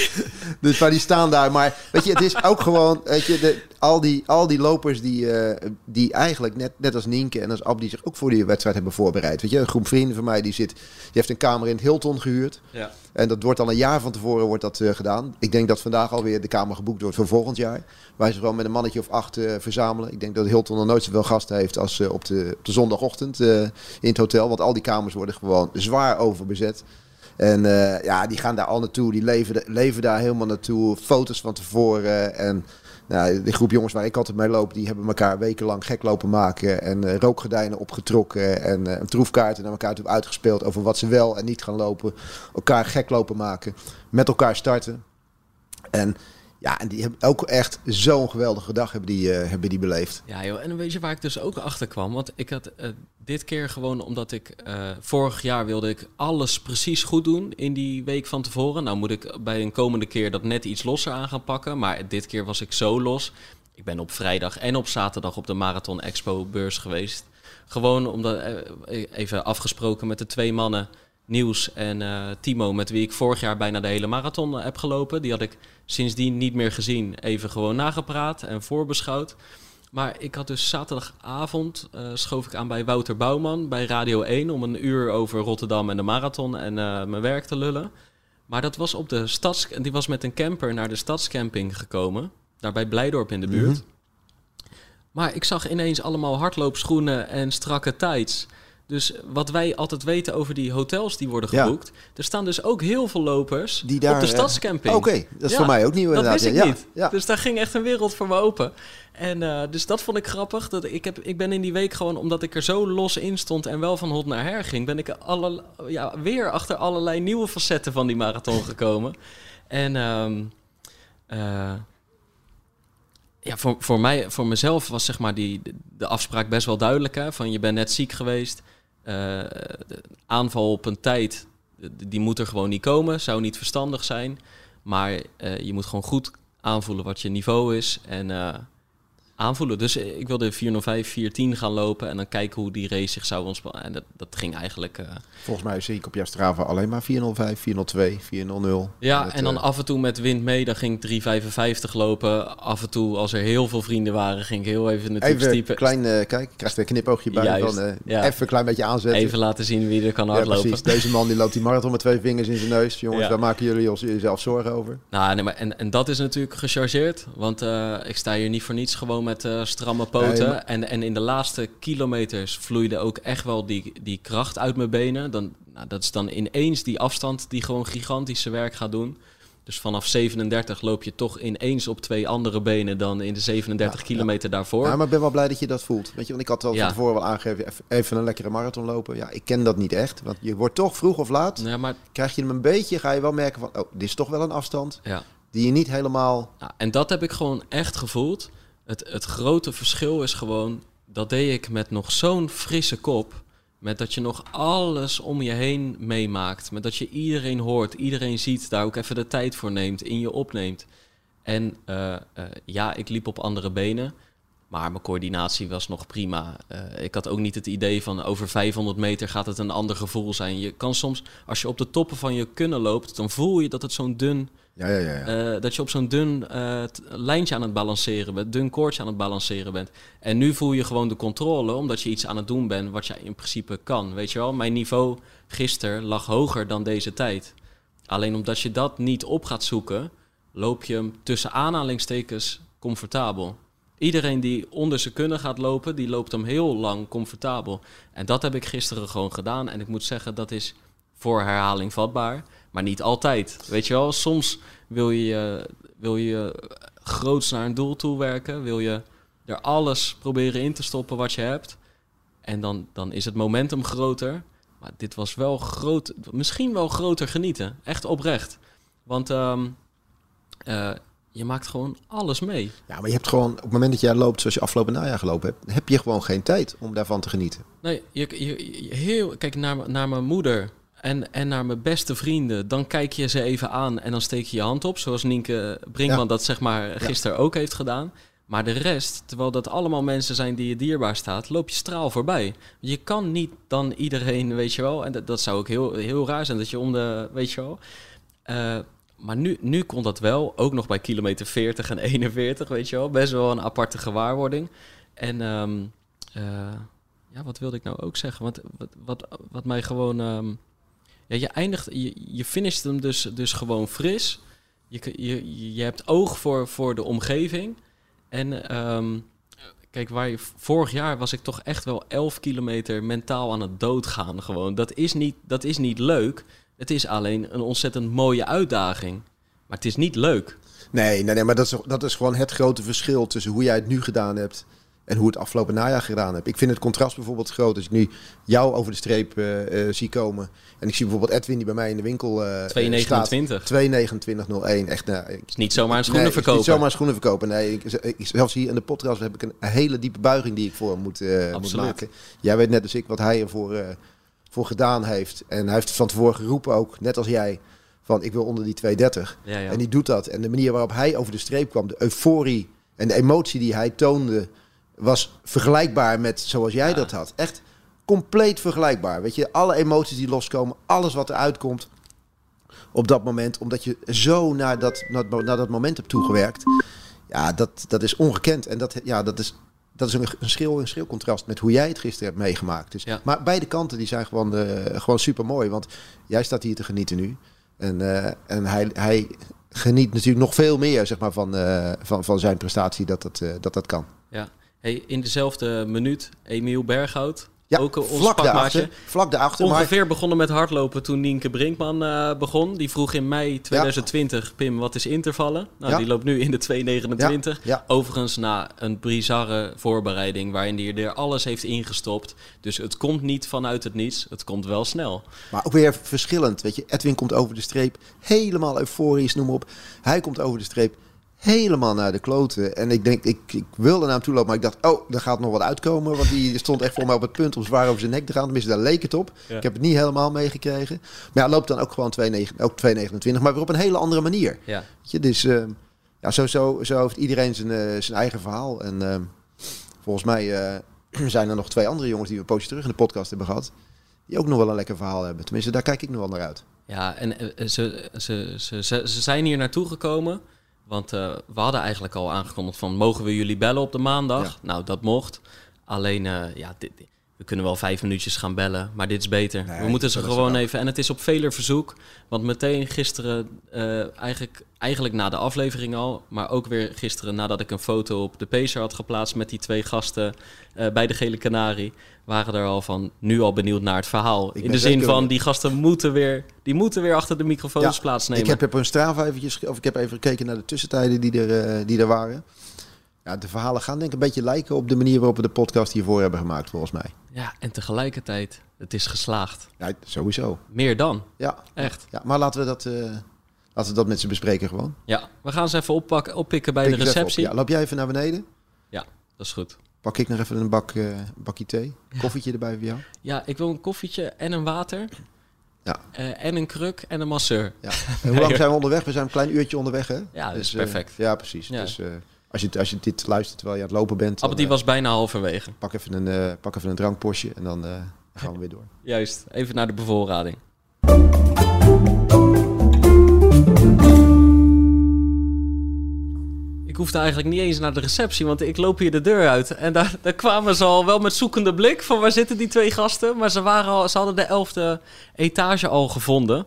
dus maar die staan daar. Maar weet je, het is ook gewoon, weet je, de, al, die, al die lopers die, eh, die eigenlijk net, net als Nienke en als Abdi zich ook voor die wedstrijd hebben voorbereid. Weet je, een groep vrienden van mij die zit, die heeft een kamer in het Hilton gehuurd. Ja. En dat wordt al een jaar van tevoren wordt dat, eh, gedaan. Ik denk dat vandaag alweer de kamer geboekt wordt voor volgend jaar. Wij ze gewoon met een mannetje of acht eh, verzamelen. Ik denk dat Hilton nog nooit zoveel gasten heeft als op, de, op de zondagochtend in het hotel. Want al die kamers worden gewoon zwaar overbezet. En eh, ja, die gaan daar al naartoe. Die leven, leven daar helemaal naartoe. Foto's van tevoren. En nou, de groep jongens waar ik altijd mee loop, die hebben elkaar wekenlang gek lopen maken. En eh, rookgordijnen opgetrokken. En eh, troefkaarten naar elkaar toe uitgespeeld over wat ze wel en niet gaan lopen. Elkaar gek lopen maken. Met elkaar starten. En ja, en die hebben ook echt zo'n geweldige dag hebben die, eh, hebben die beleefd. Ja, joh. En weet je waar ik dus ook achter kwam? Want ik had eh, dit keer gewoon omdat ik eh, vorig jaar wilde ik alles precies goed doen in die week van tevoren. Nou moet ik bij een komende keer dat net iets losser aan gaan pakken. Maar dit keer was ik zo los. Ik ben op vrijdag en op zaterdag op de Marathon Expo beurs geweest. Gewoon omdat eh, even afgesproken met de twee mannen. Nieuws en eh, Timo, met wie ik vorig jaar bijna de hele marathon eh, heb gelopen. Die had ik sindsdien niet meer gezien. Even gewoon nagepraat en voorbeschouwd. Maar ik had dus zaterdagavond eh, schoof ik aan bij Wouter Bouwman bij Radio 1 om een uur over Rotterdam en de marathon en mijn werk te lullen. Maar dat was op de stads, die was met een camper naar de stadscamping gekomen, daar bij Blijdorp in de buurt. Maar ik zag ineens allemaal hardloopschoenen en strakke tights. Dus wat wij altijd weten over die hotels die worden Ja. geboekt, er staan dus ook heel veel lopers Die daar, op de eh, stadscamping. Oké, dat is Ja, voor mij ook nieuw Dat inderdaad. wist ik niet. Ja. Dus daar ging echt een wereld voor me open. En eh, dus dat vond ik grappig. Dat ik, heb, ik ben in die week gewoon, omdat ik er zo los in stond en wel van hot naar her ging, ben ik alle, ja, weer achter allerlei nieuwe facetten van die marathon gekomen. En ehm, eh, ja, voor, voor, mij, voor mezelf was zeg maar die, de afspraak best wel duidelijk. Hè? Van je bent net ziek geweest. Eh, aanval op een tijd, die die moet er gewoon niet komen. Zou niet verstandig zijn. Maar eh, je moet gewoon goed aanvoelen wat je niveau is. En eh, aanvoelen. Dus eh, ik wilde 405, 410 gaan lopen. En dan kijken hoe die race zich zou ontspannen. En dat, dat ging eigenlijk... eh, Volgens mij zie ik op jouw Strava alleen maar 405, 402, 400. Ja, Dat, en dan eh, af en toe met wind mee, dan ging ik 3,55 lopen. Af en toe, als er heel veel vrienden waren, ging ik heel even de Even typen klein, kijk, krijg er een knipoogje bij. Juist, eh, ja. Even een klein beetje aanzetten. Even laten zien wie er kan ja, hardlopen. precies. Deze man die loopt die marathon met twee vingers in zijn neus. Jongens, Ja. daar maken jullie ons jezelf zorgen over. Nou, nee, maar en, en dat is natuurlijk gechargeerd. Want ik sta hier niet voor niets gewoon met eh, stramme poten. Nee, maar- en, en in de laatste kilometers vloeide ook echt wel die, die kracht uit mijn benen. Dan, nou, dat is dan ineens die afstand die gewoon gigantische werk gaat doen. Dus vanaf 37 loop je toch ineens op twee andere benen dan in de 37 Ja, kilometer daarvoor. Ja, maar ik ben wel blij dat je dat voelt. Weet je, want ik had al Ja. van tevoren wel aangegeven, even- een lekkere marathon lopen. Ja, ik ken dat niet echt. Want je wordt toch vroeg of laat, Ja, maar krijg je hem een beetje, ga je wel merken van, oh, dit is toch wel een afstand ja. die je niet helemaal... Ja, en dat heb ik gewoon echt gevoeld. Het, het grote verschil is gewoon, dat deed ik met nog zo'n frisse kop. Met dat je nog alles om je heen meemaakt. Met dat je iedereen hoort, iedereen ziet, daar ook even de tijd voor neemt, in je opneemt. En uh, uh, ja, ik liep op andere benen. Maar mijn coördinatie was nog prima. Uh, ik had ook niet het idee van over 500 meter gaat het een ander gevoel zijn. Je kan soms, als je op de toppen van je kunnen loopt, dan voel je dat het zo'n dun ja, ja, ja. Uh, dat je op zo'n dun uh, lijntje aan het balanceren bent, dun koordje aan het balanceren bent. En nu voel je gewoon de controle, omdat je iets aan het doen bent wat je in principe kan. Weet je wel, mijn niveau gisteren lag hoger dan deze tijd. Alleen omdat je dat niet op gaat zoeken, loop je hem tussen aanhalingstekens comfortabel. Iedereen die onder zijn kunnen gaat lopen, die loopt hem heel lang comfortabel. En dat heb ik gisteren gewoon gedaan. En ik moet zeggen, dat is voor herhaling vatbaar. Maar niet altijd. Weet je wel, soms wil je, wil je groots naar een doel toe werken. Wil je er alles proberen in te stoppen wat je hebt. En dan, dan is het momentum groter. Maar dit was wel groot, misschien wel groter genieten. Echt oprecht. Want um, uh, je maakt gewoon alles mee. Ja, maar je hebt gewoon, op het moment dat jij loopt zoals je afgelopen najaar gelopen hebt, heb je gewoon geen tijd om daarvan te genieten. Nee, je, je, je heel, kijk naar, naar mijn moeder en, en naar mijn beste vrienden. Dan kijk je ze even aan en dan steek je je hand op. Zoals Nienke Brinkman ja. dat zeg maar gisteren ja. ook heeft gedaan. Maar de rest, terwijl dat allemaal mensen zijn die je dierbaar staat, loop je straal voorbij. Je kan niet dan iedereen, weet je wel. En dat, dat zou ook heel, heel raar zijn dat je om de, weet je wel. Uh, maar nu, nu kon dat wel, ook nog bij kilometer 40 en 41, weet je wel. Best wel een aparte gewaarwording. En um, uh, ja, wat wilde ik nou ook zeggen? Want wat, wat, wat mij gewoon... Um, ja, je eindigt, je, je finisht hem dus, dus gewoon fris. Je, je, je hebt oog voor, voor de omgeving. En um, kijk, waar je, vorig jaar was ik toch echt wel 11 kilometer mentaal aan het doodgaan. Gewoon. Dat, is niet, dat is niet leuk. Het is alleen een ontzettend mooie uitdaging. Maar het is niet leuk. Nee, nee, nee maar dat is, dat is gewoon het grote verschil tussen hoe jij het nu gedaan hebt en hoe het afgelopen najaar gedaan heb. Ik vind het contrast bijvoorbeeld groot als ik nu jou over de streep uh, uh, zie komen. En ik zie bijvoorbeeld Edwin die bij mij in de winkel uh, 229. 22901. Echt, nou, ik, is niet zomaar een schoenen nee, verkopen. Niet zomaar schoenen verkopen. Nee, ik, ik, zelfs hier in de podcast heb ik een, een hele diepe buiging die ik voor hem moet, moet maken. Jij weet net als ik wat hij ervoor voor gedaan heeft. En hij heeft van tevoren geroepen ook, net als jij, van ik wil onder die 230. Ja, ja. En die doet dat. En de manier waarop hij over de streep kwam, de euforie en de emotie die hij toonde, was vergelijkbaar met zoals jij Ja. dat had. Echt compleet vergelijkbaar. Weet je, alle emoties die loskomen, alles wat eruit komt op dat moment, omdat je zo naar dat, naar, dat moment hebt toegewerkt. Ja, dat, dat is ongekend. En dat, ja, dat is, dat is een, een schil een schil contrast met hoe jij het gisteren hebt meegemaakt. Dus, Ja. Maar beide kanten die zijn gewoon, eh, gewoon super mooi. Want jij staat hier te genieten nu. En, eh, en hij, hij geniet natuurlijk nog veel meer zeg maar, van, eh, van, van zijn prestatie dat dat, dat, dat kan. Ja. Hey, in dezelfde minuut, Emiel Berghout. Ja, ook ons vlak pakmaatje. daarachter. Vlak daarachter. Maar Ongeveer begonnen met hardlopen toen Nienke Brinkman eh, begon. Die vroeg in mei 2020, Pim, wat is intervallen? Nou, Ja. die loopt nu in de 229. ja. Overigens na een bizarre voorbereiding waarin hij er alles heeft ingestopt. Dus het komt niet vanuit het niets, het komt wel snel. Maar ook weer verschillend. Weet je, Edwin komt over de streep helemaal euforisch, noem maar op. Hij komt over de streep helemaal naar de kloten. En ik denk, ik, ik wilde naar hem toe lopen, maar ik dacht, oh, er gaat nog wat uitkomen. Want die stond echt voor mij op het punt om zwaar over zijn nek te gaan. Tenminste, daar leek het op. Ja. Ik heb het niet helemaal meegekregen. Maar ja, loopt dan ook gewoon 2,9 ook 2,29, maar weer op een hele andere manier. Ja, Weet je, dus eh, ja, zo, zo, zo heeft iedereen zijn, eh, zijn eigen verhaal. En eh, volgens mij eh, zijn er nog twee andere jongens die we een poosje terug in de podcast hebben gehad. Die ook nog wel een lekker verhaal hebben. Tenminste, daar kijk ik nu wel naar uit. ja en eh, ze, ze, ze, ze, ze zijn hier naartoe gekomen. Want eh, we hadden eigenlijk al aangekondigd van... mogen we jullie bellen op de maandag? Ja. Nou, dat mocht. Alleen, eh, ja, dit, dit- we kunnen wel vijf minuutjes gaan bellen. Maar dit is beter. Nee, we moeten ze gewoon even... En het is op veler verzoek. Want meteen gisteren, eh, eigenlijk, eigenlijk na de aflevering al... maar ook weer gisteren nadat ik een foto op de Pacer had geplaatst... met die twee gasten eh, bij de Gele Canarie... waren er al van nu al benieuwd naar het verhaal. In de zin van, die gasten moeten weer, die moeten weer achter de microfoons Ja, plaatsnemen. Ik heb op een Strava eventjes, of ik heb even gekeken naar de tussentijden die er, eh, die er waren. Ja, de verhalen gaan denk ik een beetje lijken op de manier waarop we de podcast hiervoor hebben gemaakt, volgens mij. Ja, en tegelijkertijd, het is geslaagd. Ja, sowieso. Meer dan, Ja, echt. ja maar laten we dat, eh, laten we dat met ze bespreken gewoon. Ja, we gaan ze even oppakken, oppikken bij Pik de receptie. Ja, loop jij even naar beneden? dat is goed. pak ik nog even een bak, eh, bakje thee. Koffietje erbij voor jou. Ja, ik wil een koffietje en een water. Ja. Eh, en een kruk en een masseur. Ja. En hoe lang zijn we onderweg? We zijn een klein uurtje onderweg, hè? Ja, dat is eh, perfect. ja, precies. Ja. Dus als, je, als je dit luistert terwijl je aan het lopen bent, dan, Appel die eh, was bijna halverwege. pak, even een, eh, pak even een drankpostje en dan eh, gaan we weer door. Juist, even naar de bevoorrading. Ik hoefde eigenlijk niet eens naar de receptie, want ik loop hier de deur uit. En daar, daar kwamen ze al wel met zoekende blik van waar zitten die twee gasten. Maar ze, waren al, ze hadden de elfde etage al gevonden.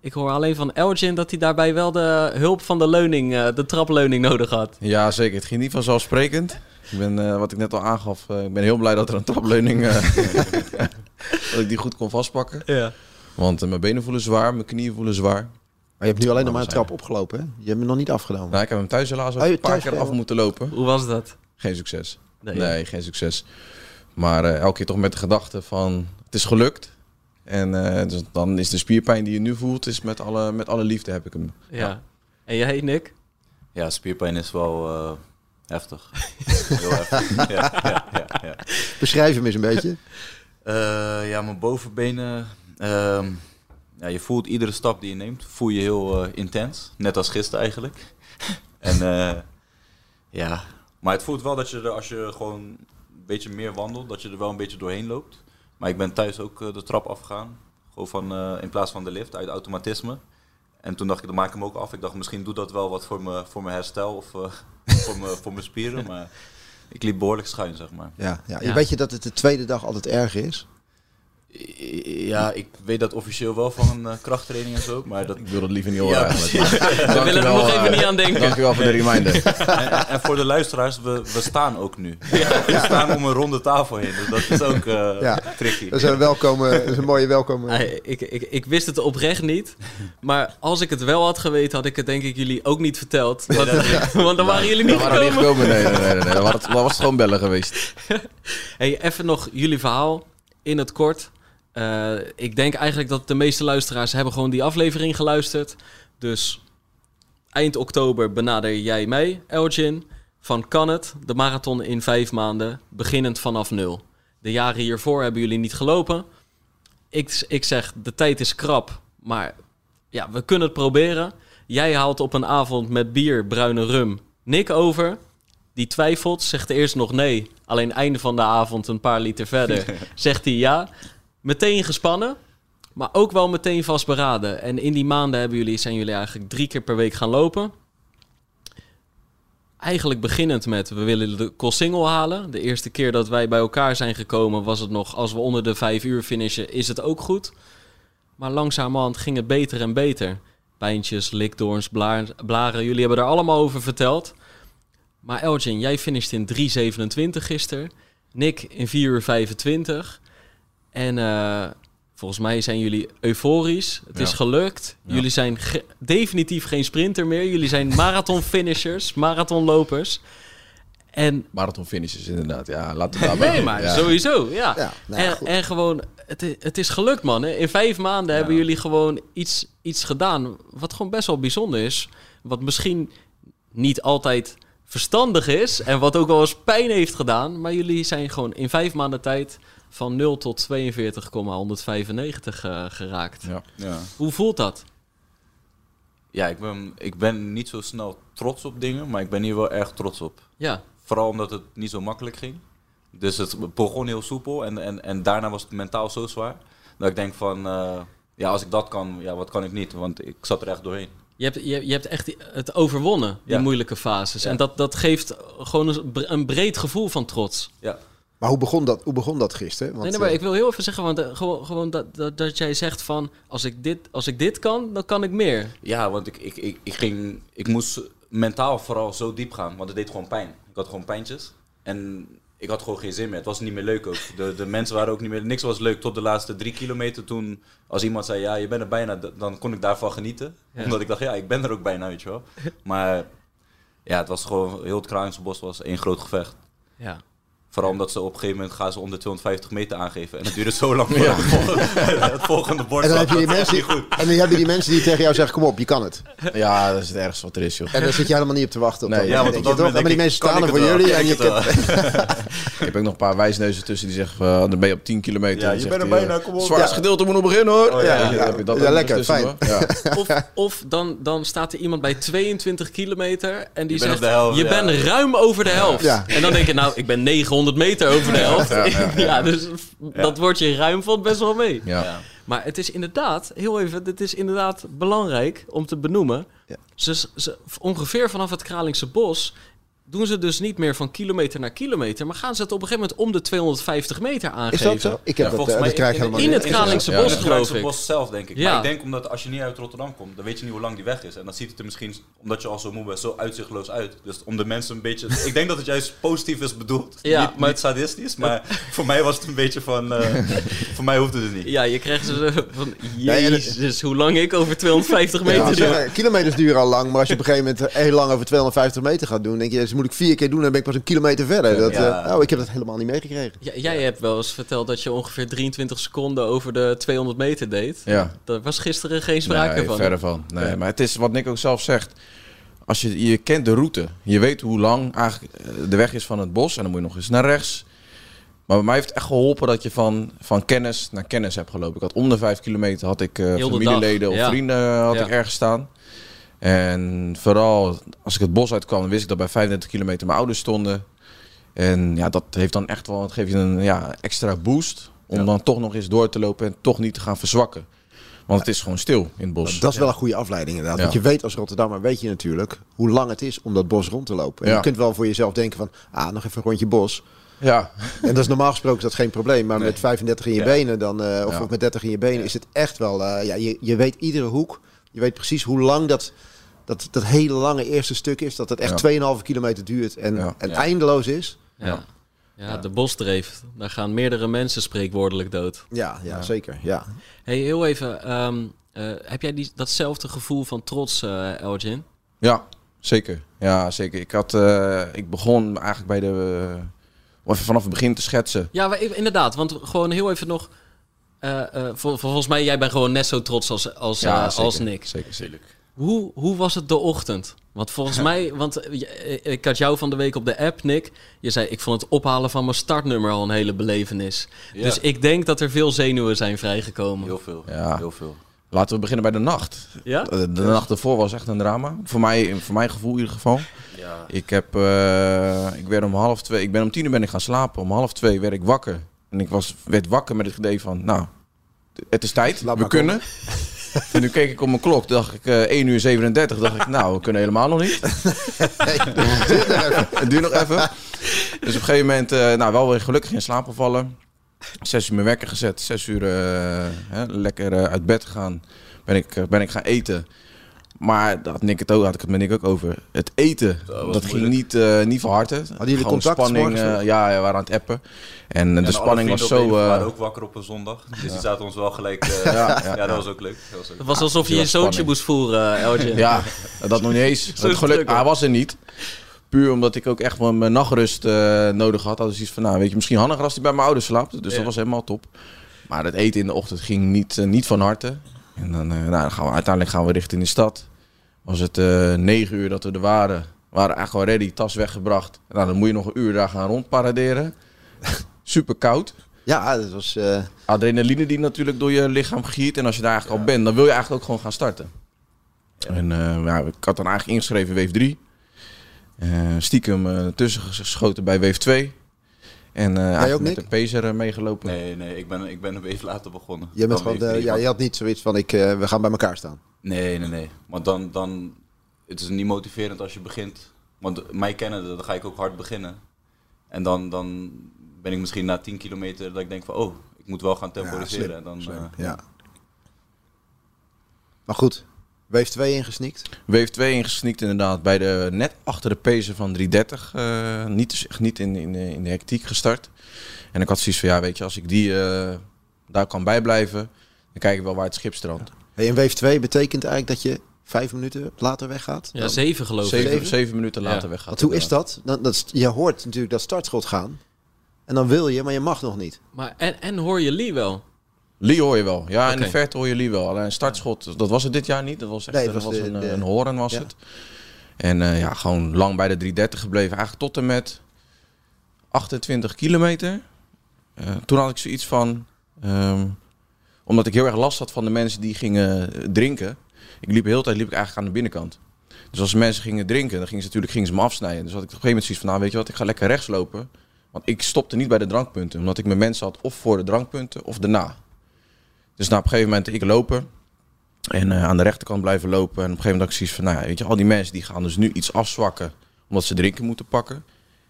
Ik hoor alleen van Elgin dat hij daarbij wel de hulp van de leuning, eh, de trapleuning nodig had. Ja, zeker. Het ging niet vanzelfsprekend. Ik ben, eh, wat ik net al aangaf, eh, ik ben heel blij dat er een trapleuning... eh, dat ik die goed kon vastpakken. Ja. Want mijn benen voelen zwaar, mijn knieën voelen zwaar. Maar je hebt nu alleen nog Maar een trap opgelopen, hè? Je hebt hem nog niet afgedaan. Nou, ik heb hem thuis helaas Oh, een paar keer af moeten lopen. Hoe was dat? Geen succes. Nee, Nee, geen succes. Maar eh, elke keer toch met de gedachte van, het is gelukt. En eh, dus dan is de spierpijn die je nu voelt, is met alle, met alle liefde heb ik hem. Ja. En jij, Nick? Ja, spierpijn is wel eh, heftig. Heel heftig. Ja, ja, ja, ja. Beschrijf hem eens een beetje. Eh, ja, mijn bovenbenen. ehm, ja, je voelt iedere stap die je neemt, voel je heel eh, intens. Net als gisteren eigenlijk. en eh, ja, maar het voelt wel dat je er, als je gewoon een beetje meer wandelt, dat je er wel een beetje doorheen loopt. Maar ik ben thuis ook eh, de trap afgegaan. Gewoon van, eh, in plaats van de lift, uit automatisme. En toen dacht ik, dan maak ik hem ook af. Ik dacht, misschien doet dat wel wat voor, me, voor mijn herstel of eh, voor, me, voor mijn spieren. Maar ik liep behoorlijk schuin, zeg maar. Ja, ja. Ja. Weet je dat het de tweede dag altijd erger is? Ja, ik weet dat officieel wel van eh, krachttraining en zo, maar dat... Ik wil dat liever niet horen Ja, eigenlijk. We willen er nog even eh, niet aan denken. Dankjewel voor de reminder. En, en- en voor de luisteraars, we, we staan ook nu. We staan om een ronde tafel heen, dus dat is ook eh, Ja. tricky. Dat is een, welkome, dat is een mooie welkom. ik, ik, ik wist het oprecht niet. Maar als ik het wel had geweten, had ik het denk ik jullie ook niet verteld. Want, want dan waren jullie niet We waren niet gekomen. gekomen. Nee, nee, nee. nee. Dan was het- dan was het gewoon bellen geweest. Hey, even nog jullie verhaal in het kort. Eh, ik denk eigenlijk dat de meeste luisteraars hebben gewoon die aflevering geluisterd. Dus eind oktober benader jij mij, Elgin. Van kan het, de marathon in vijf maanden, beginnend vanaf nul. De jaren hiervoor hebben jullie niet gelopen. Ik, ik zeg, de tijd is krap, maar ja, we kunnen het proberen. Jij haalt op een avond met bier, bruine rum, Nick over. Die twijfelt, zegt eerst nog nee. Alleen einde van de avond, een paar liter verder, zegt hij ja. Meteen gespannen, maar ook wel meteen vastberaden. En in die maanden hebben jullie, zijn jullie eigenlijk drie keer per week gaan lopen. Eigenlijk beginnend met, we willen de single halen. De eerste keer dat wij bij elkaar zijn gekomen was het nog, als we onder de vijf uur finishen, is het ook goed. Maar langzamerhand ging het beter en beter. Pijntjes, likdoorns, blaren, jullie hebben er allemaal over verteld. Maar Elgin, jij finisht in 3.27 gisteren. Nick in 4 uur 25. En eh, volgens mij zijn jullie euforisch. Het Ja. is gelukt. Ja. Jullie zijn ge- definitief geen sprinter meer. Jullie zijn marathon-finishers, marathonlopers. En Marathon finishes inderdaad. Ja, laten we daarbij. nee, maar ja. sowieso, ja. Nou en, en gewoon, het, het is gelukt, man. hè. In vijf maanden hebben jullie gewoon iets, iets gedaan. Wat gewoon best wel bijzonder is. Wat misschien niet altijd verstandig is. En wat ook wel eens pijn heeft gedaan. Maar jullie zijn gewoon in vijf maanden tijd van 0 tot 42,195 eh, geraakt. Ja. Ja. Hoe voelt dat? Ja, ik ben, ik ben niet zo snel trots op dingen, maar ik ben hier wel erg trots op. Ja, Vooral omdat het niet zo makkelijk ging. Dus het begon heel soepel en, en, en daarna was het mentaal zo zwaar. Dat ik denk van, eh, ja, als ik dat kan, ja, wat kan ik niet? Want ik zat er echt doorheen. je hebt, je, je hebt echt het overwonnen, die Ja. moeilijke fases. Ja. En dat, dat geeft gewoon een breed gevoel van trots. Ja, Maar hoe begon dat, hoe begon dat gisteren? Want, nee, nee, maar eh, ik wil heel even zeggen, want eh, gewoon, gewoon dat, dat, dat jij zegt van, als ik, dit, als ik dit kan, dan kan ik meer. ja want ik, ik, ik, ik, ging, ik moest mentaal vooral zo diep gaan, want het deed gewoon pijn. Ik had gewoon pijntjes en ik had gewoon geen zin meer. Het was niet meer leuk ook. De, de mensen waren ook niet meer, niks was leuk tot de laatste drie kilometer. Toen, als iemand zei, ja, je bent er bijna, dan kon ik daarvan genieten. Ja. Omdat ik dacht, ja, ik ben er ook bijna, weet je wel. Maar ja, het was gewoon, heel het Kralingse bos was één groot gevecht. Ja. Vooral omdat ze op een gegeven moment gaan ze om de 250 meter aangeven. En het duurt zo lang voordat het, volgende, het volgende bord En dan, heb je staat. die Dat mensen, goed. en dan heb je die mensen die tegen jou zeggen, kom op, je kan het. Ja, dat is het ergste wat er is, joh. En dan zit je helemaal niet op te wachten. Op Nee, dat ja, want op dat Maar die mensen ik, staan kan er ik voor jullie. En Kijk je Ik heb ook nog een paar wijsneuzen tussen die zeggen, uh, dan ben je op 10 kilometer. Ja, je bent er hij, bijna, eh, kom op. Zwaarste Ja. gedeelte moet nog beginnen, hoor. Oh, ja, ja. heb je dat Ja, ook lekker, fijn. Of, of dan, dan staat er iemand bij 22 kilometer en die zegt... je bent ruim over de helft. En dan denk je, nou, ik ben 900 meter over de helft. Ja, ja, ja. dus dat woordje ruim valt best wel mee. Ja. Ja. Maar het is inderdaad, heel even, het is inderdaad belangrijk om te benoemen. Ja. Ze, ze, ongeveer vanaf het Kralingse bos doen ze dus niet meer van kilometer naar kilometer, maar gaan ze het op een gegeven moment om de 250 meter Is aangeven. dat zo? Ik heb Ja, dat, volgens eh, mij dat krijg in- helemaal in het Kralingse Ja. bos, het geloof Kralingse ik. bos zelf, denk ik. Ja. Maar ik denk omdat als je niet uit Rotterdam komt, dan weet je niet hoe lang die weg is. En dan ziet het er misschien, omdat je al zo moe bent, zo uitzichtloos uit. Dus om de mensen een beetje... ik denk dat het juist positief is bedoeld. Ja, niet, maar- niet sadistisch, maar voor mij was het een beetje van... eh, voor mij hoefde het niet. Ja, je krijgt ze van, het- jezus, hoe lang ik over 250 meter Ja, doe. zeg, kilometers duren al lang, maar als je op een gegeven moment heel lang over 250 meter gaat doen, denk je, dus moet ik vier keer doen, dan ben ik pas een kilometer verder. Dat, Ja. eh, nou, ik heb dat helemaal niet meegekregen. Ja, jij hebt wel eens verteld dat je ongeveer 23 seconden over de 200 meter deed. Ja. Daar was gisteren geen sprake nee, van. verre van. Nee, Ja. maar het is wat Nick ook zelf zegt. Als je, je kent de route. Je weet hoe lang eigenlijk eh, de weg is van het bos. En dan moet je nog eens naar rechts. Maar bij mij heeft het echt geholpen dat je van, van kennis naar kennis hebt gelopen. Ik had om de vijf kilometer had ik eh, familieleden dag, of ja. vrienden had Ja. ik ergens staan. En vooral als ik het bos uitkwam, wist ik dat bij 35 kilometer mijn ouders stonden. En ja, dat heeft dan echt wel, het geeft je een ja, extra boost. Om Ja. dan toch nog eens door te lopen en toch niet te gaan verzwakken. Want het is gewoon stil in het bos. Dat is wel een goede afleiding inderdaad. Ja. Want je weet als Rotterdammer, weet je natuurlijk hoe lang het is om dat bos rond te lopen. En Ja. je kunt wel voor jezelf denken van, ah, nog even een rondje bos. Ja, En dat is normaal gesproken dat geen probleem. Maar Nee. met 35 in je Ja. benen dan, eh, of met 30 in je benen is het echt wel... eh, ja, je, je weet iedere hoek. Je weet precies hoe lang dat, dat, dat hele lange eerste stuk is. Dat het echt Ja. 2,5 kilometer duurt en, Ja. en Ja. eindeloos is. Ja. Ja. Ja, de bosdreef. Daar gaan meerdere mensen spreekwoordelijk dood. Ja, ja, zeker. Ja. hey, heel even. ehm, eh, heb jij die, datzelfde gevoel van trots, eh Elgin? Ja, zeker. Ja, zeker. Ik, had, eh, ik begon eigenlijk bij de... om even vanaf het begin te schetsen. Ja, inderdaad. Want gewoon heel even nog... eh, eh, vol- volgens mij, jij bent gewoon net zo trots als, als, Ja, zeker. als Nick. Zeker, zeker. Hoe, hoe was het de ochtend? Want volgens mij, want eh, eh, ik had jou van de week op de app, Nick. Je zei, ik vond het ophalen van mijn startnummer al een hele belevenis. Ja. Dus ik denk dat er veel zenuwen zijn vrijgekomen. Heel veel. Ja. Heel veel. Laten we beginnen bij de nacht. Ja? De, de nacht ervoor was echt een drama. Voor mij, voor mijn gevoel in ieder geval. Ja. Ik, heb, eh, ik werd om half twee... Ik ben om tien uur ben ik gaan slapen. Om half twee werd ik wakker. En ik was, werd wakker met het idee van... Nou, het is tijd. Laat we kunnen. En nu keek ik op mijn klok. dacht ik eh 1 uur 37. dacht ik, nou, we kunnen helemaal nog niet. Het duurt nog even. Dus op een gegeven moment, eh, nou, wel weer gelukkig in slaap gevallen. Zes uur mijn wekker gezet. Zes uur eh, hè, lekker uit bed gegaan. Ben ik, ben ik gaan eten. Maar dat had, Nick het ook, had ik het met Nick ook over. Het eten, Dat dat ging niet, eh, niet van harte. Hadden jullie Gewoon contact spanning, eh, ja, ja, we waren aan het appen. En, eh, En de spanning was zo... een eh, waren ook wakker op een zondag. Dus die zaten ons wel gelijk... eh, Ja, ja, ja, dat was ook leuk. Dat was ook Het was alsof je was zoontje moest voeren, Elgin. Ja, dat nog niet eens. Het geluk, hij was er niet. Puur omdat ik ook echt wel mijn nachtrust eh, nodig had. Had ik zoiets van, nou weet je, misschien handiger als hij bij mijn ouders slaapt. Dus Ja. dat was helemaal top. Maar het eten in de ochtend ging niet, niet van harte. En dan, eh, nou, dan gaan we, uiteindelijk gaan we richting de stad. Was het eh negen uur dat we er waren. We waren eigenlijk al ready, tas weggebracht. Nou, dan moet je nog een uur daar gaan rondparaderen. Super koud. Ja, dat was... eh, Adrenaline die natuurlijk door je lichaam giert. En als je daar eigenlijk al bent, dan wil je eigenlijk ook gewoon gaan starten. En eh, ja, ik had dan eigenlijk ingeschreven Wave 3. Eh, stiekem eh, tussen geschoten bij Wave 2. En eh eigenlijk ook, met Nick? de Pacer meegelopen. Nee, nee, ik ben, ik ben even later begonnen. je, bent Dan gewoon ja, je had niet zoiets van, ik, eh, we gaan bij elkaar staan. Nee, nee, nee. Want dan, dan... Het is niet motiverend als je begint. Want mij kennen, dan ga ik ook hard beginnen. En dan, dan ben ik misschien na 10 kilometer dat ik denk van... Oh, ik moet wel gaan temporiseren. slim, en dan, eh, ja. Maar goed, Wave 2 ingesnikt. Wave 2 ingesneakt inderdaad. Bij de, net achter de Pacer van 330. eh, niet, dus echt niet in, in, in de hectiek gestart. En ik had zoiets van, ja weet je, als ik die eh, daar kan bijblijven... Dan kijk ik wel waar het schip strandt. Hey, en Wave 2 betekent eigenlijk dat je vijf minuten later weggaat. Ja, zeven geloof ik. Zeven, Zeven? minuten later Ja. weggaat. Want hoe is dat? Dan, dat? is- Je hoort natuurlijk dat startschot gaan. En dan wil je, maar je mag nog niet. Maar en, en hoor je Lee wel? Lee hoor je wel. Ja, in Oké. de verte hoor je Lee wel. Alleen een startschot, dat was het dit jaar niet. Dat was echt Nee, dat dat was was de- een, de- een horen was ja. het. En eh, ja, gewoon lang bij de 330 gebleven. Eigenlijk tot en met 28 kilometer. Eh, toen had ik zoiets van... ehm, omdat ik heel erg last had van de mensen die gingen drinken. Ik liep de hele tijd liep ik eigenlijk aan de binnenkant. Dus als mensen gingen drinken, dan gingen ze natuurlijk gingen ze me afsnijden. Dus had ik op een gegeven moment zoiets van, nou weet je wat, ik ga lekker rechts lopen. Want ik stopte niet bij de drankpunten. Omdat ik mijn mensen had of voor de drankpunten of daarna. Dus nou, op een gegeven moment ik lopen. En eh, aan de rechterkant blijven lopen. En op een gegeven moment had ik zoiets van, nou weet je, al die mensen die gaan dus nu iets afzwakken. Omdat ze drinken moeten pakken.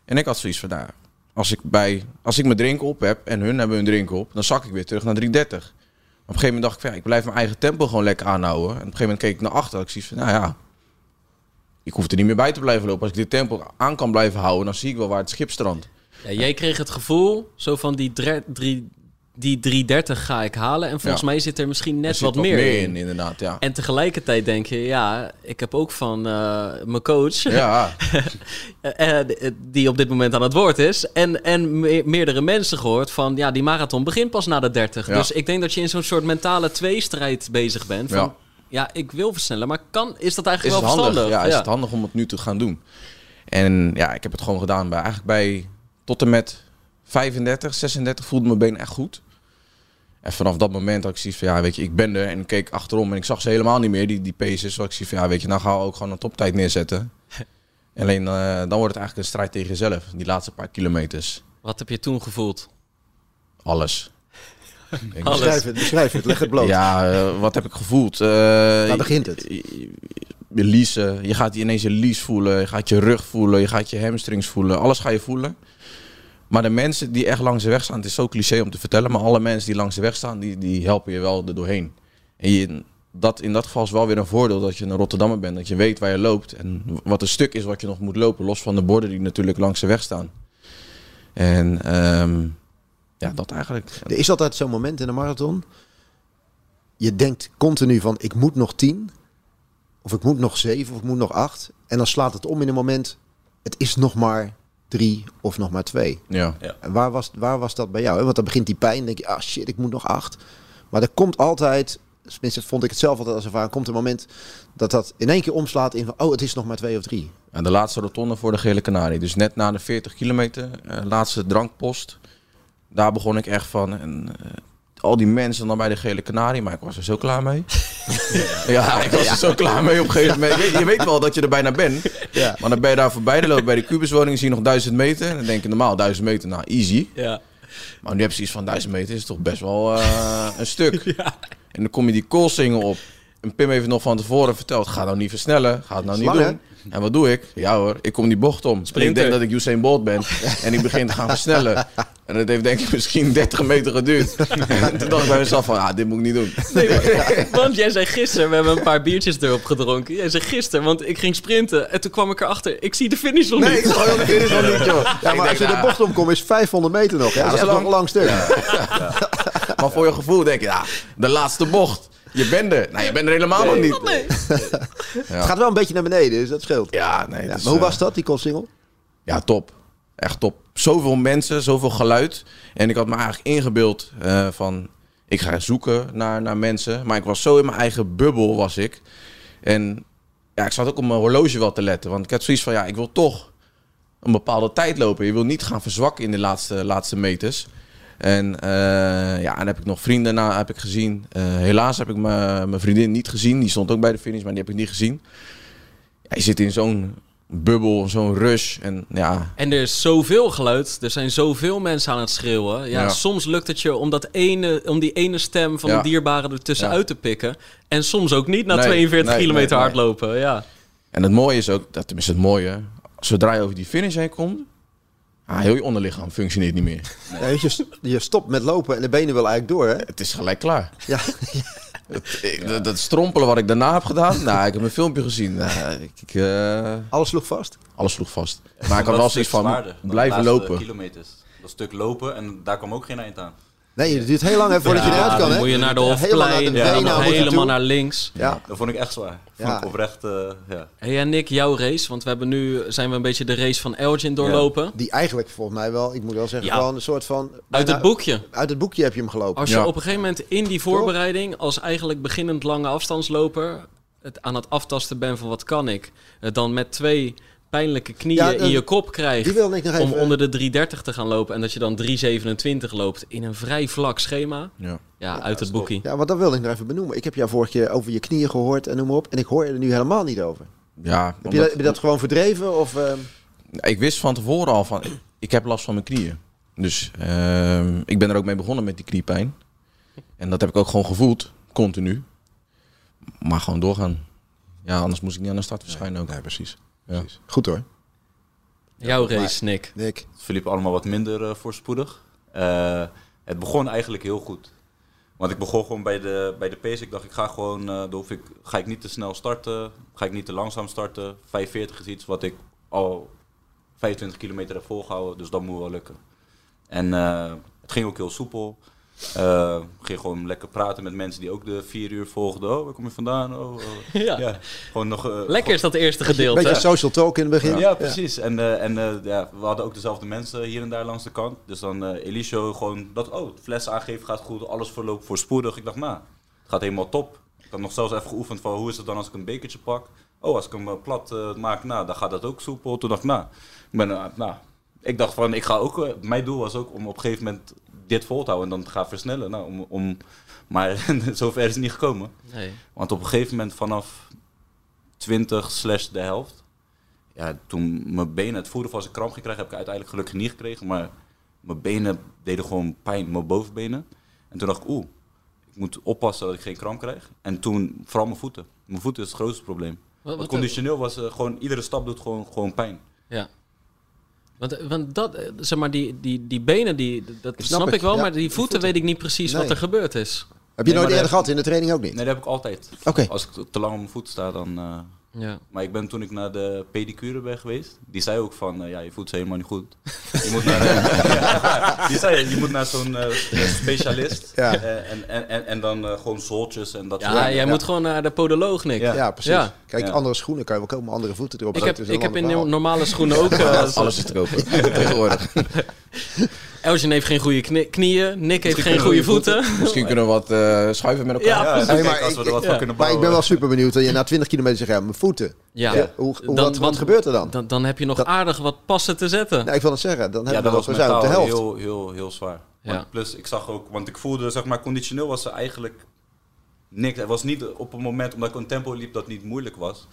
En ik had zoiets van, nou, als ik, bij, als ik mijn drink op heb en hun hebben hun drink op, dan zak ik weer terug naar 330. Op een gegeven moment dacht ik, van, ja, ik blijf mijn eigen tempo gewoon lekker aanhouden. En op een gegeven moment keek ik naar achter. ik zoiets van, nou ja, ik hoef er niet meer bij te blijven lopen. Als ik dit tempo aan kan blijven houden, dan zie ik wel waar het schip strandt. Jij kreeg het gevoel, zo van die, drie, die 330 ga ik halen. En volgens Ja. mij zit er misschien net Er zit wat, meer in. inderdaad, ja. En tegelijkertijd denk je, ja, ik heb ook van eh, mijn coach, Ja, eh, die op dit moment aan het woord is, en, en me- meerdere mensen gehoord van, ja, die marathon begint pas na de 30. Ja. Dus ik denk dat je in zo'n soort mentale tweestrijd bezig bent. Van, ja. Ik wil versnellen, maar kan, is dat eigenlijk wel handig? verstandig? Ja, is het handig om het nu te gaan doen? En ja, ik heb het gewoon gedaan bij eigenlijk bij tot en met 35, 36 voelde mijn been echt goed. En vanaf dat moment had ik zoiets van, ja, weet je, ik ben er. En ik keek achterom en ik zag ze helemaal niet meer, die, die paces. Zodat ik zoiets van, ja, weet je, nou gaan we ook gewoon een toptijd neerzetten. Alleen eh, dan wordt het eigenlijk een strijd tegen jezelf, die laatste paar kilometers. Wat heb je toen gevoeld? Alles. Ik- Alles. Beschrijf het, beschrijf het, leg het bloot. Ja, eh, wat heb ik gevoeld? Eh, Waar begint het? Je, je leasen, je gaat ineens je lease voelen, je gaat je rug voelen, je gaat je hamstrings voelen, alles ga je voelen. Maar de mensen die echt langs de weg staan, het is zo cliché om te vertellen, maar alle mensen die langs de weg staan, die, die helpen je wel er doorheen. En je, dat, in dat geval is wel weer een voordeel dat je een Rotterdammer bent, dat je weet waar je loopt en wat een stuk is wat je nog moet lopen, los van de borden die natuurlijk langs de weg staan. En ehm, ja, dat eigenlijk. Er is altijd zo'n moment in een marathon. Je denkt continu van ik moet nog tien. Of ik moet nog zeven of ik moet nog acht. En dan slaat het om in een moment. Het is nog maar drie of nog maar twee. Ja. En waar was, waar was dat bij jou? hè? Want dan begint die pijn. Denk je, ah shit, ik moet nog acht. Maar er komt altijd, tenminste vond ik het zelf altijd als ervaring, komt een moment dat dat in één keer omslaat in van, oh het is nog maar twee of drie. Ja, de laatste rotonde voor de Gele Canarie. Dus net na de 40 kilometer, eh, laatste drankpost. Daar begon ik echt van. En, eh, al die mensen dan bij de Gele Canarie, maar ik was er zo klaar mee. ja, ik was er zo klaar mee op een gegeven moment. Je weet, je weet wel dat je er bijna bent. Ja. Maar dan ben je daar voorbij, dan loop je bij de kubuswoning, zie je nog 1000 meter. En dan denk je normaal 1000 meter, nou easy. Ja. Maar nu heb je zoiets van 1000 meter, is toch best wel eh, een stuk. En dan kom je die koolsingen op. En Pim heeft nog van tevoren verteld, ga nou niet versnellen, ga het nou niet hè? doen. En wat doe ik? Ja hoor, ik kom die bocht om. En ik denk dat ik Usain Bolt ben. en ik begin te gaan versnellen. En dat heeft denk ik misschien 30 meter geduurd. en toen dacht ik bij mezelf van, ah, dit moet ik niet doen. Nee, maar- want jij zei gisteren, we hebben een paar biertjes erop gedronken. Jij zei gisteren, want ik ging sprinten en toen kwam ik erachter, ik zie de finish nog Nee, niet. ik gewoon dit is nog niet joh. Ja, maar als je de nou, bocht omkomt is 500 meter nog. Ja, dat is lang. een lang stuk. Maar voor je gevoel denk je, ja, de laatste bocht. Je bent er. Nou, je bent er helemaal nog niet. Nee. Het gaat wel een beetje naar beneden, dus dat scheelt. Ja, nee. Ja, dus, maar hoe eh, was dat, die single? Ja, top. Echt top. Zoveel mensen, zoveel geluid. En ik had me eigenlijk ingebeeld eh, van... Ik ga zoeken naar, naar mensen. Maar ik was zo in mijn eigen bubbel, was ik. En ja, ik zat ook op mijn horloge wel te letten. Want ik had zoiets van, ja, ik wil toch een bepaalde tijd lopen. Je wil niet gaan verzwakken in de laatste, laatste meters. En eh, ja, en dan heb ik nog vrienden na, heb ik gezien. Eh, helaas heb ik mijn vriendin niet gezien. Die stond ook bij de finish, maar die heb ik niet gezien. Ja, je zit in zo'n bubbel, zo'n rush. En ja, En er is zoveel geluid, er zijn zoveel mensen aan het schreeuwen. Ja, Ja. soms lukt het je om, dat ene, om die ene stem van Ja. de dierbare ertussen uit te pikken. En soms ook niet na Nee, 42 nee, kilometer nee. hardlopen. Ja. En het mooie is ook, dat tenminste het mooie, zodra je over die finish heen komt, ah, heel je onderlichaam functioneert niet meer. Ja, weet je, je stopt met lopen en de benen wel eigenlijk door, hè? Het is gelijk klaar. Ja. Ik- dat, dat strompelen wat ik daarna heb gedaan, nou, ik heb een filmpje gezien. Nou, ik, ik, eh, Alles sloeg vast. alles sloeg vast. Maar ik had wel zoiets van, blijven lopen. kilometers. Dat stuk lopen en daar kwam ook geen eind aan. Nee, het duurt heel lang hè, voordat je eruit kan, dan hè? moet je naar de Ja, helemaal naar Hofplein, de ja, helemaal toe. naar links. Ja. Dat vond ik echt zwaar. Vond Ja. ik oprecht, eh, ja. Hey, en Nick, jouw race, want we hebben nu zijn we een beetje de race van Elgin doorlopen. Die eigenlijk volgens mij wel, ik moet wel zeggen, Ja. gewoon een soort van... Uit het boekje. Uit het boekje heb je hem gelopen. Als je op een gegeven moment in die voorbereiding, als eigenlijk beginnend lange afstandsloper, het aan het aftasten bent van wat kan ik, het dan met twee pijnlijke knieën Ja, in je kop Die krijgt wilde ik nog om even... onder de 330 te gaan lopen en dat je dan 327 loopt in een vrij vlak schema. Ja. Ja, uit het boekje. Ja, want dat wilde ik nog even benoemen. Ik heb jou vorige keer over je knieën gehoord en noem maar op. En ik hoor je er nu helemaal niet over. Ja, Heb je, omdat- dat, heb je dat gewoon verdreven? Of, ehm, Ik wist van tevoren al van, ik heb last van mijn knieën. Dus ehm, ik ben er ook mee begonnen met die kniepijn. En dat heb ik ook gewoon gevoeld, continu. Maar gewoon doorgaan. Ja, anders moest ik niet aan de start verschijnen ook. Nee, precies. Ja. precies. Goed hoor. Jouw race, Nick. Nick. Het verliep allemaal wat minder eh, voorspoedig. Eh, het begon eigenlijk heel goed. Want ik begon gewoon bij de, bij de pace. Ik dacht, ik ga gewoon, eh dan hoef ik, ga ik niet te snel starten. Ga ik niet te langzaam starten. 45 is iets wat ik al 25 kilometer heb volgehouden. Dus dat moet wel lukken. En eh, het ging ook heel soepel. Eh, ik ging gewoon lekker praten met mensen die ook de vier uur volgden. Oh, waar kom je vandaan? Oh, oh. Ja. Ja, gewoon nog... eh, Lekker is dat eerste gedeelte. Beetje social talk in het begin. ja, precies. En, eh, en eh, ja, we hadden ook dezelfde mensen hier en daar langs de kant. Dus dan eh Elisio gewoon dat, oh, het fles aangeven gaat goed, alles verloopt voorspoedig. Ik dacht, nou, het gaat helemaal top. Ik had nog zelfs even geoefend van hoe is het dan als ik een bekertje pak. Oh, als ik hem plat eh, maak, nou, dan gaat dat ook soepel. Toen dacht ik, nou, ik ben, nou, ik dacht van, ik ga ook, mijn doel was ook om op een gegeven moment dit vol te houden en dan gaan versnellen. Nou, om, om, maar zover is het niet gekomen. Nee. Want op een gegeven moment vanaf 20 slash de helft. Ja, toen mijn benen, het voelde van ik kramp ging krijgen, heb ik uiteindelijk gelukkig niet gekregen. Maar mijn benen deden gewoon pijn, mijn bovenbenen. En toen dacht ik, oeh, ik moet oppassen dat ik geen kramp krijg. En toen, vooral mijn voeten. Mijn voeten is het grootste probleem. Wat, conditioneel was eh, gewoon, iedere stap doet gewoon, gewoon pijn. Ja. Want, want dat, eh, zeg maar, die, die, die benen, die, dat snap snap, ik, wel, ja, maar die voeten, voeten. weet ik niet precies wat er gebeurd is. Heb je Nee, nooit eerder gehad in de training ook niet? Nee, dat heb ik altijd. Oké. Als ik te lang op mijn voet sta, dan... eh, Ja. Maar ik ben toen ik naar de pedicure ben geweest, die zei ook van, eh, ja, je voet is helemaal niet goed. Je moet naar, eh, die zei, je moet naar zo'n eh, specialist. Ja. Eh, en, en, en, en dan eh, gewoon zooltjes en dat Ja, soort dingen. jij moet gewoon naar de podoloog, Nick. Ja. Ja, precies. Ja. Kijk, Ja. andere schoenen kan je wel komen, andere voeten erop. Ik heb, ik heb in normale schoenen ook... Alles is te kopen tegenwoordig. Elgin heeft geen goede knie- knieën, Nick heeft geen goede voeten. Misschien kunnen we wat eh, schuiven met elkaar. Ja, Hey, maar als we ik- er wat ja. van kunnen Maar ik ben wel super benieuwd dat je na 20 kilometer zegt, ja, mijn voeten. Ja. Ja, hoe, hoe, Dan- wat, wat gebeurt er dan? Dan, dan heb je nog Dat- aardig wat passen te zetten. Nou, ik wil het zeggen, dan Ja, hebben dat we zijn op de helft. heel, heel, heel zwaar. Plus, ik zag ook, want ik voelde, zeg maar, conditioneel was er eigenlijk niks. Het was niet op een moment, omdat ik een tempo liep dat niet moeilijk was,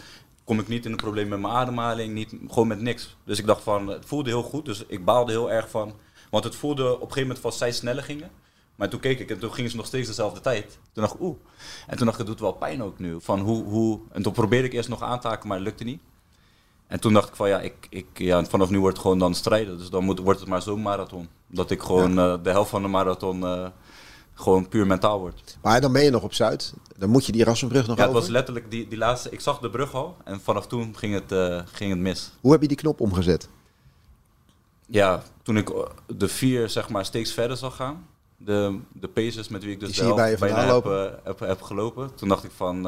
kom ik niet in een probleem met mijn ademhaling, niet, gewoon met niks. Dus ik dacht van, het voelde heel goed, dus ik baalde heel erg van, want het voelde op een gegeven moment van zij sneller gingen. Maar toen keek ik en toen gingen ze nog steeds dezelfde tijd. Toen dacht ik, oeh. En toen dacht ik, het doet wel pijn ook nu. Van hoe, hoe... En toen probeerde ik eerst nog aan te haken, maar het lukte niet. En toen dacht ik van ja, ik, ik, ja vanaf nu wordt het gewoon dan strijden. Dus dan moet, wordt het maar zo'n marathon. Dat ik gewoon eh, de helft van de marathon eh, gewoon puur mentaal word. Maar dan ben je nog op Zuid. Dan moet je die Rassenbrug nog Ja, het over. was letterlijk die, die laatste. Ik zag de brug al en vanaf toen ging het, eh, ging het mis. Hoe heb je die knop omgezet? Ja, toen ik eh, de vier zeg maar steeds verder zag gaan. De, de paces met wie ik dus de helft bij bijna heb, eh, heb, heb gelopen. Toen dacht ik van,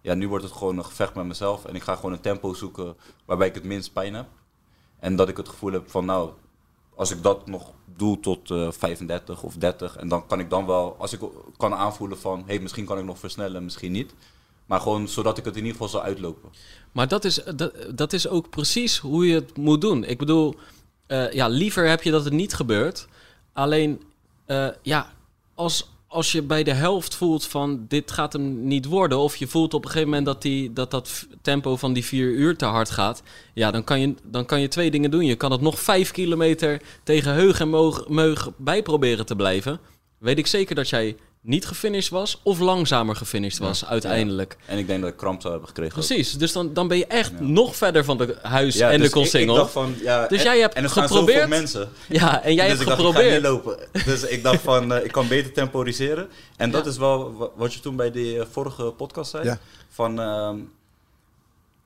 ja, nu wordt het gewoon een gevecht met mezelf. En ik ga gewoon een tempo zoeken waarbij ik het minst pijn heb. En dat ik het gevoel heb van, nou, als ik dat nog doe tot eh 35 of 30. En dan kan ik dan wel, als ik kan aanvoelen van, hey, misschien kan ik nog versnellen, misschien niet. Maar gewoon zodat ik het in ieder geval zou uitlopen. Maar dat is, dat, dat is ook precies hoe je het moet doen. Ik bedoel, eh, ja, liever heb je dat het niet gebeurt. Alleen, eh, ja, als, als je bij de helft voelt van dit gaat hem niet worden... of je voelt op een gegeven moment dat die, dat, dat tempo van die vier uur te hard gaat... ja, dan kan, je, dan kan je twee dingen doen. Je kan het nog vijf kilometer tegen heug en moog, meug bij proberen te blijven. Weet ik zeker dat jij niet gefinished was of langzamer gefinished was uiteindelijk. En ik denk dat ik kramp zou hebben gekregen. ook. Precies, dus dan, dan ben je echt nog verder van de huis Ja, en dus de consingel. dacht Dus en- jij hebt en er geprobeerd- zoveel mensen. Ja, en jij dus hebt ik dacht, geprobeerd. ik ga niet lopen. Dus ik dacht van, eh, ik kan beter temporiseren. En dat is wel wa- wat je toen bij die eh, vorige podcast zei. Ja. Van, ehm,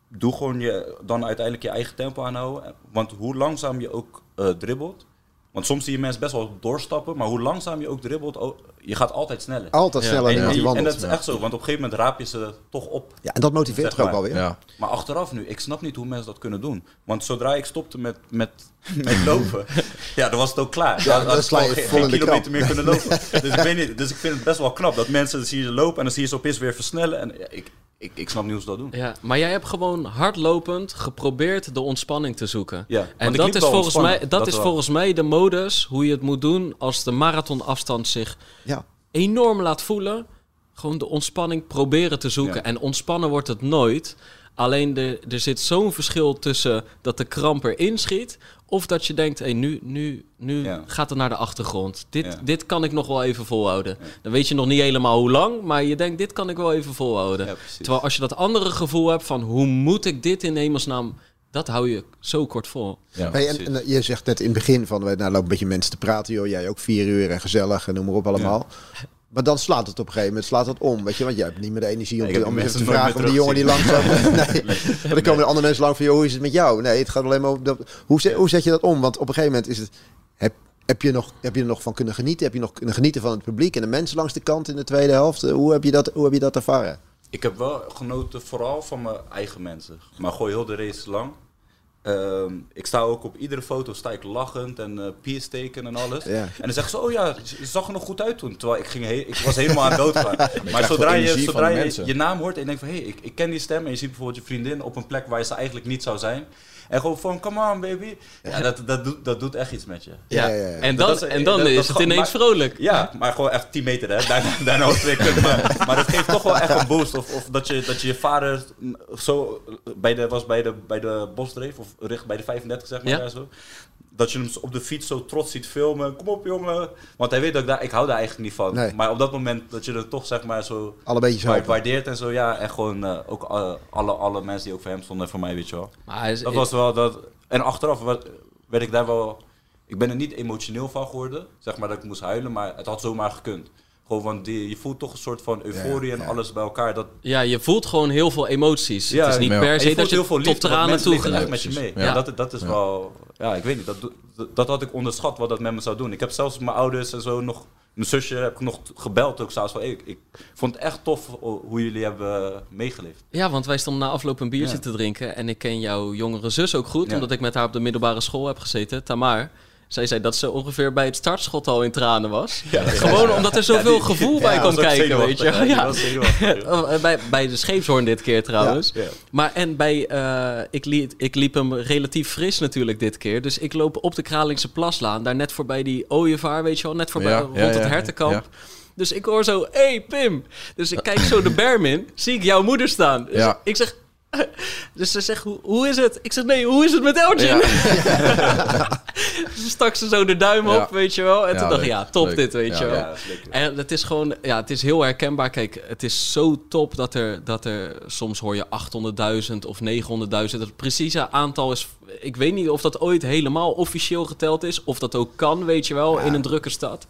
doe gewoon je, dan uiteindelijk je eigen tempo aanhouden. Want hoe langzaam je ook eh dribbelt, Want soms zie je mensen best wel doorstappen, maar hoe langzaam je ook dribbelt, oh, je gaat altijd sneller. Altijd Ja. sneller en, dan en, die en wandelt. dat is echt zo, want op een gegeven moment raap je ze toch op. Ja, en dat motiveert Zeg toch ook wel weer. Ja. Maar achteraf nu, ik snap niet hoe mensen dat kunnen doen. Want zodra ik stopte met, met, met lopen, ja, dan was het ook klaar. Ja, Dan dan had sla je geen de kilometer krap. meer kunnen lopen. dus, ik weet niet, dus ik vind het best wel knap dat mensen zie je ze lopen en dan zie je ze opeens weer versnellen. En ja, ik, ik, ik snap niet hoe ze dat doen. Ja, maar jij hebt gewoon hardlopend geprobeerd de ontspanning te zoeken. Ja, En dat is, volgens mij, dat dat is wel. volgens mij de modus hoe je het moet doen als de marathonafstand zich Ja. Enorm laat voelen. Gewoon de ontspanning proberen te zoeken. Ja. En ontspannen wordt het nooit. Alleen de, er zit zo'n verschil tussen dat de kramp erin schiet. Of dat je denkt, hey, nu, nu, nu Ja. gaat het naar de achtergrond. Dit, Ja. dit kan ik nog wel even volhouden. Dan weet je nog niet helemaal hoe lang. Maar je denkt, dit kan ik wel even volhouden. Terwijl als je dat andere gevoel hebt van hoe moet ik dit in hemelsnaam... Dat hou je zo kort vol. Ja. Hey, en, eh, je zegt net in het begin van, nou lopen een beetje mensen te praten, joh. Jij ook vier uur en gezellig en noem maar op allemaal. Maar dan slaat het op een gegeven moment slaat het om, weet je. Want jij hebt niet meer de energie om, heb om te vragen om die jongen die langzaam... nee, maar dan komen er andere mensen lang van, joh, hoe is het met jou? Nee, het gaat alleen maar om... Dat, hoe, zet, hoe zet je dat om? Want op een gegeven moment is het... Heb, heb, je nog, heb je er nog van kunnen genieten? Heb je nog kunnen genieten van het publiek en de mensen langs de kant in de tweede helft? Hoe heb je dat, hoe heb je dat ervaren? Ik heb wel genoten vooral van mijn eigen mensen. Maar gooi heel de race lang. Ehm, ik sta ook op iedere foto sta ik lachend en eh peace steken en alles. Ja. En dan zeggen ze, oh ja, je zag er nog goed uit toen. Terwijl ik, ging he- ik was helemaal aan het doodgaan. maar zodra je, zodra je je naam hoort en je denkt van... hé, hey, ik, ik ken die stem. En je ziet bijvoorbeeld je vriendin op een plek waar ze eigenlijk niet zou zijn. En gewoon van, come on baby. Ja, dat, dat, doet, dat doet echt iets met je. Ja, ja, ja. En dan, dat en dan dat- is dat het ineens maar- vrolijk. Ja, maar gewoon echt 10 meter, hè. Daarna, daarna het. Maar, maar dat geeft toch wel echt een boost. Of, of dat, je, dat je je vader zo bij de, was bij de, bij de bosdreef, of richt bij de 35, zeg maar. Ja. daar zo. Dat je hem op de fiets zo trots ziet filmen. Kom op, jongen. Want hij weet dat ik daar, ik hou daar eigenlijk niet van. Nee. Maar op dat moment dat je er toch, zeg maar, zo Alle helpen. waardeert en zo, ja. En gewoon eh, ook eh, alle, alle mensen die ook voor hem stonden en voor mij, weet je wel. Maar hij is- Dat was wel dat. En achteraf wa- werd ik daar wel. Ik ben er niet emotioneel van geworden. Zeg maar dat ik moest huilen, maar het had zomaar gekund. Gewoon, want die, je voelt toch een soort van euforie en ja. alles bij elkaar. Dat, Ja, je voelt gewoon heel veel emoties. Ja, het is niet ja. per se je dat voelt je heel veel tot tranen toe gaat. met je mee. Ja. Ja. dat, dat is wel... Ja, ik weet niet. Dat, dat, dat had ik onderschat wat dat met me zou doen. Ik heb zelfs mijn ouders en zo nog... Mijn zusje heb ik nog gebeld ook s'avonds van... Hey, ik, ik vond het echt tof hoe jullie hebben meegeleefd. Ja, want wij stonden na afloop een biertje Ja. te drinken. En ik ken jouw jongere zus ook goed, Ja. omdat ik met haar op de middelbare school heb gezeten, Tamar. Zij zei dat ze ongeveer bij het startschot al in tranen was. Gewoon omdat er zoveel die- gevoel bij kwam kijken, weet je. Ja. bij, bij de scheepshoorn dit keer trouwens. Maar en bij, eh, ik, liet, ik liep hem relatief fris natuurlijk dit keer. Dus ik loop op de Kralingse Plaslaan, daar net voorbij die ooievaar, weet je wel, net voorbij rond het hertenkamp. Dus ik hoor zo, hé hey, Pim. Dus ik kijk zo de berm in, zie ik jouw moeder staan. Dus Ja. ik zeg, dus ze zegt, hoe, hoe is het? Ik zeg, nee, hoe is het met Elgin? ze stak ze zo de duim op, Ja. weet je wel. En Ja, toen dacht ik, ja, top Leuk. dit, weet Ja, je wel. Ja, dat is lekker. En het is gewoon, ja, het is heel herkenbaar. Kijk, het is zo top dat er, dat er soms hoor je 800.000 of 900.000. Het precieze aantal is, ik weet niet of dat ooit helemaal officieel geteld is. Of dat ook kan, weet je wel, in een drukke stad.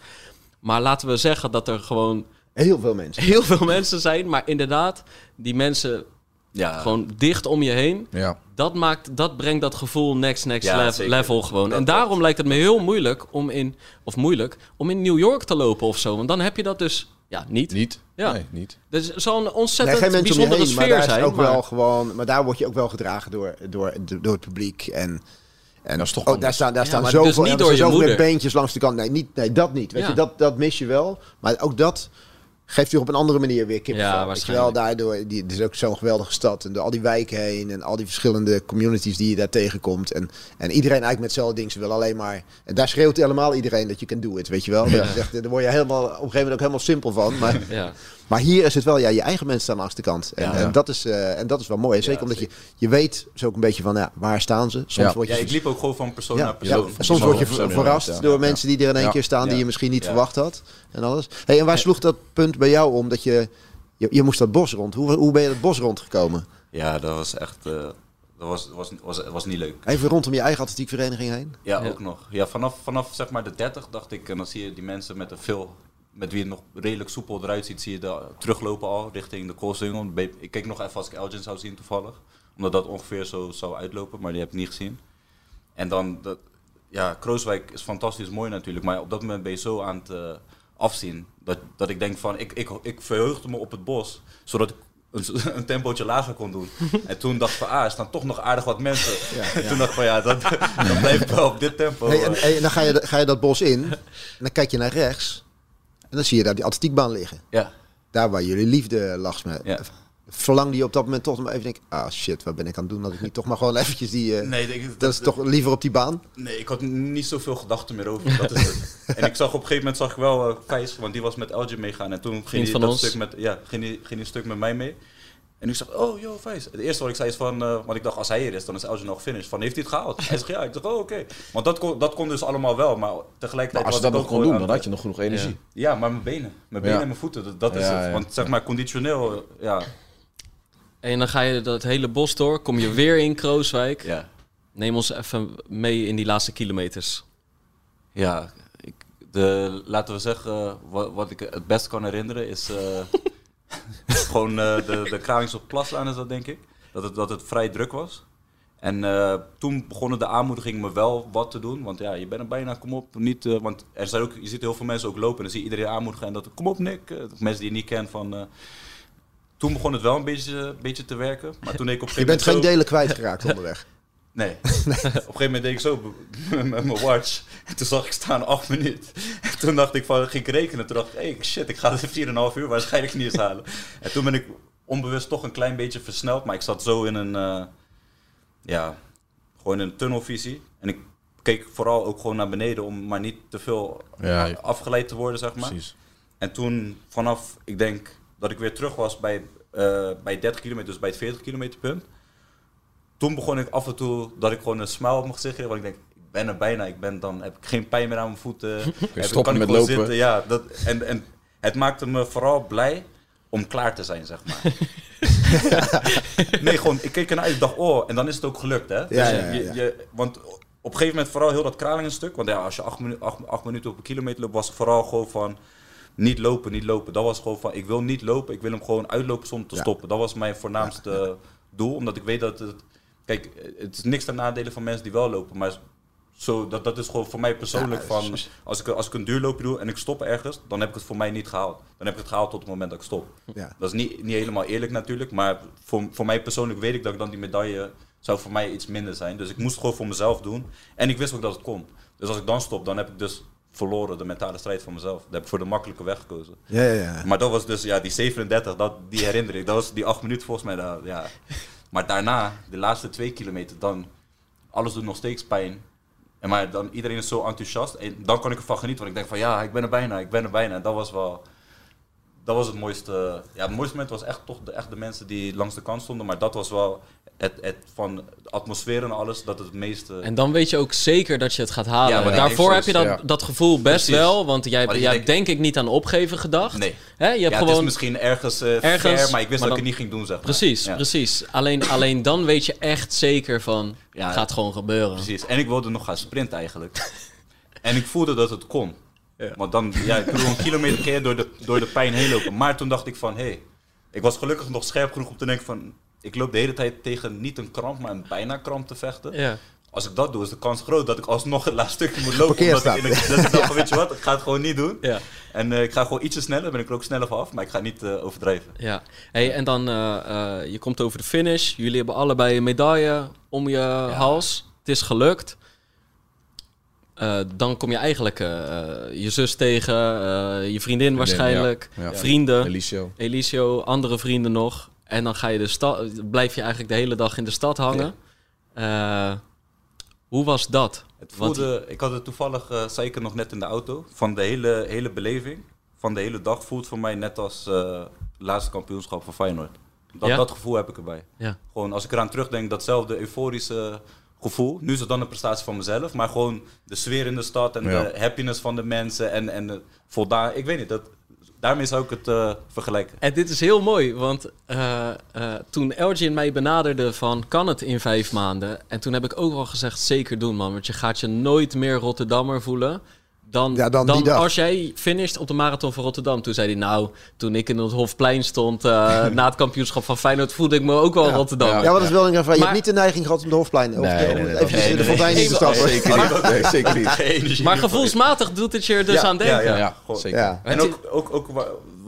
Maar laten we zeggen dat er gewoon Heel veel mensen. heel veel mensen zijn. Maar inderdaad, die mensen Ja, gewoon dicht om je heen. Ja. Dat, maakt, dat brengt dat gevoel next, next Ja, level, gewoon. Dat en daarom lijkt het me heel moeilijk om in, of moeilijk, om in New York te lopen of zo. Want dan heb je dat dus, ja, niet. Niet? Ja. Nee, niet. Dus het zal een Nee, ontzettend geen mensen om je bijzondere heen, maar sfeer daar is zijn. ook maar- wel gewoon, maar daar word je ook wel gedragen door, door, door het publiek en en Dat is toch oh, daar staan, daar Ja, staan maar zoveel, dus niet door je zoveel moeder. beentjes langs de kant. Nee, niet, nee dat niet. Weet Ja. je, dat, dat mis je wel. Maar ook dat geeft je op een andere manier weer kippenvel. Ja, waarschijnlijk. wel, daardoor, die, het is ook zo'n geweldige stad. En door al die wijken heen en al die verschillende communities die je daar tegenkomt. En, en iedereen eigenlijk met hetzelfde ding. Ze wil alleen maar... En daar schreeuwt helemaal iedereen dat je kan do it, weet je wel. Dat je zegt, daar word je helemaal, op een gegeven moment ook helemaal simpel van. Maar Ja. Maar hier is het wel, ja, je eigen mensen staan langs de kant. En, Ja. en, dat, is, eh, en dat is wel mooi. En Zeker Ja, omdat je, zeker. je weet zo ook een beetje van, ja, waar staan ze? Soms Ja. word je, ja, ik liep ook gewoon van persoon ja, naar ja, persoon. soms word je verrast ja. door mensen die er in één Ja. keer staan die je misschien niet Ja. verwacht had. En alles. Hey, en waar sloeg dat punt bij jou om dat je, je, je moest dat bos rond? Hoe, hoe ben je dat bos rondgekomen? Ja, dat was echt... eh, dat was, was, was, was niet leuk. Even rondom je eigen atletiekvereniging heen? Ja, Ja. ook nog. Ja, vanaf, vanaf zeg maar de 30 dacht ik, en dan zie je die mensen met een veel, met wie het nog redelijk soepel eruit ziet, zie je de, teruglopen al richting de Koolsingel. Ik keek nog even als ik Elgin zou zien toevallig, omdat dat ongeveer zo zou uitlopen, maar die heb ik niet gezien. En dan, dat, ja, Krooswijk is fantastisch mooi natuurlijk. Maar op dat moment ben je zo aan het eh, afzien. Dat, dat ik denk van, ik, ik, ik verheugde me op het bos. Zodat ik een, een tempootje lager kon doen. en toen dacht ik van, ah, er staan toch nog aardig wat mensen. En toen dacht ik van, ja, dat, dan blijf ik wel op dit tempo. En, en dan ga je, ga je dat bos in. En dan kijk je naar rechts. En dan zie je daar die atletiekbaan liggen. ja, Daar waar jullie liefde lag. Ja. Verlang die op dat moment toch nog maar even denk. Ah shit, wat ben ik aan het doen? Dat ik niet toch maar gewoon eventjes die... eh, nee, ik- dat, dat is toch liever op die baan? Nee, ik had niet zoveel gedachten meer over. Dat is het. en ik zag op een gegeven moment zag ik wel Vijs, want die was met Elgin meegaan. En toen ging hij ons. stuk met, ja, ging hij, ging hij een stuk met mij mee. En ik zag, oh, yo, Vijs. Het eerste wat ik zei is van, eh, want ik dacht, als hij er is, dan is Elgin nog finished. Van, heeft hij het gehaald? Hij zegt, ja. Ik dacht, oh, oké. Want dat kon, dat kon dus allemaal wel, maar tegelijkertijd Maar als je was dat nog ook kon gewoon doen, dan had je nog genoeg energie. Ja, maar mijn benen. Mijn benen Ja. en mijn voeten, dat, dat is het. Want zeg maar, conditioneel, ja. En dan ga je dat hele bos door, kom je weer in Krooswijk. Ja, Neem ons even mee in die laatste kilometers. ja ik, de, laten we zeggen, wat, wat ik het best kan herinneren is... eh, gewoon eh, de, de Kralings op Plaslaan is dat, denk ik. Dat het, dat het vrij druk was. En eh, toen begonnen de aanmoedigingen me wel wat te doen. Want ja, je bent er bijna, kom op, niet... eh, want er zijn ook, je ziet heel veel mensen ook lopen en dan zie je iedereen aanmoedigen. En dat, kom op Nick, mensen die je niet kent van... toen begon het wel een beetje, beetje te werken. Maar toen ik op Je bent geen delen kwijtgeraakt onderweg. Nee. Op een gegeven moment deed ik zo met mijn watch. En toen zag ik staan 8 minuten. En toen dacht ik van, ging ik rekenen. Toen dacht ik, hey, shit, ik ga de 4,5 uur waarschijnlijk niet eens halen. En toen ben ik onbewust toch een klein beetje versneld. Maar ik zat zo in een, eh, ja, gewoon in een tunnelvisie. En ik keek vooral ook gewoon naar beneden om maar niet te veel Ja, afgeleid te worden, zeg maar. precies. En toen vanaf, ik denk dat ik weer terug was bij, eh, bij 30 kilometer, dus bij het 40 kilometer punt. Toen begon ik af en toe dat ik gewoon een smile op mijn gezicht kreeg. Want ik denk, ik ben er bijna. Ik ben, dan heb ik geen pijn meer aan mijn voeten. Heb ik- stoppen kan ik met gewoon lopen. Zitten. Ja, dat, en, en het maakte me vooral blij om klaar te zijn, zeg maar. nee, gewoon, ik keek ernaar uit. Ik dacht, oh, en dan is het ook gelukt, hè? Dus Ja, ja, ja, je- ja. je- want op een gegeven moment vooral heel dat kralingen stuk. Want ja, als je acht, minu acht, acht minuten op een kilometer loopt, was het vooral gewoon van... Niet lopen, niet lopen. Dat was gewoon van, ik wil niet lopen. Ik wil hem gewoon uitlopen zonder te stoppen. Dat was mijn voornaamste doel. Omdat ik weet dat het... Kijk, het is niks ten nadele van mensen die wel lopen. Maar zo, dat, dat is gewoon voor mij persoonlijk Ja, van... Als ik, als ik een duurloopje doe en ik stop ergens, dan heb ik het voor mij niet gehaald. Dan heb ik het gehaald tot het moment dat ik stop. Ja. Dat is niet, niet helemaal eerlijk natuurlijk, maar voor, voor mij persoonlijk weet ik dat ik dan die medaille zou voor mij iets minder zijn. Dus ik moest het gewoon voor mezelf doen. En ik wist ook dat het kon. Dus als ik dan stop, dan heb ik dus verloren de mentale strijd van mezelf. Dan heb ik voor de makkelijke weg gekozen. Ja, ja, ja. Maar dat was dus, ja, die 37, dat, die herinner ik. Dat was die 8 minuten volgens mij. daar, ja. Maar daarna, de laatste twee kilometer, dan alles doet nog steeds pijn. En maar dan iedereen is zo enthousiast. En dan kan ik ervan genieten. Want ik denk van ja, ik ben er bijna, ik ben er bijna. En dat was wel. Dat was het mooiste. Ja, het mooiste moment was echt toch de, echt de mensen die langs de kant stonden. Maar dat was wel het, het van de atmosfeer en alles, dat het meeste. En dan weet je ook zeker dat je het gaat halen. Ja, Daarvoor heb je dat, ja. dat gevoel best Precies. wel. Want jij, jij hebt denk ik niet aan opgeven gedacht. nee. Hè? Je hebt ja, het gewoon... is misschien ergens, eh ergens, fair, maar ik wist maar dat ik het niet ging doen, zeg maar. Precies, Ja. precies. Alleen, alleen dan weet je echt zeker van, Ja, gaat gewoon gebeuren. Precies. En ik wilde nog gaan sprinten eigenlijk. en ik voelde dat het kon. Ja. Want dan, ja, ik een kilometer keer door de, door de pijn heen lopen. Maar toen dacht ik van, hé, hey, ik was gelukkig nog scherp genoeg om te denken van, ik loop de hele tijd tegen niet een kramp, maar een bijna kramp te vechten. Ja. Als ik dat doe, is de kans groot dat ik alsnog het laatste stukje moet lopen. Omdat ik, in de, dat ik dacht van, weet je wat, ik ga het gewoon niet doen. Ja. En eh, ik ga gewoon ietsje sneller, ben ik er ook sneller vanaf, maar ik ga niet eh, overdrijven. Ja, hey, en dan eh, eh, je komt over de finish. Jullie hebben allebei een medaille om je hals. Het is gelukt. Eh, dan kom je eigenlijk je zus tegen, eh, je vriendin waarschijnlijk, ja. Ja. vrienden, Elisio. Elisio, andere vrienden nog. En dan ga je de stad, blijf je eigenlijk de hele dag in de stad hangen. Eh, hoe was dat? Het Want- voelde, ik had het toevallig, eh zei ik het nog net in de auto, van de hele, hele beleving, van de hele dag voelt voor mij net als eh laatste kampioenschap van Feyenoord. Dat, Ja? dat gevoel heb ik erbij. Ja. Gewoon als ik eraan terugdenk, datzelfde euforische gevoel. Nu is het dan een prestatie van mezelf, maar gewoon de sfeer in de stad en Ja. de happiness van de mensen en, en de voldaan. Ik weet niet, dat, daarmee zou ik het eh, vergelijken. En dit is heel mooi, want eh, eh, toen Elgin mij benaderde van kan het in vijf maanden? En toen heb ik ook al gezegd zeker doen man, want je gaat je nooit meer Rotterdammer voelen Dan, Ja, dan als jij finisht op de marathon van Rotterdam, toen zei hij nou, toen ik in het Hofplein stond eh, na het kampioenschap van Feyenoord, voelde ik me ook wel Ja. Rotterdam. Ja, wat is wel een Je Maar- hebt niet de neiging gehad om de Hofplein of Nee, nee, nee, even nee, in de fontein nee, in te stappen. Zeker niet. Nee, zeker niet. Geen energie Maar voor gevoelsmatig doet het je er dus Ja, aan denken. ja, Ja, ja. ja, zeker. Ja. En ook, ook, ook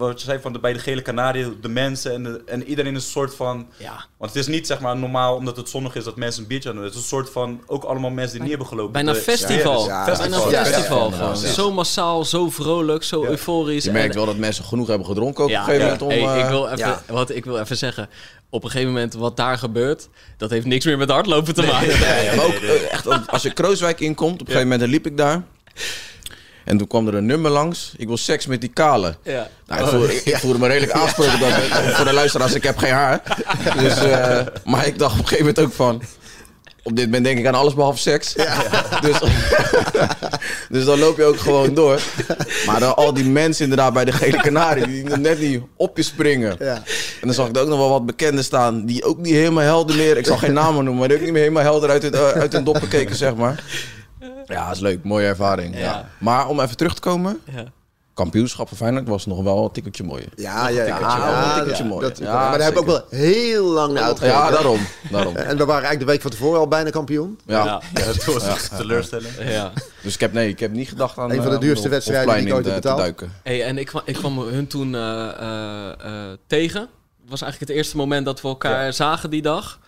wat je zei van de, bij de gele kanarie, de mensen en, de, en iedereen is een soort van... Ja. Want het is niet zeg maar normaal omdat het zonnig is dat mensen een biertje aan doen. Het is een soort van, ook allemaal mensen die niet hebben gelopen. Bijna De- festival. Ja, Ja, Bijna festival. festival gewoon. Zo massaal, zo vrolijk, zo euforisch. Je merkt En- wel dat mensen genoeg hebben gedronken ook Ja, op een gegeven ja. moment om... Hey, eh, ik, wil even, ja. wat, ik wil even zeggen. Op een gegeven moment wat daar gebeurt, dat heeft niks meer met hardlopen te maken. Ja, maar ook eh, echt, want als je Krooswijk inkomt, op een gegeven moment dan liep ik daar. En toen kwam er een nummer langs. Ik wil seks met die kale. Ja. Nou, ik, voelde, ik, ik voelde me redelijk aansproken dat, voor de luisteraars. Ik heb geen haar. Dus, eh, maar ik dacht op een gegeven moment ook van... Op dit moment denk ik aan alles behalve seks. Dus, dus dan loop je ook gewoon door. Maar dan al die mensen inderdaad bij de gele kanarie... die net niet op je springen. Ja. En dan zag ik er ook nog wel wat bekenden staan... die ook niet helemaal helder meer... ik zal geen namen noemen... maar die ook niet meer helemaal helder uit, het, eh, uit hun doppen keken, zeg maar. Ja, dat is leuk. Mooie ervaring. Ja. Ja. Maar om even terug te komen... Ja. kampioenschap van Feyenoord was nog wel een tikkeltje mooier. Ja, ja, ja. tikkeltje, ja, wel een ja, tikkeltje dat- mooi. dat- Ja, maar daar hebben we ook wel heel lang naar uitgekeken. Ja, daarom. daarom. En we waren eigenlijk de week van tevoren al bijna kampioen. Ja. Ja. Ja, het was echt teleurstellend. Ja. Dus ik heb, nee, ik heb niet gedacht aan... Een van de eh, duurste wedstrijden die ik ooit in heb te- betaald. te duiken. Hey, en ik, kwam- ik kwam hun toen eh, eh, eh, tegen. Het was eigenlijk het eerste moment dat we elkaar zagen die dag.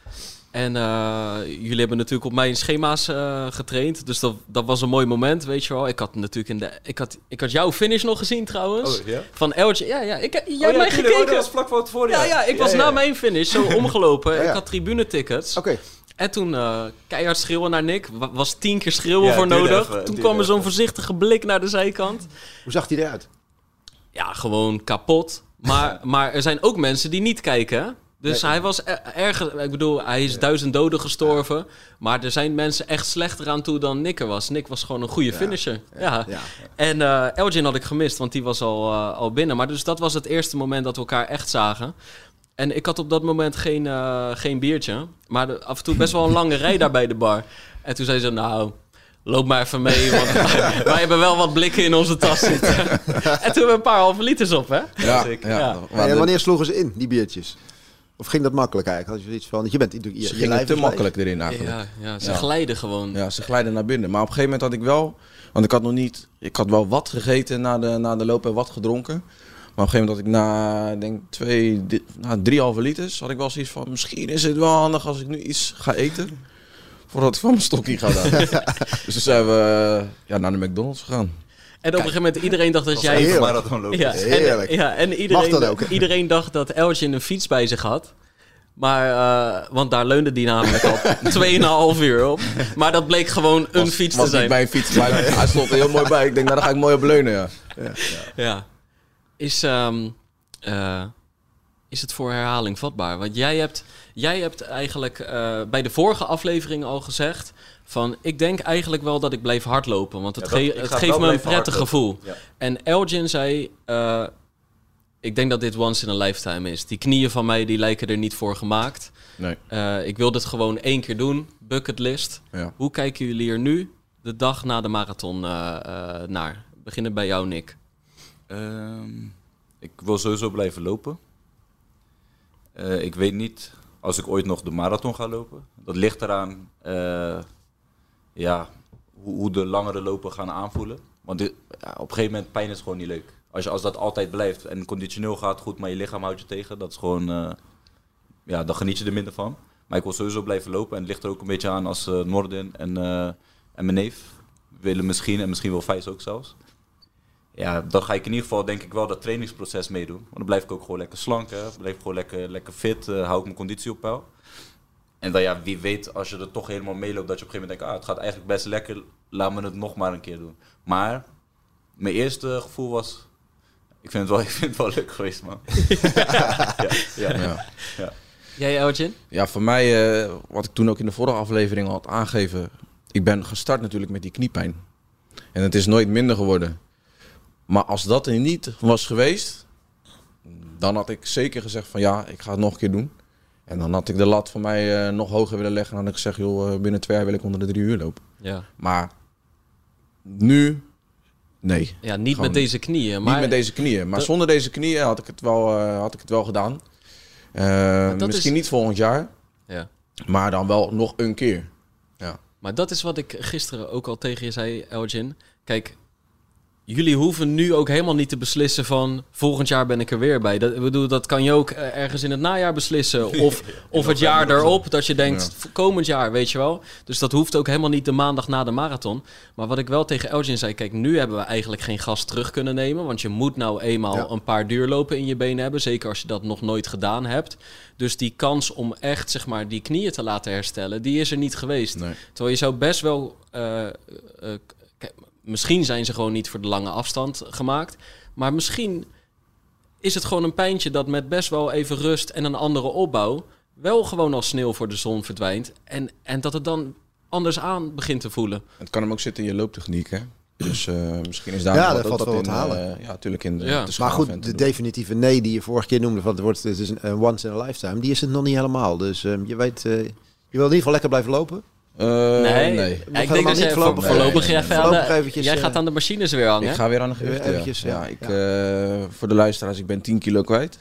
En eh, jullie hebben natuurlijk op mijn schema's eh, getraind. Dus dat, dat was een mooi moment, weet je wel. Ik had natuurlijk in de... Ik had, ik had jouw finish nog gezien trouwens. Oh, ja? Van Eltje. Ja, ja. Ik, jij Oh, hebt mij tuurlijk. Oh, gekeken. dat was vlak voor het voor, ja, ja, ik was na mijn finish zo omgelopen. Ja, ja. Ik had tribunetickets. Oké. En toen eh, keihard schreeuwen naar Nick. Wa- Was tien keer schreeuwen Ja, voor nodig. even, toen kwam er zo'n voorzichtige blik naar de zijkant. Hoe zag hij eruit? Ja, gewoon kapot. Maar, maar er zijn ook mensen die niet kijken. Dus Nee. hij was er- erger. Ik bedoel, hij is duizend doden gestorven. Maar er zijn mensen echt slechter aan toe dan Nick er was. Nick was gewoon een goede finisher. Ja. Ja. En eh Elgin had ik gemist, want die was al, eh, al binnen. Maar dus dat was het eerste moment dat we elkaar echt zagen. En ik had op dat moment geen, eh, geen biertje. Maar de- af en toe best wel een lange rij daar bij de bar. En toen zei ze, nou, loop maar even mee. Want wij hebben wel wat blikken in onze tas zitten. en toen hebben we een paar halve liters op, hè? Ja, ja. Ja. En wanneer sloegen ze in, die biertjes? Of ging dat makkelijk eigenlijk? Had je zoiets van, je bent natuurlijk... Je, ze je gingen te makkelijk erin eigenlijk. Ja, ja ze Ja. glijden gewoon. Ja, ze glijden naar binnen. Maar op een gegeven moment had ik wel... Want ik had nog niet... Ik had wel wat gegeten na de, na de loop en wat gedronken. Maar op een gegeven moment had ik na, denk twee, di- na drieënhalve liters... had ik wel zoiets van... Misschien is het wel handig als ik nu iets ga eten. Voordat ik van mijn stokje ga dan. dus toen zijn we ja, naar de McDonald's gegaan. En op een gegeven moment iedereen dacht dat jij... heerlijk. marathon lopen. Ja, Heerlijk. En, ja, en Mag iedereen, dat ook? iedereen dacht dat Elgin een fiets bij zich had. Maar, eh, want daar leunde die namelijk al 2,5 uur op. Maar dat bleek gewoon een Was- fiets was te zijn. niet mijn fiets, maar hij stond er heel mooi bij. Ik denk, nou, daar ga ik mooi op leunen, ja. Ja. Is, ehm, eh, is het voor herhaling vatbaar? Want jij hebt, jij hebt eigenlijk eh, bij de vorige aflevering al gezegd... van ik denk eigenlijk wel dat ik blijf hardlopen. Want het, Ja, dat- ge- ik het geeft me een prettig gevoel. Ja. En Elgin zei... eh, ik denk dat dit once in a lifetime is. Die knieën van mij die lijken er niet voor gemaakt. Nee. Eh, ik wil dit gewoon één keer doen. Bucketlist. Ja. Hoe kijken jullie er nu, de dag na de marathon, eh, eh, naar? Beginnen bij jou, Nick. Ehm, ik wil sowieso blijven lopen. Eh, ik weet niet als ik ooit nog de marathon ga lopen. Dat ligt eraan eh, ja, hoe, de langere lopen gaan aanvoelen. Want op een gegeven moment pijn is gewoon niet leuk. Als, je, als dat altijd blijft en conditioneel gaat goed, maar je lichaam houdt je tegen, dat is gewoon, eh, ja, dan geniet je er minder van. Maar ik wil sowieso blijven lopen en het ligt er ook een beetje aan als eh Norden en, eh, en mijn neef willen misschien en misschien wel Vijs ook zelfs ja, dan ga ik in ieder geval denk ik wel dat trainingsproces meedoen. Want dan blijf ik ook gewoon lekker slank, hè. blijf ik gewoon lekker, lekker fit, hou ik mijn conditie op peil. En dan ja, wie weet als je er toch helemaal meeloopt dat je op een gegeven moment denkt, ah, het gaat eigenlijk best lekker, laat me het nog maar een keer doen. Maar mijn eerste gevoel was, ik vind het wel, ik vind het wel leuk geweest man. ja, ja, Ja. Jij, Elgin? Ja, voor mij, eh, wat ik toen ook in de vorige aflevering al had aangegeven. Ik ben gestart natuurlijk met die kniepijn. En het is nooit minder geworden. Maar als dat er niet was geweest, dan had ik zeker gezegd van ja, ik ga het nog een keer doen. En dan had ik de lat voor mij eh, nog hoger willen leggen. En dan had ik gezegd, joh, eh, binnen twee jaar wil ik onder de drie uur lopen. Ja. Maar nu Nee, Ja, niet met deze knieën. Maar niet met deze knieën. Maar zonder deze knieën had ik het wel, eh, had ik het wel gedaan. Misschien is- niet volgend jaar, Ja. maar dan wel nog een keer. Maar dat is wat ik gisteren ook al tegen je zei, Elgin. Kijk, jullie hoeven nu ook helemaal niet te beslissen van volgend jaar ben ik er weer bij. Dat, bedoel, dat kan je ook eh, ergens in het najaar beslissen. Of, of het jaar erop, dat je denkt Ja. komend jaar, weet je wel. Dus dat hoeft ook helemaal niet de maandag na de marathon. Maar wat ik wel tegen Elgin zei, kijk, nu hebben we eigenlijk geen gas terug kunnen nemen. Want je moet nou eenmaal Ja. een paar duurlopen in je benen hebben. Zeker als je dat nog nooit gedaan hebt. Dus die kans om echt, zeg maar, die knieën te laten herstellen, die is er niet geweest. Nee. Terwijl je zou best wel. eh, eh, misschien zijn ze gewoon niet voor de lange afstand gemaakt. Maar misschien is het gewoon een pijntje dat met best wel even rust en een andere opbouw. wel gewoon als sneeuw voor de zon verdwijnt. En, en dat het dan anders aan begint te voelen. Het kan hem ook zitten in je looptechniek, hè? Dus eh, misschien is daar Ja, wat- valt wel wat te halen. eh, ja, natuurlijk in de, Ja. de Maar goed, de doen. definitieve nee die je vorige keer noemde, van het wordt het is een, een once in a lifetime, die is het nog niet helemaal. Dus ehm, je weet, eh, je wil in ieder geval lekker blijven lopen. Eh, nee, nee. Ja, Nog ik denk dat niet jij voorlopig- voor- voorlopig Nee, even de- voorlopig eventjes, Jij gaat aan de machines weer hangen. Ik ga weer aan de gewichten, ja. eventjes, ja. ja. ik, Ja. eh, voor de luisteraars, ik ben 10 kilo kwijt.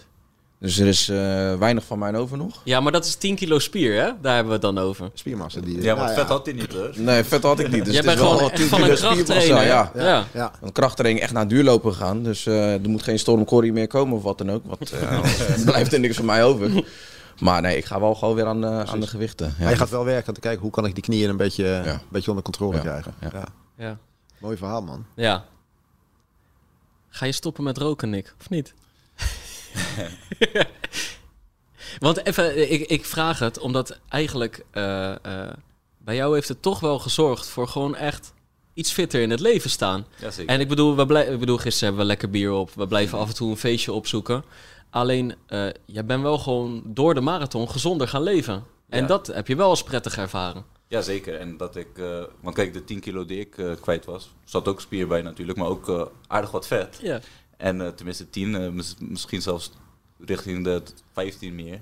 Dus er is eh, weinig van mij over nog. Ja, maar dat is 10 kilo spier, hè? Daar hebben we het dan over. Spiermassa die. Ja, maar nou vet had hij niet hoor. Nee, vet had ik niet. Dus Jij het is bent wel gewoon echt 10 van kilo een krachttrainer. Ja. Ja. Ja. ja. Een krachttraining echt naar duurlopen gegaan. Dus eh, er moet geen stormcorrie meer komen of wat dan ook. Want eh, er blijft er niks van mij over. Maar nee, ik ga wel gewoon weer aan de, aan de gewichten. Ja. Maar je gaat wel werken om te kijken hoe kan ik die knieën een beetje, een beetje onder controle Ja. krijgen. Ja. Ja. Ja. Mooi verhaal, man. ja. Ga je stoppen met roken, Nick? Of niet? Want even, ik, ik vraag het omdat eigenlijk eh, eh, bij jou heeft het toch wel gezorgd voor gewoon echt iets fitter in het leven staan. Ja, zeker. En ik bedoel, we blij- ik bedoel, gisteren hebben we lekker bier op. We blijven af en toe een feestje opzoeken. Alleen, eh jij bent wel gewoon door de marathon gezonder gaan leven. En Ja. dat heb je wel als prettig ervaren. Ja, zeker. En dat ik, eh, want kijk, de 10 kilo die ik eh, kwijt was, zat ook spier bij natuurlijk, maar ook aardig wat vet. Ja. En tenminste 10, eh, mis- misschien zelfs richting de 15 meer.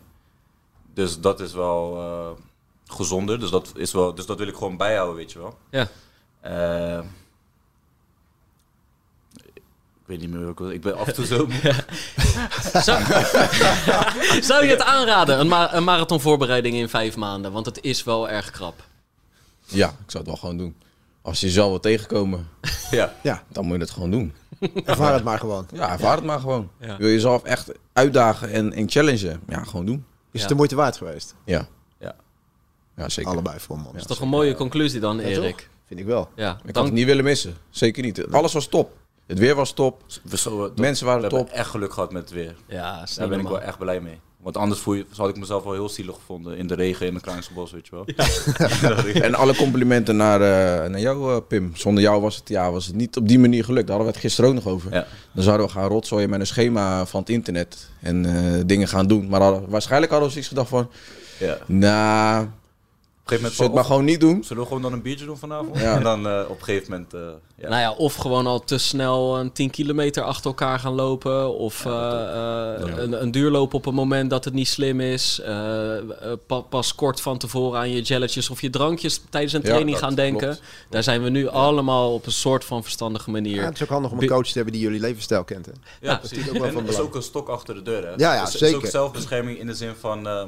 Dus dat is wel gezonder. Dus dat, is wel, dus dat wil ik gewoon bijhouden, weet je wel. Ja. Ik weet niet meer hoe ik ben af en toe zo. Zou, zou je het aanraden, een, ma een marathonvoorbereiding in vijf maanden? Want het is wel erg krap. Ja, ik zou het wel gewoon doen. Als je jezelf wil tegenkomen, ja. Ja, dan moet je het gewoon doen. ervaar het maar gewoon. Ja, ervaar het maar gewoon. Ja. Wil je jezelf echt uitdagen en, en challengen? Ja, gewoon doen. Is Ja. het de moeite waard geweest? Ja. Ja. Ja, zeker. Allebei voor man. Dat is toch een mooie conclusie dan, Erik? Vind ik wel. Ja, Ik had dank- het niet willen missen. Zeker niet. Alles was top. Het weer was top. We, zo, dat- Mensen waren we hebben top. echt geluk gehad met het weer. Ja, Daar ben ik wel echt blij mee. Want anders voel je, had ik mezelf wel heel zielig gevonden in de regen in het Kraansche bos, weet je wel. En alle complimenten naar, eh, naar jou, eh, Pim. Zonder jou was het, ja, was het niet op die manier gelukt. Daar hadden we het gisteren ook nog over. Ja. Dan zouden we gaan rotzooien met een schema van het internet. En eh, dingen gaan doen. Maar hadden- waarschijnlijk hadden we zoiets gedacht van... ja. Nou, gegeven zullen we moment het maar gewoon niet doen? Zullen we gewoon dan een biertje doen vanavond? Ja. En dan eh, op een gegeven moment... eh, ja. Nou ja, of gewoon al te snel een 10 kilometer achter elkaar gaan lopen. Of eh, eh, een, een duurloop op een moment dat het niet slim is. Pa- pas kort van tevoren aan je jelletjes of je drankjes tijdens een Ja, training dat gaan denken. klopt. Daar zijn we nu allemaal op een soort van verstandige manier. Ja, het is ook handig om een coach te hebben die jullie levensstijl kent. Hè? Ja, dat precies. is ook wel en van het is ook een stok achter de deur, hè? Ja, ja, Dus Het is ook zeker. zelfbescherming in de zin van... ehm,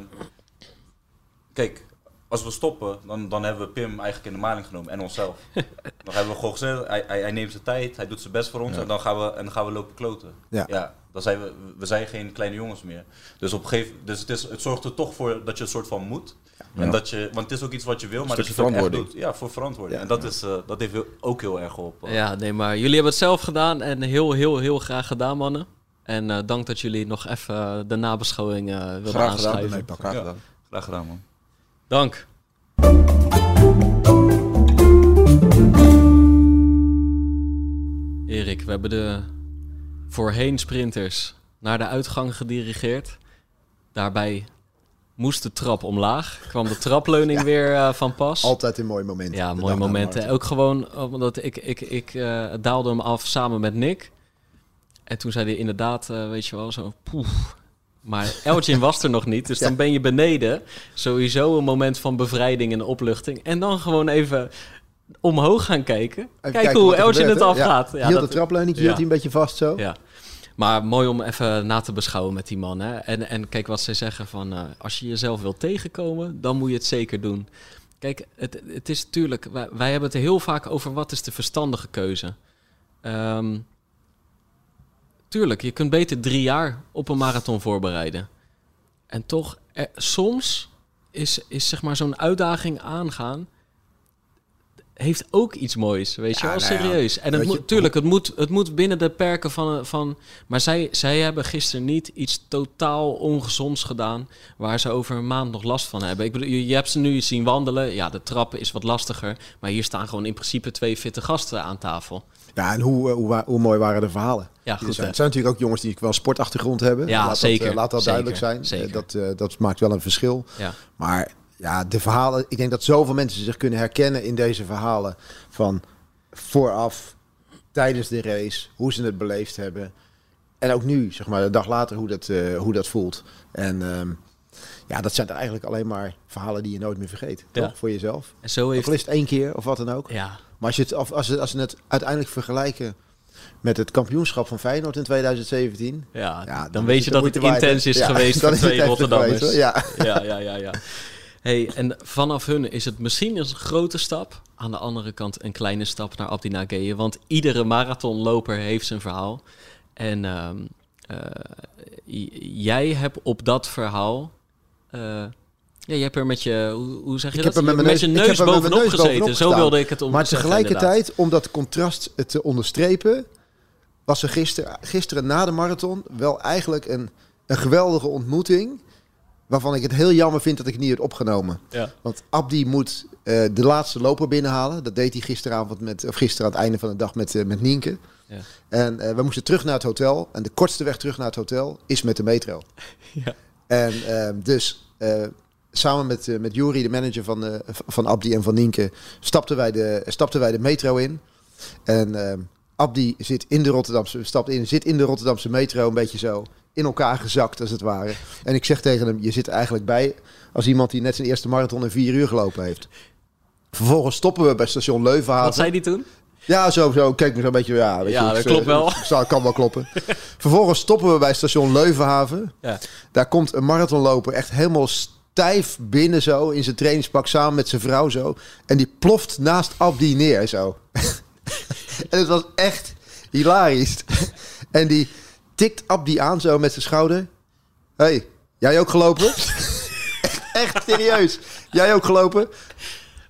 kijk, als we stoppen, dan, dan hebben we Pim eigenlijk in de maling genomen en onszelf. dan hebben we gewoon gezegd, hij, hij, hij neemt zijn tijd, hij doet zijn best voor ons en, dan gaan we, en dan gaan we lopen kloten. Ja. dan zijn we, we zijn geen kleine jongens meer. Dus, op een gegeven, dus het, is, het zorgt er toch voor dat je een soort van moet. En dat je, want het is ook iets wat je wil, maar dat je ook echt verantwoording. doet. Ja, voor verantwoording. Ja. En dat, is, eh, dat heeft heel- ook heel erg geholpen. Ja, nee, maar jullie hebben het zelf gedaan en heel, heel, heel graag gedaan, mannen. En eh, dank dat jullie nog even de nabeschouwing eh wilden Graag gedaan. Nee. Graag Ja. gedaan. Graag gedaan, man. Dank. Erik, we hebben de voorheen sprinters naar de uitgang gedirigeerd. Daarbij moest de trap omlaag. Kwam de trapleuning weer eh, van pas. Altijd een mooi moment. Ja, mooie momenten. Ook gewoon omdat ik, ik, ik eh, daalde hem af samen met Nick. En toen zei hij inderdaad, eh, weet je wel, zo poef. Maar Elgin was er nog niet, dus dan ben je beneden. Sowieso een moment van bevrijding en opluchting. En dan gewoon even omhoog gaan kijken. Even Kijk kijken hoe Elgin het afgaat. Ja. Ja, hield dat- de trapleuning, hield hij een beetje vast zo. Ja. Maar mooi om even na te beschouwen met die man. Hè? En, en kijk wat zij zeggen van... eh, als je jezelf wilt tegenkomen, dan moet je het zeker doen. Kijk, het, het is natuurlijk... Wij, wij hebben het heel vaak over wat is de verstandige keuze. Ehm tuurlijk, je kunt beter drie jaar op een marathon voorbereiden. En toch, er- soms is, is zeg maar zo'n uitdaging aangaan... heeft ook iets moois, weet je wel, nou ja, serieus. En het moet, tuurlijk, het moet, het moet binnen de perken van... van maar zij, zij hebben gisteren niet iets totaal ongezonds gedaan... waar ze over een maand nog last van hebben. Ik bedoel, je, je hebt ze nu zien wandelen. Ja, de trappen is wat lastiger. Maar hier staan gewoon in principe twee fitte gasten aan tafel. Ja, en hoe, eh, hoe, hoe mooi waren de verhalen? Ja, goed, zijn. Het zijn natuurlijk ook jongens die wel een sportachtergrond hebben. Ja, laat zeker, Dat, eh, laat dat zeker, duidelijk zijn. zeker. Eh, Dat, dat maakt wel een verschil. Ja. Maar ja, de verhalen... Ik denk dat zoveel mensen zich kunnen herkennen in deze verhalen. Van vooraf, tijdens de race, hoe ze het beleefd hebben. En ook nu, zeg maar, de dag later, hoe dat, hoe dat voelt. En ehm, ja, dat zijn er eigenlijk alleen maar verhalen die je nooit meer vergeet. Ja. Toch? Voor jezelf. En zo Of heeft... al is het één keer of wat dan ook. Ja, Maar als je het, als, ze- als het uiteindelijk vergelijken met het kampioenschap van Feyenoord in 2017. ja, Ja, dan, weet je dat het intens is Ja, geweest voor twee Rotterdammers. geweest. Ja. ja, ja, ja, ja. Hey, en vanaf hun is het misschien een grote stap. Aan de andere kant een kleine stap naar Abdi Nageye. Want iedere marathonloper heeft zijn verhaal. En ehm, eh, jij hebt op dat verhaal... eh, ja, je hebt er met je, hoe, zeg je Ik dat? heb er met Je- mijn je neus- ik neus heb er met mijn bovenop neus gezeten. bovenop Zo wilde ik het om Maar inderdaad. tegelijkertijd, om dat contrast te onderstrepen, was er gisteren, gisteren na de marathon wel eigenlijk een, een geweldige ontmoeting. Waarvan ik het heel jammer vind dat ik het niet heb opgenomen. Ja. Want Abdi moet eh, de laatste loper binnenhalen. Dat deed hij gisteravond met, of gisteren aan het einde van de dag met, eh, met Nienke. Ja. En eh, we moesten terug naar het hotel. En de kortste weg terug naar het hotel is met de metro. Ja. En ehm, dus eh, samen met, eh, met Juri, de manager van, eh, van Abdi en van Nienke, stapten wij de, stapten wij de metro in. En ehm, Abdi zit in de Rotterdamse, stapt in, zit in de Rotterdamse metro een beetje zo in elkaar gezakt als het ware. En ik zeg tegen hem, je zit er eigenlijk bij als iemand die net zijn eerste marathon in vier uur gelopen heeft. Vervolgens stoppen we bij station Leuvenhaven. Wat zei die toen? Ja, zo, zo. Kijk me zo'n beetje. Ja, weet Ja, je, dat klopt wel. zou- kan wel kloppen. Vervolgens stoppen we bij station Leuvenhaven. Ja. Daar komt een marathonloper echt helemaal stijf binnen zo in zijn trainingspak samen met zijn vrouw zo. En die ploft naast Abdi neer zo. en het was echt hilarisch. en die tikt Abdi aan zo met zijn schouder. hey, jij ook gelopen? echt, serieus. Jij ook gelopen?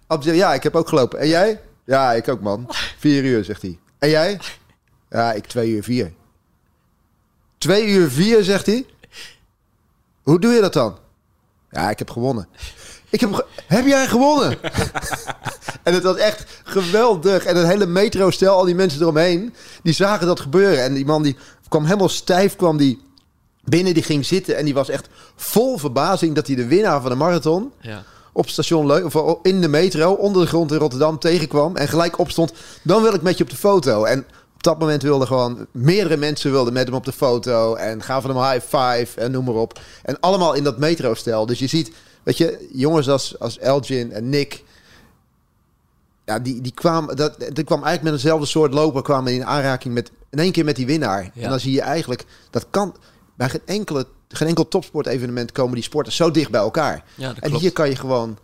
Abdi ja, ik heb ook gelopen. En jij? Ja, ik ook, man. Vier uur, zegt hij. En jij? Ja, ik twee uur vier. Twee uur vier, zegt hij. Hoe doe je dat dan? Ja, ik heb gewonnen. Ik heb, ge- heb jij gewonnen? en het was echt geweldig. En het hele metro-stel, al die mensen eromheen, die zagen dat gebeuren. En die man die kwam helemaal stijf, kwam die binnen, die ging zitten. En die was echt vol verbazing dat hij de winnaar van de marathon Ja. op station Leu of in de metro onder de grond in Rotterdam tegenkwam en gelijk opstond. Dan wil ik met je op de foto. En op dat moment wilden gewoon meerdere mensen wilden met hem op de foto en gaven hem een high five en noem maar op. En allemaal in dat metro-stel. Dus je ziet, weet je, jongens als, als Elgin en Nick. Ja, die, die kwamen, dat, die kwam eigenlijk met eenzelfde soort loper, kwamen in aanraking met in één keer met die winnaar. Ja. En dan zie je eigenlijk, dat kan bij geen, enkele, geen enkel topsportevenement komen die sporters zo dicht bij elkaar. Ja, En klopt. hier kan je gewoon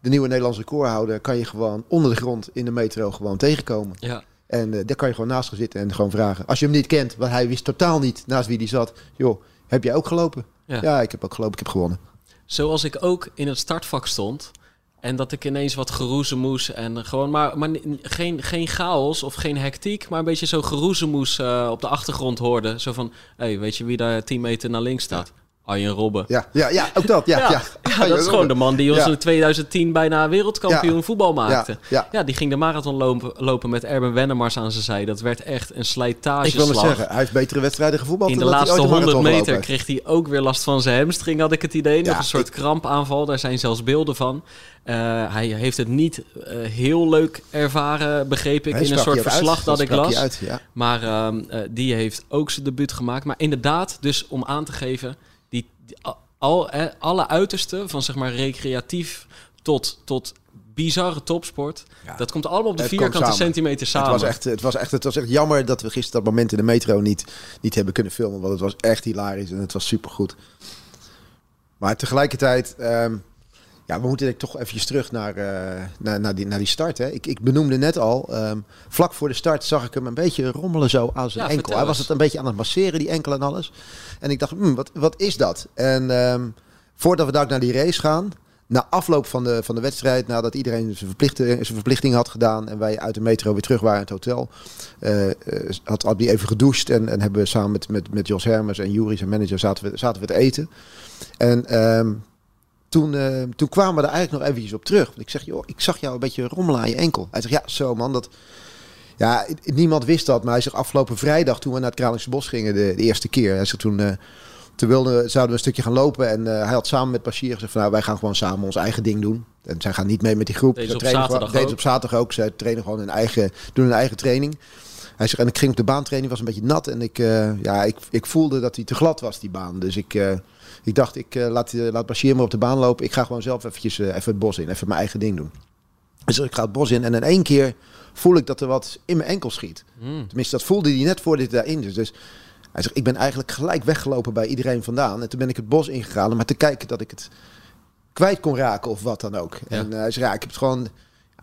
de nieuwe Nederlandse recordhouder, kan je gewoon onder de grond in de metro gewoon tegenkomen. Ja. En eh, daar kan je gewoon naast gaan zitten en gewoon vragen. Als je hem niet kent, want hij wist totaal niet naast wie die zat. Joh, heb jij ook gelopen? Ja. Ja, ik heb ook gelopen, ik heb gewonnen. Zoals ik ook in het startvak stond. En dat ik ineens wat geroezemoes en gewoon maar, maar geen, geen chaos of geen hectiek, maar een beetje zo geroezemoes eh, op de achtergrond hoorde. Zo van, hé, hey, weet je wie daar 10 meter naar links staat? Arjen Robben. Ja, ja, ja ook dat. Ja, ja. Ja, dat is gewoon de man die ons in 2010 bijna wereldkampioen voetbal maakte. Ja, die ging de marathon lopen, lopen met Erben Wennemars aan zijn zij. Dat werd echt een slijtageslag. Ik wil het zeggen, hij heeft betere wedstrijden gevoetbald In de laatste ooit een 100 marathon meter gelopen kreeg hij ook weer last van zijn hamstring, had ik het idee. Nog een soort ik- krampaanval, daar zijn zelfs beelden van. Eh, hij heeft het niet eh, heel leuk ervaren, begreep ik, in een soort uit. verslag dat ik las. Uit, ja. Maar ehm, eh, die heeft ook zijn debuut gemaakt. Maar inderdaad, dus om aan te geven, al, alle uitersten van zeg maar recreatief tot, tot bizarre topsport. Ja. Dat komt allemaal op de Het vierkante samen. centimeter samen. Het was, echt, het, was echt, het was echt jammer dat we gisteren dat moment in de metro niet, niet hebben kunnen filmen. Want het was echt hilarisch en het was supergoed. Maar tegelijkertijd, ehm, ja, we moeten denk ik toch eventjes terug naar, eh, naar, naar, die, naar die start. Hè. Ik, ik benoemde net al, ehm, vlak voor de start zag ik hem een beetje rommelen zo aan zijn Ja, enkel. Hij was het een beetje aan het masseren, die enkel en alles. En ik dacht, hmm, wat, wat is dat? En ehm, voordat we daar naar die race gaan, na afloop van de, van de wedstrijd, nadat iedereen zijn, verplichte, zijn verplichting had gedaan en wij uit de metro weer terug waren in het hotel, eh, had Abdi even gedoucht en, en hebben we samen met, met, met Jos Hermes en Juri, zijn manager, zaten we, zaten we te eten. En ehm, toen, eh, toen kwamen we er eigenlijk nog eventjes op terug. Want ik zeg, joh, ik zag jou een beetje rommelen aan je enkel. Hij zegt, ja, zo man, dat... Ja, niemand wist dat, maar hij zegt afgelopen vrijdag toen we naar het Kralingse Bos gingen, de, de eerste keer. Hij zegt toen, eh, toen wilden, zouden we een stukje gaan lopen en eh, hij had samen met Bashir gezegd van, nou, wij gaan gewoon samen ons eigen ding doen. En zij gaan niet mee met die groep. Deden Zij ze op gewoon- zaterdag ze ook? op zaterdag ook. Zij trainen gewoon hun eigen, doen hun eigen training. Hij zegt, en ik ging op de baantraining, was een beetje nat. En ik, ja, ik, ik voelde dat hij te glad was, die baan. Dus ik, ik dacht, ik eh, laat, eh, laat Bashir maar op de baan lopen. Ik ga gewoon zelf eventjes eh, even het bos in, even mijn eigen ding doen. Dus ik ga het bos in en in één keer voel ik dat er wat in mijn enkel schiet. Hmm. Tenminste, dat voelde hij net voordat hij daarin is. Dus hij zegt, ik ben eigenlijk gelijk weggelopen bij iedereen vandaan. En toen ben ik het bos ingegaan maar te kijken dat ik het kwijt kon raken of wat dan ook. Ja. En hij zegt, ja, ik heb het gewoon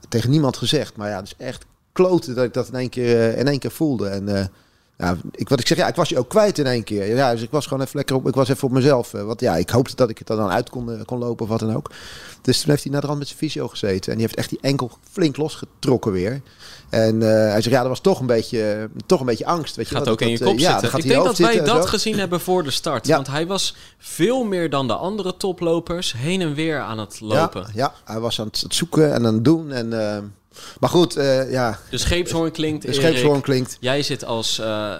tegen niemand gezegd. Maar ja, het is echt kloten dat ik dat in één keer, in één keer voelde. En ja, ik, wat ik zeg, ja, ik was je ook kwijt in één keer. Ja, dus ik was gewoon even lekker op, ik was even op mezelf. eh, Want ja, ik hoopte dat ik het er dan uit kon, eh, kon lopen of wat dan ook. Dus toen heeft hij naar de rand met zijn fysio gezeten. En die heeft echt die enkel flink losgetrokken weer. En eh, hij zegt, ja, dat was toch een beetje, toch een beetje angst. Weet je, Gaat wel, ook dat in je dat, kop ja, zitten. gaat ik denk dat wij dat gezien hebben voor de start. Ja. Want hij was veel meer dan de andere toplopers heen en weer aan het lopen. Ja, ja, hij was aan het, het zoeken en aan het doen. En, maar goed, eh, ja, De scheepshoorn klinkt, de scheepshoorn klinkt. Jij zit als, eh,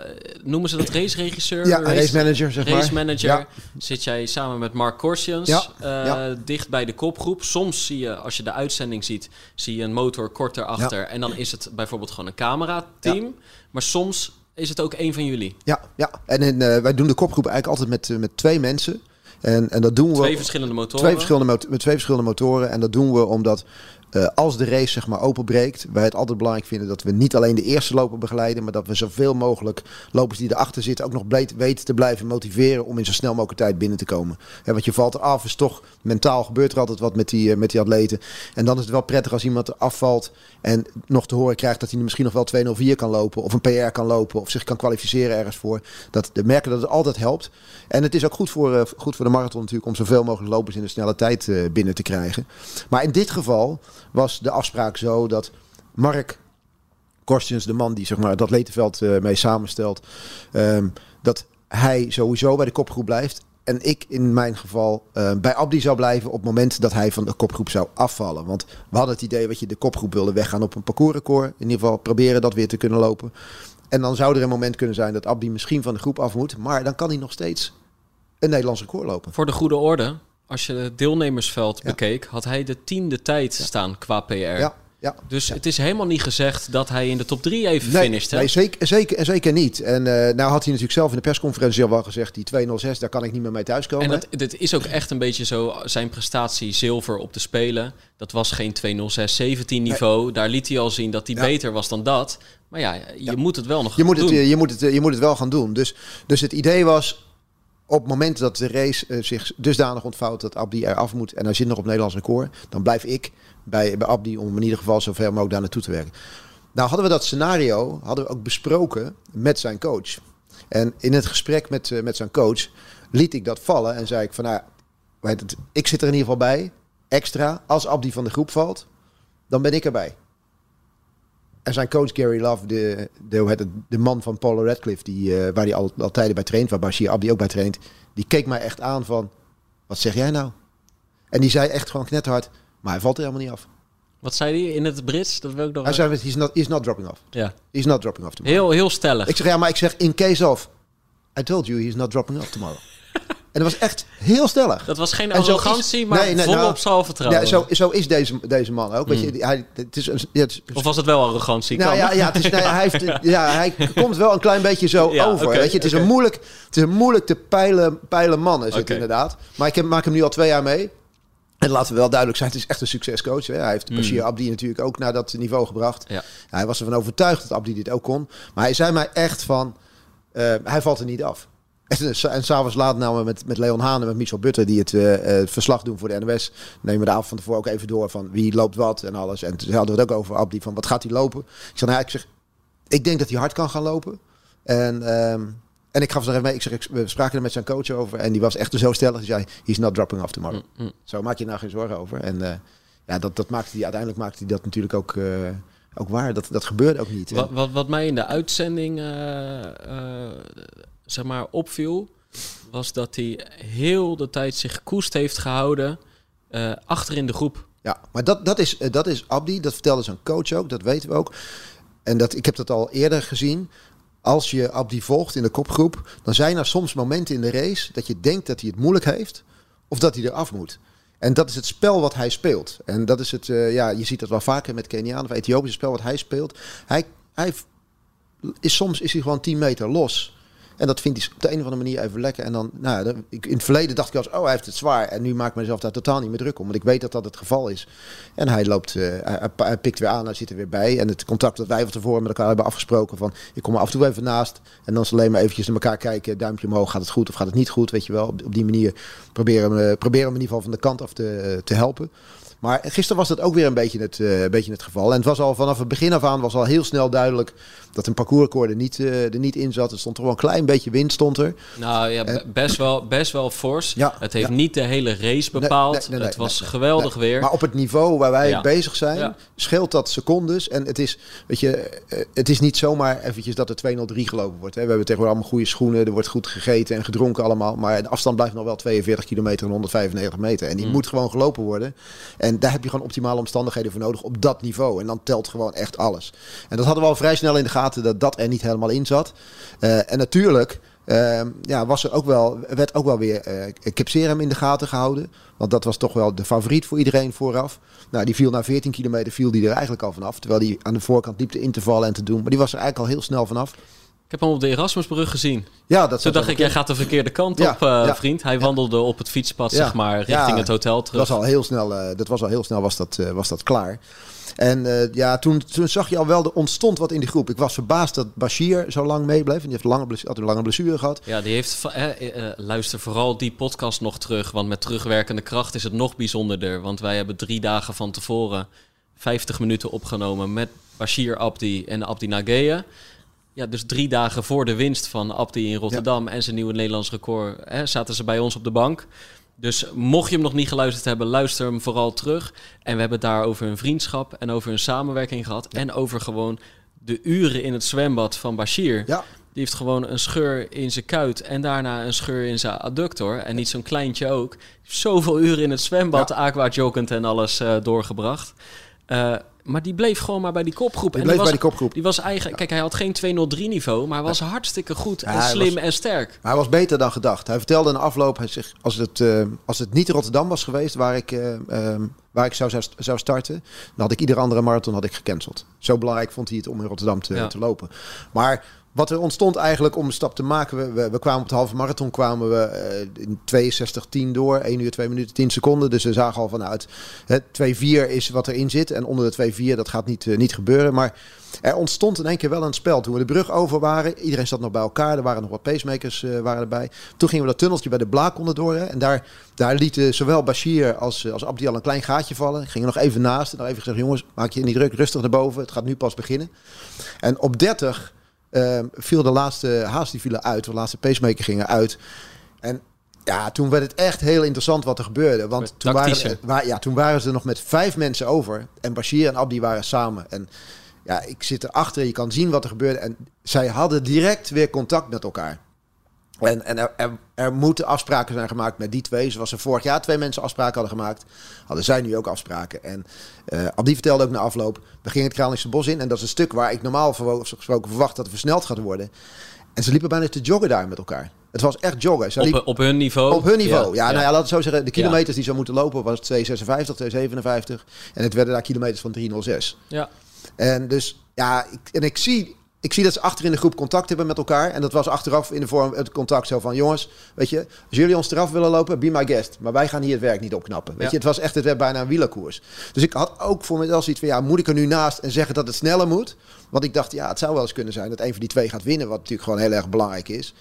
noemen ze dat raceregisseur? Ja, een race manager, zeg maar. race manager. Ja. Zit jij samen met Mark Corsians Ja, eh, ja. dicht bij de kopgroep. Soms zie je, als je de uitzending ziet, zie je een motor korter achter. En dan is het bijvoorbeeld gewoon een camerateam. Maar soms is het ook een van jullie. Ja, ja. en in, wij doen de kopgroep eigenlijk altijd met, met twee mensen. En, en dat doen we... Twee verschillende motoren. Twee verschillende, met twee verschillende motoren. En dat doen we omdat eh, als de race zeg maar openbreekt, wij het altijd belangrijk vinden dat we niet alleen de eerste loper begeleiden, maar dat we zoveel mogelijk lopers die erachter zitten ook nog weten te blijven motiveren om in zo snel mogelijk tijd binnen te komen. Want je valt eraf, is toch mentaal gebeurt er altijd wat met die, eh, met die atleten. En dan is het wel prettig als iemand er afvalt en nog te horen krijgt dat hij misschien nog wel 204 kan lopen of een PR kan lopen of zich kan kwalificeren ergens voor. Dat de merken dat het altijd helpt. En het is ook goed voor, eh, goed voor de marathon natuurlijk om zoveel mogelijk lopers in de snelle tijd binnen te krijgen. Maar in dit geval was de afspraak zo dat Mark Korstjens, de man die zeg maar, het atletenveld eh, mee samenstelt, ehm, dat hij sowieso bij de kopgroep blijft. En ik in mijn geval eh, bij Abdi zou blijven op het moment dat hij van de kopgroep zou afvallen. Want we hadden het idee dat je de kopgroep wilde weggaan op een parcoursrecord. In ieder geval proberen dat weer te kunnen lopen. En dan zou er een moment kunnen zijn dat Abdi misschien van de groep af moet. Maar dan kan hij nog steeds een Nederlands record lopen. Voor de goede orde, als je het deelnemersveld Ja. bekeek, had hij de tiende tijd staan qua PR. Ja, ja. Dus het is helemaal niet gezegd dat hij in de top 3 even Nee, finisht. Hè? nee zeker, zeker, zeker niet. En eh, nou had hij natuurlijk zelf in de persconferentie al wel gezegd... die 206, daar kan ik niet meer mee thuiskomen. En dat, dit is ook echt een beetje zo zijn prestatie zilver op de Spelen. Dat was geen 206-17 niveau. Daar liet hij al zien dat hij Ja. beter was dan dat. Maar ja, je moet het wel nog je, moet het, doen. eh, je, moet het, eh, je moet het wel gaan doen. Dus, dus het idee was... op het moment dat de race eh, zich dusdanig ontvouwt... dat Abdi eraf moet en hij zit nog op Nederlands record... dan blijf ik bij, bij Abdi om in ieder geval zo ver mogelijk daar naartoe te werken. Nou hadden we dat scenario hadden we ook besproken met zijn coach. En in het gesprek met, eh, met zijn coach liet ik dat vallen en zei ik van... Nou, ik zit er in ieder geval bij, extra. Als Abdi van de groep valt, dan ben ik erbij. En zijn coach Gary Love, de, de, de man van Paul Radcliffe, die, eh, waar hij al, al tijden bij traint, waar Bashir Abdi ook bij traint, die keek mij echt aan van, wat zeg jij nou? En die zei echt gewoon knetterhard, maar hij valt er helemaal niet af. Wat zei hij in het Brits? Dat wil ik nog Hij zei, he's not, he's not dropping off. ja. He's not dropping off tomorrow. heel, heel stellig. Ik zeg, ja, maar ik zeg, in case of, I told you he's not dropping off tomorrow. En dat was echt heel stellig. Dat was geen arrogantie, maar nee, nee, volop nou, zelfvertrouwen. Ja, zo, zo is deze, deze man ook. Weet je, die- hij, het is, een- ja, het is- Of was het wel arrogantie? Nou ja, ja, het is, nee, hij, heeft, ja, hij komt wel een klein beetje zo Ja, over. weet je? Het, is een moeilijk, het is een moeilijk te peilen, peilen man, is het inderdaad. Maar ik heb, maak hem nu al twee jaar mee. En laten we wel duidelijk zijn, het is echt een succescoach. Hè? Hij heeft Mm. Bashir Abdi natuurlijk ook naar dat niveau gebracht. Ja. Hij was ervan overtuigd dat Abdi dit ook kon. Maar hij zei mij echt van, eh, hij valt er niet af. En, s- en s'avonds laat namen we met, met Leon Haan en met Michel Butter, die het eh, eh, verslag doen voor de NOS, nemen we de avond van tevoren ook even door van wie loopt wat en alles. En toen hadden we het ook over Abdi, van wat gaat hij lopen? Ik zeg, nou, ja, ik zeg, ik denk dat hij hard kan gaan lopen. En, ehm, en ik gaf ze nog even mee, ik zeg, ik- we spraken er met zijn coach over en die was echt zo stellig. Die zei, he's not dropping off tomorrow. Mm, mm. Zo maak je nou geen zorgen over. En eh, ja, dat, dat maakte hij, uiteindelijk maakte hij dat natuurlijk ook, eh, ook waar. Dat, dat gebeurde ook niet. Wat, wat, wat mij in de uitzending eh, eh, zeg maar opviel, was dat hij heel de tijd zich koest heeft gehouden eh, achter in de groep. Ja, maar dat, dat, is, eh, dat is Abdi, dat vertelde zijn coach ook, dat weten we ook. En dat, ik heb dat al eerder gezien. Als je Abdi volgt in de kopgroep, dan zijn er soms momenten in de race dat je denkt dat hij het moeilijk heeft of dat hij eraf moet. En dat is het spel wat hij speelt. En dat is het, eh, ja, je ziet dat wel vaker met Keniaan of Ethiopisch spel wat hij speelt. Hij, hij is soms is hij gewoon 10 meter los. En dat vindt hij op de een of andere manier even lekker. En dan, nou, dan- ik, in het verleden dacht ik eens, oh, hij heeft het zwaar. En nu maak ik mezelf daar totaal niet meer druk om. Want ik weet dat dat het geval is. En hij loopt, eh, hij, pikt weer aan, hij zit er weer bij. En het contact dat wij van tevoren met elkaar hebben afgesproken van, ik kom er af en toe even naast. En dan is alleen maar eventjes naar elkaar kijken, duimpje omhoog, gaat het goed of gaat het niet goed, weet je wel. Op, die manier proberen we, proberen we in ieder geval van de kant af te, te helpen. Maar gisteren was dat ook weer een beetje, het, eh, een beetje het geval. En het was al vanaf het begin af aan was al heel snel duidelijk dat een parcoursrecord er niet, eh, er niet in zat. Er stond toch wel een klein beetje wind stond er. Nou ja, be- best wel, best wel fors. Ja, het heeft ja. niet de hele race bepaald. nee, nee, nee, het was geweldig weer. Maar op het niveau waar wij Ja. bezig zijn, scheelt dat secondes. En het is, weet je, eh, het is niet zomaar eventjes dat er 203 gelopen wordt. Hè. We hebben tegenwoordig allemaal goede schoenen. Er wordt goed gegeten en gedronken allemaal. Maar de afstand blijft nog wel 42 kilometer en 195 meter. En die Mm. moet gewoon gelopen worden. En daar heb je gewoon optimale omstandigheden voor nodig op dat niveau. En dan telt gewoon echt alles. En dat hadden we al vrij snel in de gaten dat dat er niet helemaal in zat. Eh, en natuurlijk Ehm, ja, was er ook wel, werd ook wel weer eh Kipserum in de gaten gehouden. Want dat was toch wel de favoriet voor iedereen vooraf. Nou, die viel na 14 kilometer viel die er eigenlijk al vanaf. Terwijl die aan de voorkant liep te in en te doen. Maar die was er eigenlijk al heel snel vanaf. Ik heb hem op de Erasmusbrug gezien. Ja, dat Toen dacht ik, jij gaat de verkeerde kant Ja, op, eh, ja. vriend. Hij wandelde op het fietspad, zeg maar, richting het hotel Dat terug. was al heel snel, eh, dat was al heel snel was dat, eh, was dat klaar. En ja, toen, toen zag je al wel, er ontstond wat in die groep. Ik was verbaasd dat Bashir zo lang meebleef. En die heeft lange, had een lange blessure gehad. Ja, die heeft. luister vooral die podcast nog terug. Want met terugwerkende kracht is het nog bijzonderder. Want wij hebben drie dagen van tevoren 50 minuten opgenomen met Bashir Abdi en Abdi Nageye. Ja, dus drie dagen voor de winst van Abdi in Rotterdam en zijn nieuwe Nederlands record hè, zaten ze bij ons op de bank. Dus mocht je hem nog niet geluisterd hebben, luister hem vooral terug. En we hebben het daar over een vriendschap en over een samenwerking gehad. En over gewoon de uren in het zwembad van Bashir. Ja, Die heeft gewoon een scheur in zijn kuit en daarna een scheur in zijn adductor. En niet zo'n kleintje ook. Zoveel uren in het zwembad, aqua joggend en alles eh, doorgebracht. Eh, maar die bleef gewoon maar bij die kopgroep. die en bleef die was, bij die kopgroep. Die was eigenlijk, kijk, hij had geen 203 niveau, maar hij was hartstikke goed en Ja, slim was- en sterk. Maar hij was beter dan gedacht. Hij vertelde in de afloop, hij zegt, als het, eh, als het niet Rotterdam was geweest waar ik, eh, ehm, waar ik zou, zou, zou starten, dan had ik iedere andere marathon had ik gecanceld. Zo belangrijk vond hij het om in Rotterdam te, Ja. te lopen. Maar wat er ontstond eigenlijk om een stap te maken, we, we, kwamen op de halve marathon kwamen we eh, in 62-10 door, 1 uur, 2 minuten, 10 seconden. Dus we zagen al vanuit het 2-4 is wat erin zit. En onder de 2-4, dat gaat niet, eh, niet gebeuren. Maar er ontstond in één keer wel een spel. Toen we de brug over waren, iedereen zat nog bij elkaar. Er waren nog wat pacemakers eh, waren erbij. Toen gingen we dat tunneltje bij de Blaak onder En daar, daar lieten zowel Bashir als, als Abdi al een klein gaatje vallen. Gingen nog even naast. En nog even gezegd, jongens, maak je niet druk. Rustig naar boven. Het gaat nu pas beginnen. En op 30 eh, viel de laatste haast die vielen uit. De laatste pacemaker gingen uit. En ja, toen werd het echt heel interessant wat er gebeurde. Want toen waren, ja, toen waren ze er nog met vijf mensen over. En Bashir en Abdi waren samen. En ja, ik zit erachter. Je kan zien wat er gebeurde. En zij hadden direct weer contact met elkaar. En, en er, er, er moeten afspraken zijn gemaakt met die twee. Zoals er vorig jaar twee mensen afspraken hadden gemaakt, hadden zij nu ook afspraken. En Abdi vertelde ook na afloop, we gingen het Kralingse bos in. En dat is een stuk waar ik normaal gesproken verwacht dat het versneld gaat worden. En ze liepen bijna te joggen daar met elkaar. Het was echt joggen. Ze Op, liepen- op hun niveau. op hun niveau. Ja, nou ja, laten we het zo zeggen. De kilometers die ze moeten lopen was 256, 257. En het werden daar kilometers van 306. Ja. En dus, ja, ik, en ik zie ik zie dat ze achter in de groep contact hebben met elkaar. En dat was achteraf in de vorm het contact zo van... jongens, weet je, als jullie ons eraf willen lopen, be my guest. Maar wij gaan hier het werk niet opknappen. Weet Ja. je, het was echt het werd bijna een wielerkoers. Dus ik had ook voor mezelf zoiets van... ja, moet ik er nu naast en zeggen dat het sneller moet? Want ik dacht, ja, het zou wel eens kunnen zijn... dat een van die twee gaat winnen, wat natuurlijk gewoon heel erg belangrijk is.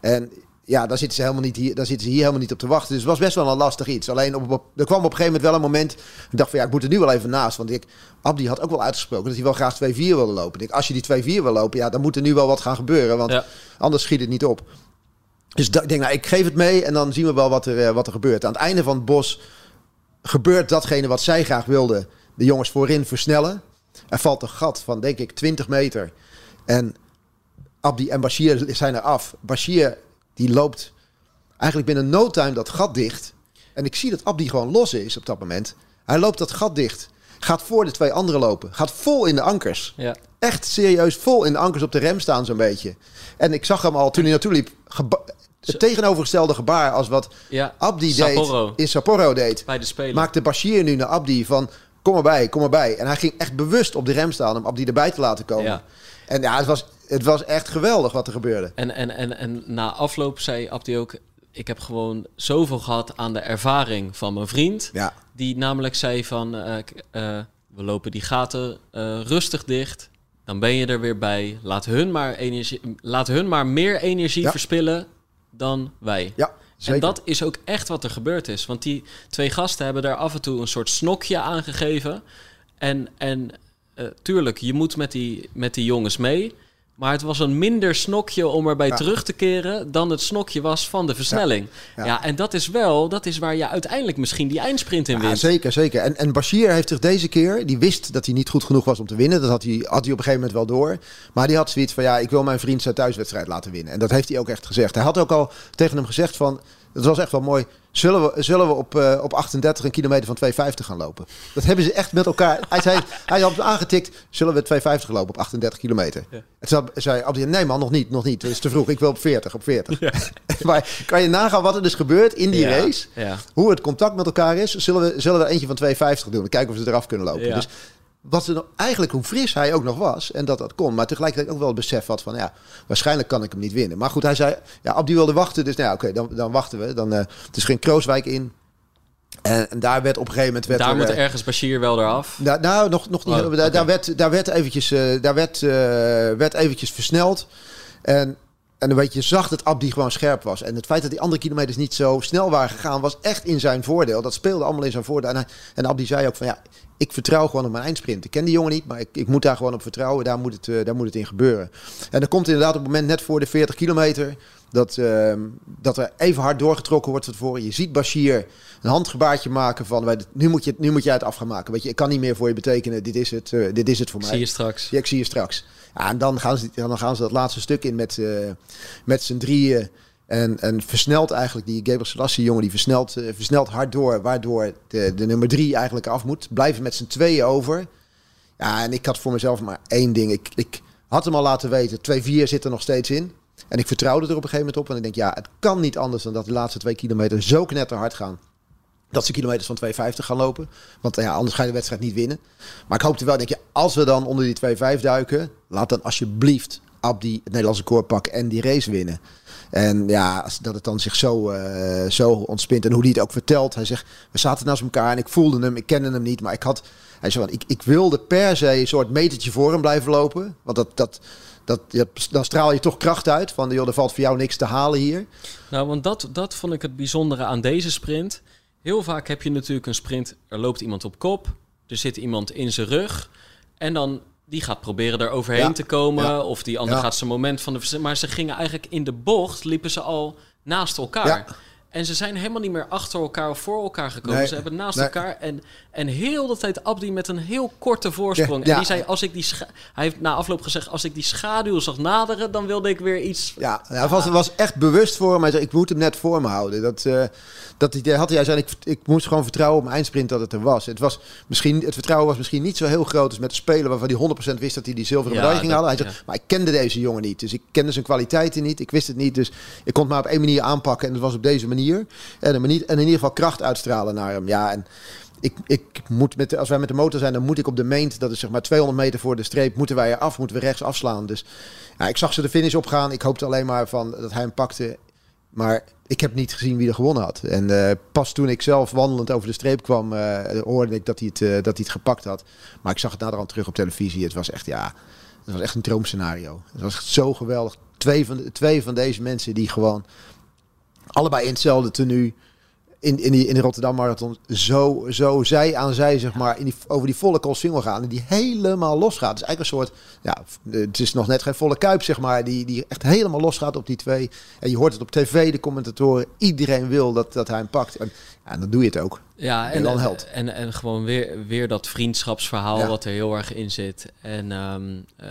En ja, daar zitten ze helemaal niet hier, daar zitten ze hier helemaal niet op te wachten. Dus het was best wel een lastig iets. Alleen op, op- er kwam op een gegeven moment wel een moment. Ik dacht van ja, ik moet er nu wel even naast. Want ik, Abdi had ook wel uitgesproken dat hij wel graag 2-4 wilde lopen. Ik als je die 2-4 wil lopen, ja, dan moet er nu wel wat gaan gebeuren. Want Ja. anders schiet het niet op. Dus ik denk, nou, ik geef het mee en dan zien we wel wat er, eh, wat er gebeurt. Aan het einde van het bos gebeurt datgene wat zij graag wilden. De jongens voorin versnellen. Er valt een gat van, denk ik, 20 meter. En Abdi en Bashir zijn er af. Bashir, die loopt eigenlijk binnen no time dat gat dicht. En ik zie dat Abdi gewoon los is op dat moment. Hij loopt dat gat dicht. Gaat voor de twee anderen lopen. Gaat vol in de ankers. Ja. Echt serieus vol in de ankers op de rem staan zo'n beetje. En ik zag hem al toen hij naartoe liep. het tegenovergestelde gebaar als wat Ja, Abdi Sapporo. deed in Sapporo deed. Bij de Spelen. Maakte Bashir nu naar Abdi van kom erbij, kom erbij. En hij ging echt bewust op de rem staan om Abdi erbij te laten komen. Ja. En ja, het was, het was echt geweldig wat er gebeurde. En, en, en, en na afloop zei Abdi ook... Ik heb gewoon zoveel gehad aan de ervaring van mijn vriend. Ja, Die namelijk zei van... eh, eh, we lopen die gaten eh, rustig dicht. Dan ben je er weer bij. Laat hun maar, energie, laat hun maar meer energie Ja. verspillen dan wij. ja zeker. En dat is ook echt wat er gebeurd is. Want die twee gasten hebben daar af en toe een soort snokje aangegeven. En, en eh, tuurlijk, je moet met die, met die jongens mee. Maar het was een minder snokje om erbij Ja. terug te keren dan het snokje was van de versnelling. Ja, Ja. en dat is wel, dat is waar je uiteindelijk misschien die eindsprint in Ja, wint. zeker, zeker. En, en Bashir heeft zich deze keer, die wist dat hij niet goed genoeg was om te winnen. Dat had hij, had hij op een gegeven moment wel door. Maar die had zoiets van, ja, ik wil mijn vriend zijn thuiswedstrijd laten winnen. En dat heeft hij ook echt gezegd. Hij had ook al tegen hem gezegd van, dat was echt wel mooi. Zullen we, zullen we op, eh, op 38 een kilometer van 250 gaan lopen? Dat hebben ze echt met elkaar. Hij, zei, hij had aangetikt, zullen we 250 lopen op 38 kilometer? Ja. En toen zei Abdi, nee man, nog niet, nog niet. Het is te vroeg, ik wil op 40, op 40. maar kan je nagaan wat er dus gebeurt in die Ja, race? Hoe het contact met elkaar is, zullen we, zullen we er eentje van 2,50 doen. Kijken of ze eraf kunnen lopen. Dus wat er nou, eigenlijk hoe fris hij ook nog was en dat dat kon. Maar tegelijkertijd ook wel het besef had van ja, waarschijnlijk kan ik hem niet winnen. Maar goed, hij zei, ja, Abdi wilde wachten. Dus nou ja, oké, dan, dan wachten we. Dan, eh het is geen Krooswijk in. En, en daar werd op een gegeven moment... Werd Daar er, moet eh, ergens Bashir wel eraf. nou, nou, nog, nog niet. Oh, daar, oké. daar, werd, daar werd eventjes, eh, daar werd, werd eventjes versneld. En, en dan weet je, zag dat Abdi gewoon scherp was. En het feit dat die andere kilometers niet zo snel waren gegaan, was echt in zijn voordeel. Dat speelde allemaal in zijn voordeel. En, hij, en Abdi zei ook van ja, ik vertrouw gewoon op mijn eindsprint. Ik ken die jongen niet, maar ik, ik moet daar gewoon op vertrouwen. Daar moet, het, eh, daar moet het in gebeuren. En dan komt inderdaad op het moment net voor de 40 kilometer... Dat, ehm, dat er even hard doorgetrokken wordt van tevoren. Je ziet Bashir een handgebaartje maken van... nu moet, je, nu moet jij het af gaan maken. Weet je, ik kan niet meer voor je betekenen. Dit is het, eh, dit is het voor mij. Zie je straks. Ja, ik zie je straks. Ja, en dan gaan, ze, dan gaan ze dat laatste stuk in met, eh, met z'n drieën. En, en versnelt eigenlijk die Gabriel Selassie jongen, die versnelt, eh, versnelt hard door. Waardoor de, de nummer drie eigenlijk af moet. Blijven met z'n tweeën over. Ja, en ik had voor mezelf maar één ding. Ik, ik had hem al laten weten, 2-4 zit er nog steeds in. En ik vertrouwde er op een gegeven moment op. En ik denk, ja, het kan niet anders dan dat de laatste twee kilometer zo knetterhard gaan. Dat ze kilometers van 2,50 gaan lopen. Want ja, anders ga je de wedstrijd niet winnen. Maar ik hoopte wel, denk je, als we dan onder die 2,5 duiken, laat dan alsjeblieft Abdi het Nederlandse koord pakken en die race winnen. En ja, dat het dan zich zo, eh, zo ontspint. En hoe hij het ook vertelt. Hij zegt, we zaten naast elkaar en ik voelde hem, ik kende hem niet. Maar ik had, hij zei, ik, ik wilde per se een soort metertje voor hem blijven lopen. Want dat, dat, dat, dan straal je toch kracht uit. Van, joh, er valt voor jou niks te halen hier. Nou, want dat, dat vond ik het bijzondere aan deze sprint. Heel vaak heb je natuurlijk een sprint, er loopt iemand op kop, er zit iemand in zijn rug en dan die gaat proberen er overheen Ja, te komen ja, of die ander ja. gaat zijn moment van de maar ze gingen eigenlijk in de bocht liepen ze al naast elkaar. En ze zijn helemaal niet meer achter elkaar of voor elkaar gekomen. Nee, Ze hebben naast nee. elkaar en, en heel de tijd Abdi met een heel korte voorsprong. Ja, En ja. die zei, als ik die hij heeft na afloop gezegd, als ik die schaduw zag naderen, dan wilde ik weer iets. Ja, ja het was, was echt bewust voor hem. Hij zei, ik moet hem net voor me houden. Dat, eh, dat idee had hij. Hij zei, ik, ik moest gewoon vertrouwen op mijn eindsprint dat het er was. Het, was misschien, het vertrouwen was misschien niet zo heel groot als met de speler... waarvan hij 100% wist dat hij die zilveren medaille ging halen. Hij zei, maar ik kende deze jongen niet. Dus ik kende zijn kwaliteiten niet. Ik wist het niet. Dus ik kon het maar op één manier aanpakken. En dat was op deze manier. En, manier, en in ieder geval kracht uitstralen naar hem. Ja, en ik, ik moet met als wij met de motor zijn, dan moet ik op de meent, dat is zeg maar 200 meter voor de streep, moeten wij eraf, moeten we rechts afslaan. Dus ja, ik zag ze de finish opgaan. Ik hoopte alleen maar van dat hij hem pakte. Maar ik heb niet gezien wie er gewonnen had. En eh, pas toen ik zelf wandelend over de streep kwam, eh, hoorde ik dat hij, het, eh, dat hij het gepakt had. Maar ik zag het naderhand terug op televisie. Het was echt, ja, het was echt een droomscenario. Het was echt zo geweldig. Twee van, twee van deze mensen die gewoon allebei in hetzelfde tenue in, in, die, in de Rotterdam Marathon zo, zo zij aan zij, zeg maar, in die, over die volle Koolsingel gaan. En die helemaal losgaat. Het is eigenlijk een soort, ja, het is nog net geen volle kuip, zeg maar. Die, die echt helemaal losgaat op die twee. En je hoort het op tv, de commentatoren. Iedereen wil dat, dat hij hem pakt. En, ja, dan doe je het ook. Ja, en, En dan helpt. En, en gewoon weer, weer dat vriendschapsverhaal Ja. wat er heel erg in zit. En ehm, eh,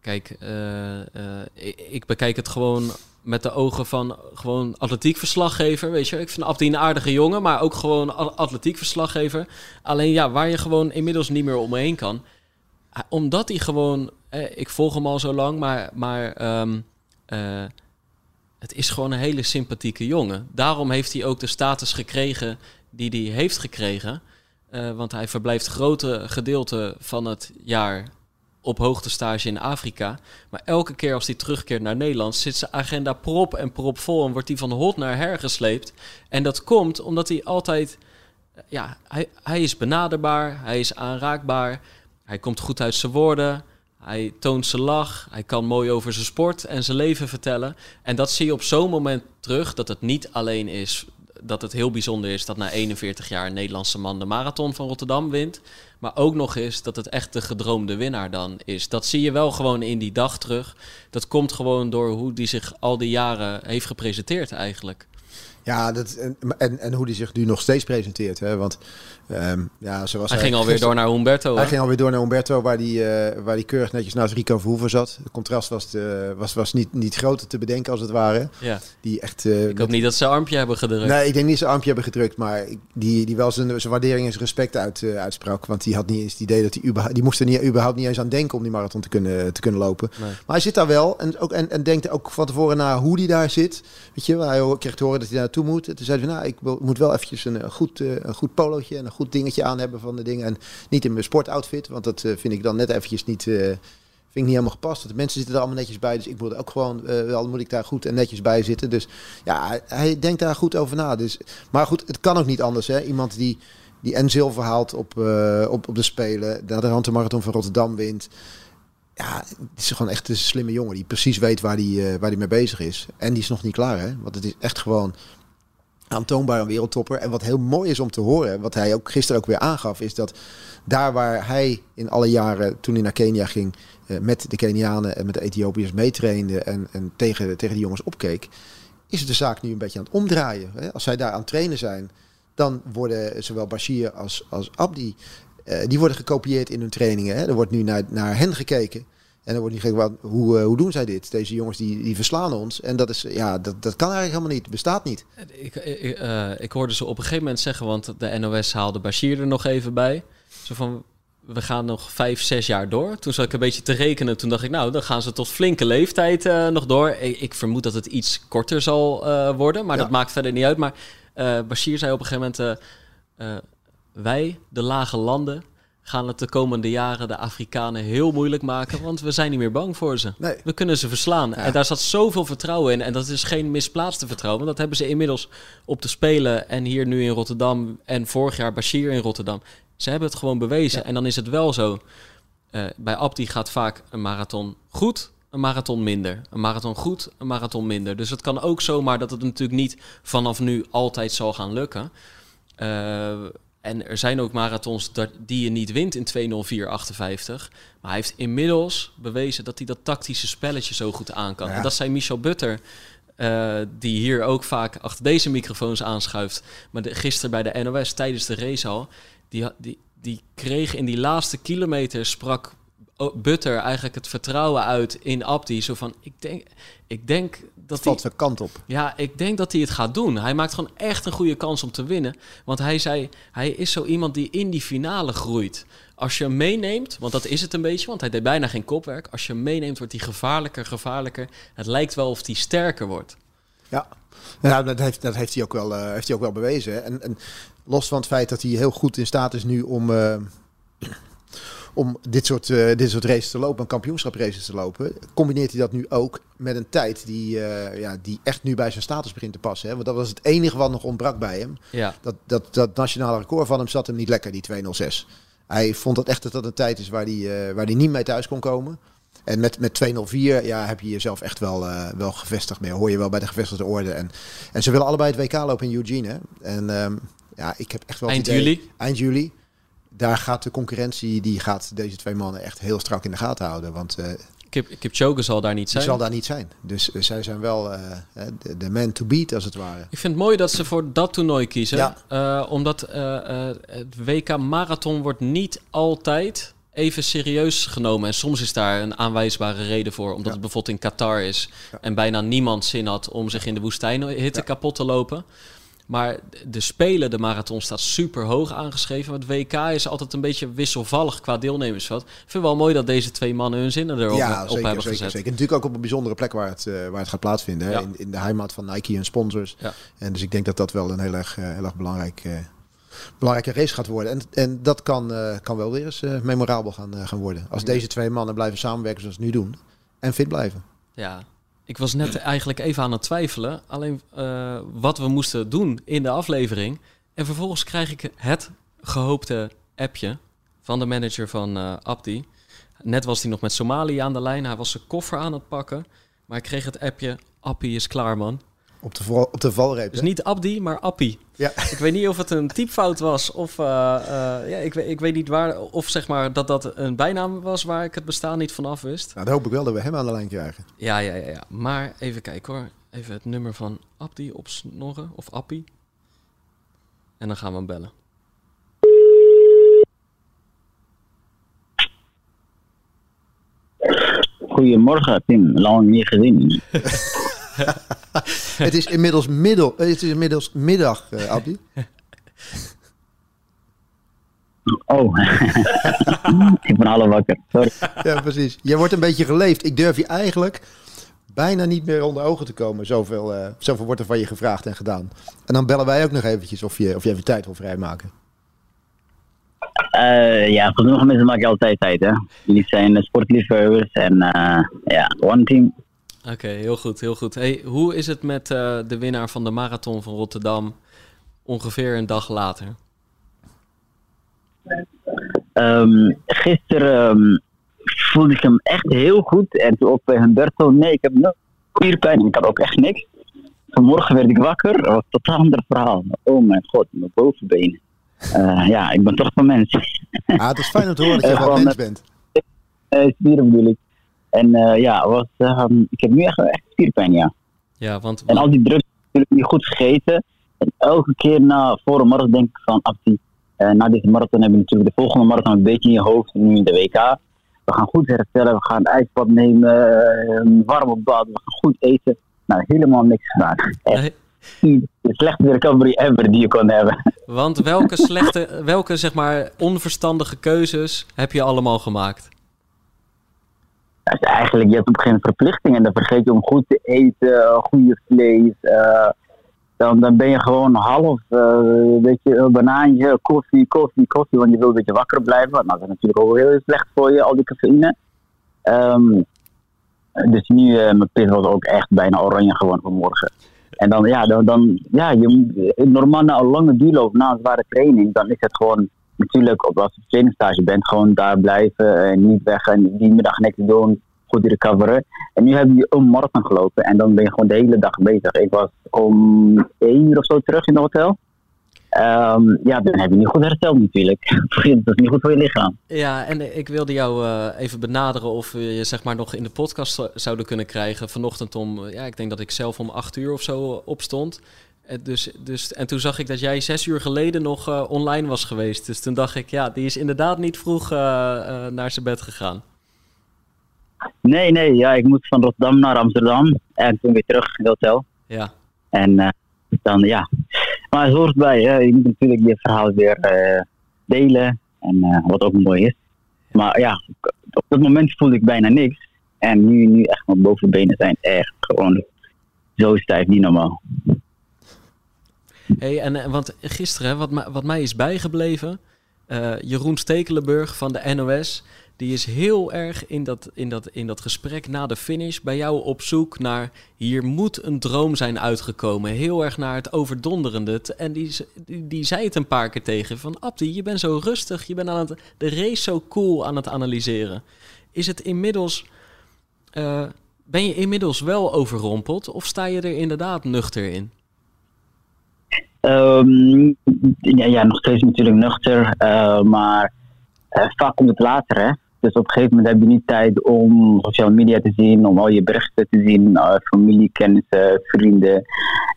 kijk, eh, eh, ik, ik bekijk het gewoon met de ogen van gewoon atletiekverslaggever, weet je. Ik vind Abdi een aardige jongen, maar ook gewoon atletiekverslaggever. Alleen ja, waar je gewoon inmiddels niet meer omheen kan. Omdat hij gewoon, ik volg hem al zo lang, maar, maar ehm, eh, het is gewoon een hele sympathieke jongen. Daarom heeft hij ook de status gekregen die hij heeft gekregen. Eh, want hij verblijft grote gedeelte van het jaar op hoogtestage in Afrika. Maar elke keer als hij terugkeert naar Nederland... zit zijn agenda prop en prop vol... en wordt hij van hot naar her gesleept. En dat komt omdat hij altijd... Ja, hij, hij is benaderbaar, hij is aanraakbaar... hij komt goed uit zijn woorden... Hij toont zijn lach, hij kan mooi over zijn sport en zijn leven vertellen. En dat zie je op zo'n moment terug dat het niet alleen is dat het heel bijzonder is dat na 41 jaar een Nederlandse man de marathon van Rotterdam wint. Maar ook nog eens dat het echt de gedroomde winnaar dan is. Dat zie je wel gewoon in die dag terug. Dat komt gewoon door hoe die zich al die jaren heeft gepresenteerd eigenlijk. Ja, dat, en, en, en hoe die zich nu nog steeds presenteert. Hè? Want ehm, ja, zoals Hij ging alweer door naar Humberto. Hij hè? ging alweer door naar Umberto, waar die, eh, waar die keurig netjes naast Rico Verhoeven zat. Het contrast was, te- was, was niet, niet groter te bedenken als het ware. Ja. Die echt... eh, Ik hoop niet dat ze armpje hebben gedrukt. Nee, ik denk niet zijn armpje hebben gedrukt, maar die, die wel zijn, zijn waardering en zijn respect uit, eh, uitsprak. Want die had niet eens het idee dat hij überhaupt, die moest er niet, überhaupt niet eens aan denken om die marathon te kunnen, te kunnen lopen. Nee. Maar hij zit daar wel en, ook, en, en denkt ook van tevoren na hoe hij daar zit. Weet je, hij kreeg te horen dat hij daar naartoe moet. En toen zei hij van, nou, ik wil, moet wel eventjes een, eh, goed, eh, een goed polootje en een goed dingetje aan hebben van de dingen. En niet in mijn sportoutfit, want dat eh, vind ik dan net eventjes niet... eh, Vind ik niet helemaal gepast. Want de mensen zitten er allemaal netjes bij. Dus ik moet ook gewoon, eh, wel moet ik daar goed en netjes bij zitten. Dus ja, hij, hij denkt daar goed over na. Dus, maar goed, het kan ook niet anders. Hè? Iemand die, die en zilver haalt op, op, op de Spelen. De Rante Marathon van Rotterdam wint. Ja, is gewoon echt een slimme jongen. Die precies weet waar eh, waar die mee bezig is. En die is nog niet klaar. Hè? Want het is echt gewoon aantoonbaar een wereldtopper. En wat heel mooi is om te horen, wat hij ook gisteren ook weer aangaf, is dat daar waar hij in alle jaren, toen hij naar Kenia ging, eh, met de Kenianen en met de Ethiopiërs meetrainde en, en tegen, tegen die jongens opkeek, is de zaak nu een beetje aan het omdraaien. Hè? Als zij daar aan het trainen zijn, dan worden zowel Bashir als, als Abdi, eh, die worden gekopieerd in hun trainingen. Hè? Er wordt nu naar, naar hen gekeken. En dan wordt niet gekeken, wat- hoe, eh, hoe doen zij dit? Deze jongens die, die verslaan ons. En dat, is, ja, dat, dat kan eigenlijk helemaal niet. bestaat niet. Ik, ik, eh, ik hoorde ze op een gegeven moment zeggen, want de NOS haalde Bashir er nog even bij. Zo van, we gaan nog vijf, zes jaar door. Toen zat ik een beetje te rekenen. Toen dacht ik, nou, dan gaan ze tot flinke leeftijd eh, nog door. Ik, ik vermoed dat het iets korter zal eh, worden, maar Ja. dat maakt verder niet uit. Maar eh, Bashir zei op een gegeven moment, eh, eh, wij, de lage landen, gaan het de komende jaren de Afrikanen heel moeilijk maken, want we zijn niet meer bang voor ze. Nee. We kunnen ze verslaan. En daar zat zoveel vertrouwen in. En dat is geen misplaatste vertrouwen. Want dat hebben ze inmiddels op te spelen. En hier nu in Rotterdam. En vorig jaar Bashir in Rotterdam. Ze hebben het gewoon bewezen. En dan is het wel zo. eh, bij Abdi gaat vaak een marathon goed. Een marathon minder. Een marathon goed, een marathon minder. Dus het kan ook zomaar dat het natuurlijk niet vanaf nu altijd zal gaan lukken. Eh, en er zijn ook marathons dat, die je niet wint in 2.04.58. Maar hij heeft inmiddels bewezen dat hij dat tactische spelletje zo goed aan kan. Ja. En dat zei Michel Butter, eh, die hier ook vaak achter deze microfoons aanschuift. Maar de, gisteren bij de NOS tijdens de race al, die, die, die kreeg in die laatste kilometer, sprak Butter eigenlijk het vertrouwen uit in Abdi. Zo van, ik denk, ik denk dat valt zijn kant op. Ja, ik denk dat hij het gaat doen. Hij maakt gewoon echt een goede kans om te winnen. Want hij zei, hij is zo iemand die in die finale groeit. Als je hem meeneemt, want dat is het een beetje, want hij deed bijna geen kopwerk. Als je hem meeneemt, wordt hij gevaarlijker, gevaarlijker. Het lijkt wel of hij sterker wordt. Ja, ja dat, heeft, dat heeft, hij ook wel, eh, heeft hij ook wel bewezen. en los van het feit dat hij heel goed in staat is nu om, eh, om dit, soort, eh, dit soort races te lopen, een kampioenschapraces te lopen, combineert hij dat nu ook met een tijd die, eh, ja, die echt nu bij zijn status begint te passen. Hè? Want dat was het enige wat nog ontbrak bij hem. Ja. Dat, dat, dat nationale record van hem zat hem niet lekker, die 206. Hij vond dat echt dat dat een tijd is waar hij, eh, waar hij niet mee thuis kon komen. En met, met 204 ja, heb je jezelf echt wel, wel gevestigd mee. Hoor je wel bij de gevestigde orde. En, en ze willen allebei het WK lopen in Eugene. Hè? En ehm, ja, ik heb echt wel Eind idee- juli? Eind juli. Daar gaat de concurrentie, die gaat deze twee mannen echt heel strak in de gaten houden. Want eh Kip, Kipchoge zal daar niet zijn. zal daar niet zijn. Dus eh, zij zijn wel eh, de, de man to beat, als het ware. Ik vind het mooi dat ze voor dat toernooi kiezen. Ja. Omdat het WK Marathon wordt niet altijd even serieus genomen. En soms is daar een aanwijsbare reden voor. Omdat Ja. het bijvoorbeeld in Qatar is. Ja. En bijna niemand zin had om zich in de woestijnhitte kapot te lopen. Maar de Spelen, de marathon, staat super hoog aangeschreven. Maar het WK is altijd een beetje wisselvallig qua deelnemersveld. Ik vind het wel mooi dat deze twee mannen hun zinnen erop ja, op zeker, hebben zeker, gezet. zeker. Natuurlijk ook op een bijzondere plek waar het, eh, waar het gaat plaatsvinden. Hè? Ja. In, in de heimat van Nike en sponsors. Ja. En dus ik denk dat dat wel een heel erg, eh, heel erg belangrijk, eh, belangrijke race gaat worden. En, en dat kan, kan wel weer eens memorabel gaan, gaan worden. Als deze twee mannen blijven samenwerken zoals ze nu doen. En fit blijven. Ja, ik was net eigenlijk even aan het twijfelen. Alleen eh, wat we moesten doen in de aflevering. En vervolgens krijg ik het gehoopte appje van de manager van eh Abdi. Net was hij nog met Somalië aan de lijn. Hij was zijn koffer aan het pakken. Maar ik kreeg het appje. Appie is klaar, man. Op de, op de valreep. Dus hè? niet Abdi, maar Appie. Ja. Ik weet niet of het een typfout was. Of eh, eh, ja, ik, weet, ik weet niet waar. Of zeg maar dat dat een bijnaam was waar ik het bestaan niet van af wist. Nou, dan hoop ik wel dat we hem aan de lijn krijgen. Ja, ja, ja, ja. Maar even kijken hoor. Even het nummer van Abdi opsnorren. Of Appie. En dan gaan we hem bellen. Goedemorgen, Tim. Lang niet gezien. het is inmiddels, middel, het is inmiddels middag, eh Abdi. Oh, ik ben alle wakker. Sorry. Ja, precies. Je wordt een beetje geleefd. Ik durf je eigenlijk bijna niet meer onder ogen te komen. Zoveel, eh, zoveel wordt er van je gevraagd en gedaan. En dan bellen wij ook nog eventjes of je, of je even tijd wil vrijmaken. Eh, ja, voor sommige mensen maak je altijd tijd, hè. Jullie zijn sportliefhebbers en ja, one team. Oké, heel goed, heel goed. Hey, hoe is het met eh, de winnaar van de marathon van Rotterdam ongeveer een dag later? Ehm, gisteren ehm, voelde ik hem echt heel goed. En toen op bij Humberto, nee, ik heb nog spierpijn en ik had ook echt niks. Vanmorgen werd ik wakker, dat was een totaal ander verhaal. Oh mijn god, mijn bovenbenen. Eh, ja, ik ben toch van mensen. Ah, het is fijn om te horen dat je Eh, gewoon mens bent. Eh, spieren bedoel ik. En eh, ja, was, ehm, ik heb nu echt, echt spierpijn, ja. Ja, want En al die drugs natuurlijk niet goed gegeten. En elke keer na, voor een marathon denk ik van, eh, na deze marathon hebben we natuurlijk de volgende marathon een beetje in je hoofd, nu in de WK. We gaan goed herstellen, we gaan een ijsbad nemen, eh, een warme bad, we gaan goed eten. Nou, helemaal niks gedaan. Echt Nee, de slechtste recovery ever die je kon hebben. want welke slechte, welke zeg maar onverstandige keuzes heb je allemaal gemaakt? Dat is eigenlijk, je hebt op moment verplichtingen. En dan vergeet je om goed te eten, goede vlees. eh, dan, dan ben je gewoon half, eh, weet je, een banaantje, koffie, koffie, koffie. Want je wil een beetje wakker blijven. Nou, dat is natuurlijk ook heel slecht voor je, al die cafeïne. Ehm, dus nu, eh mijn pit was ook echt bijna oranje gewoon vanmorgen. En dan, ja, dan, dan ja, je, normaal na een lange duurloop, na een zware training, dan is het gewoon natuurlijk, op als je op trainingstage bent, gewoon daar blijven en niet weg en die middag niks doen, goed recoveren. En nu heb je een marathon gelopen en dan ben je gewoon de hele dag bezig. Ik was om één uur of zo terug in het hotel. Ehm, ja, dan heb je niet goed hersteld natuurlijk. Dat is niet goed voor je lichaam. Ja, en ik wilde jou eh, even benaderen of we je zeg maar nog in de podcast zo- zouden kunnen krijgen. Vanochtend om, ja, ik denk dat ik zelf om acht uur of zo opstond. Eh, Dus, dus, en toen zag ik dat jij zes uur geleden nog eh, online was geweest. Dus toen dacht ik, ja, die is inderdaad niet vroeg eh, naar zijn bed gegaan. Nee, nee, ja, ik moest van Rotterdam naar Amsterdam en toen weer terug in het hotel. Ja, En dan ja. Maar het hoort bij, hè. je moet natuurlijk je verhaal weer delen. En wat ook mooi is. Maar ja, op dat moment voelde ik bijna niks. En nu, nu echt mijn bovenbenen zijn echt gewoon zo stijf, niet normaal. Hey, en, eh, want gisteren, wat, wat mij is bijgebleven, eh, Jeroen Stekelenburg van de NOS, die is heel erg in dat, in, dat, in dat gesprek na de finish bij jou op zoek naar, hier moet een droom zijn uitgekomen. Heel erg naar het overdonderende. En die, die zei het een paar keer tegen, van Abdi, je bent zo rustig, je bent aan het, de race zo cool aan het analyseren. Is het inmiddels, eh, ben je inmiddels wel overrompeld of sta je er inderdaad nuchter in? Ehm, ja, ja, nog steeds natuurlijk nuchter, eh, maar eh, vaak komt het later. Hè? Dus op een gegeven moment heb je niet tijd om sociale media te zien, om al je berichten te zien, eh, familie, kennissen, vrienden.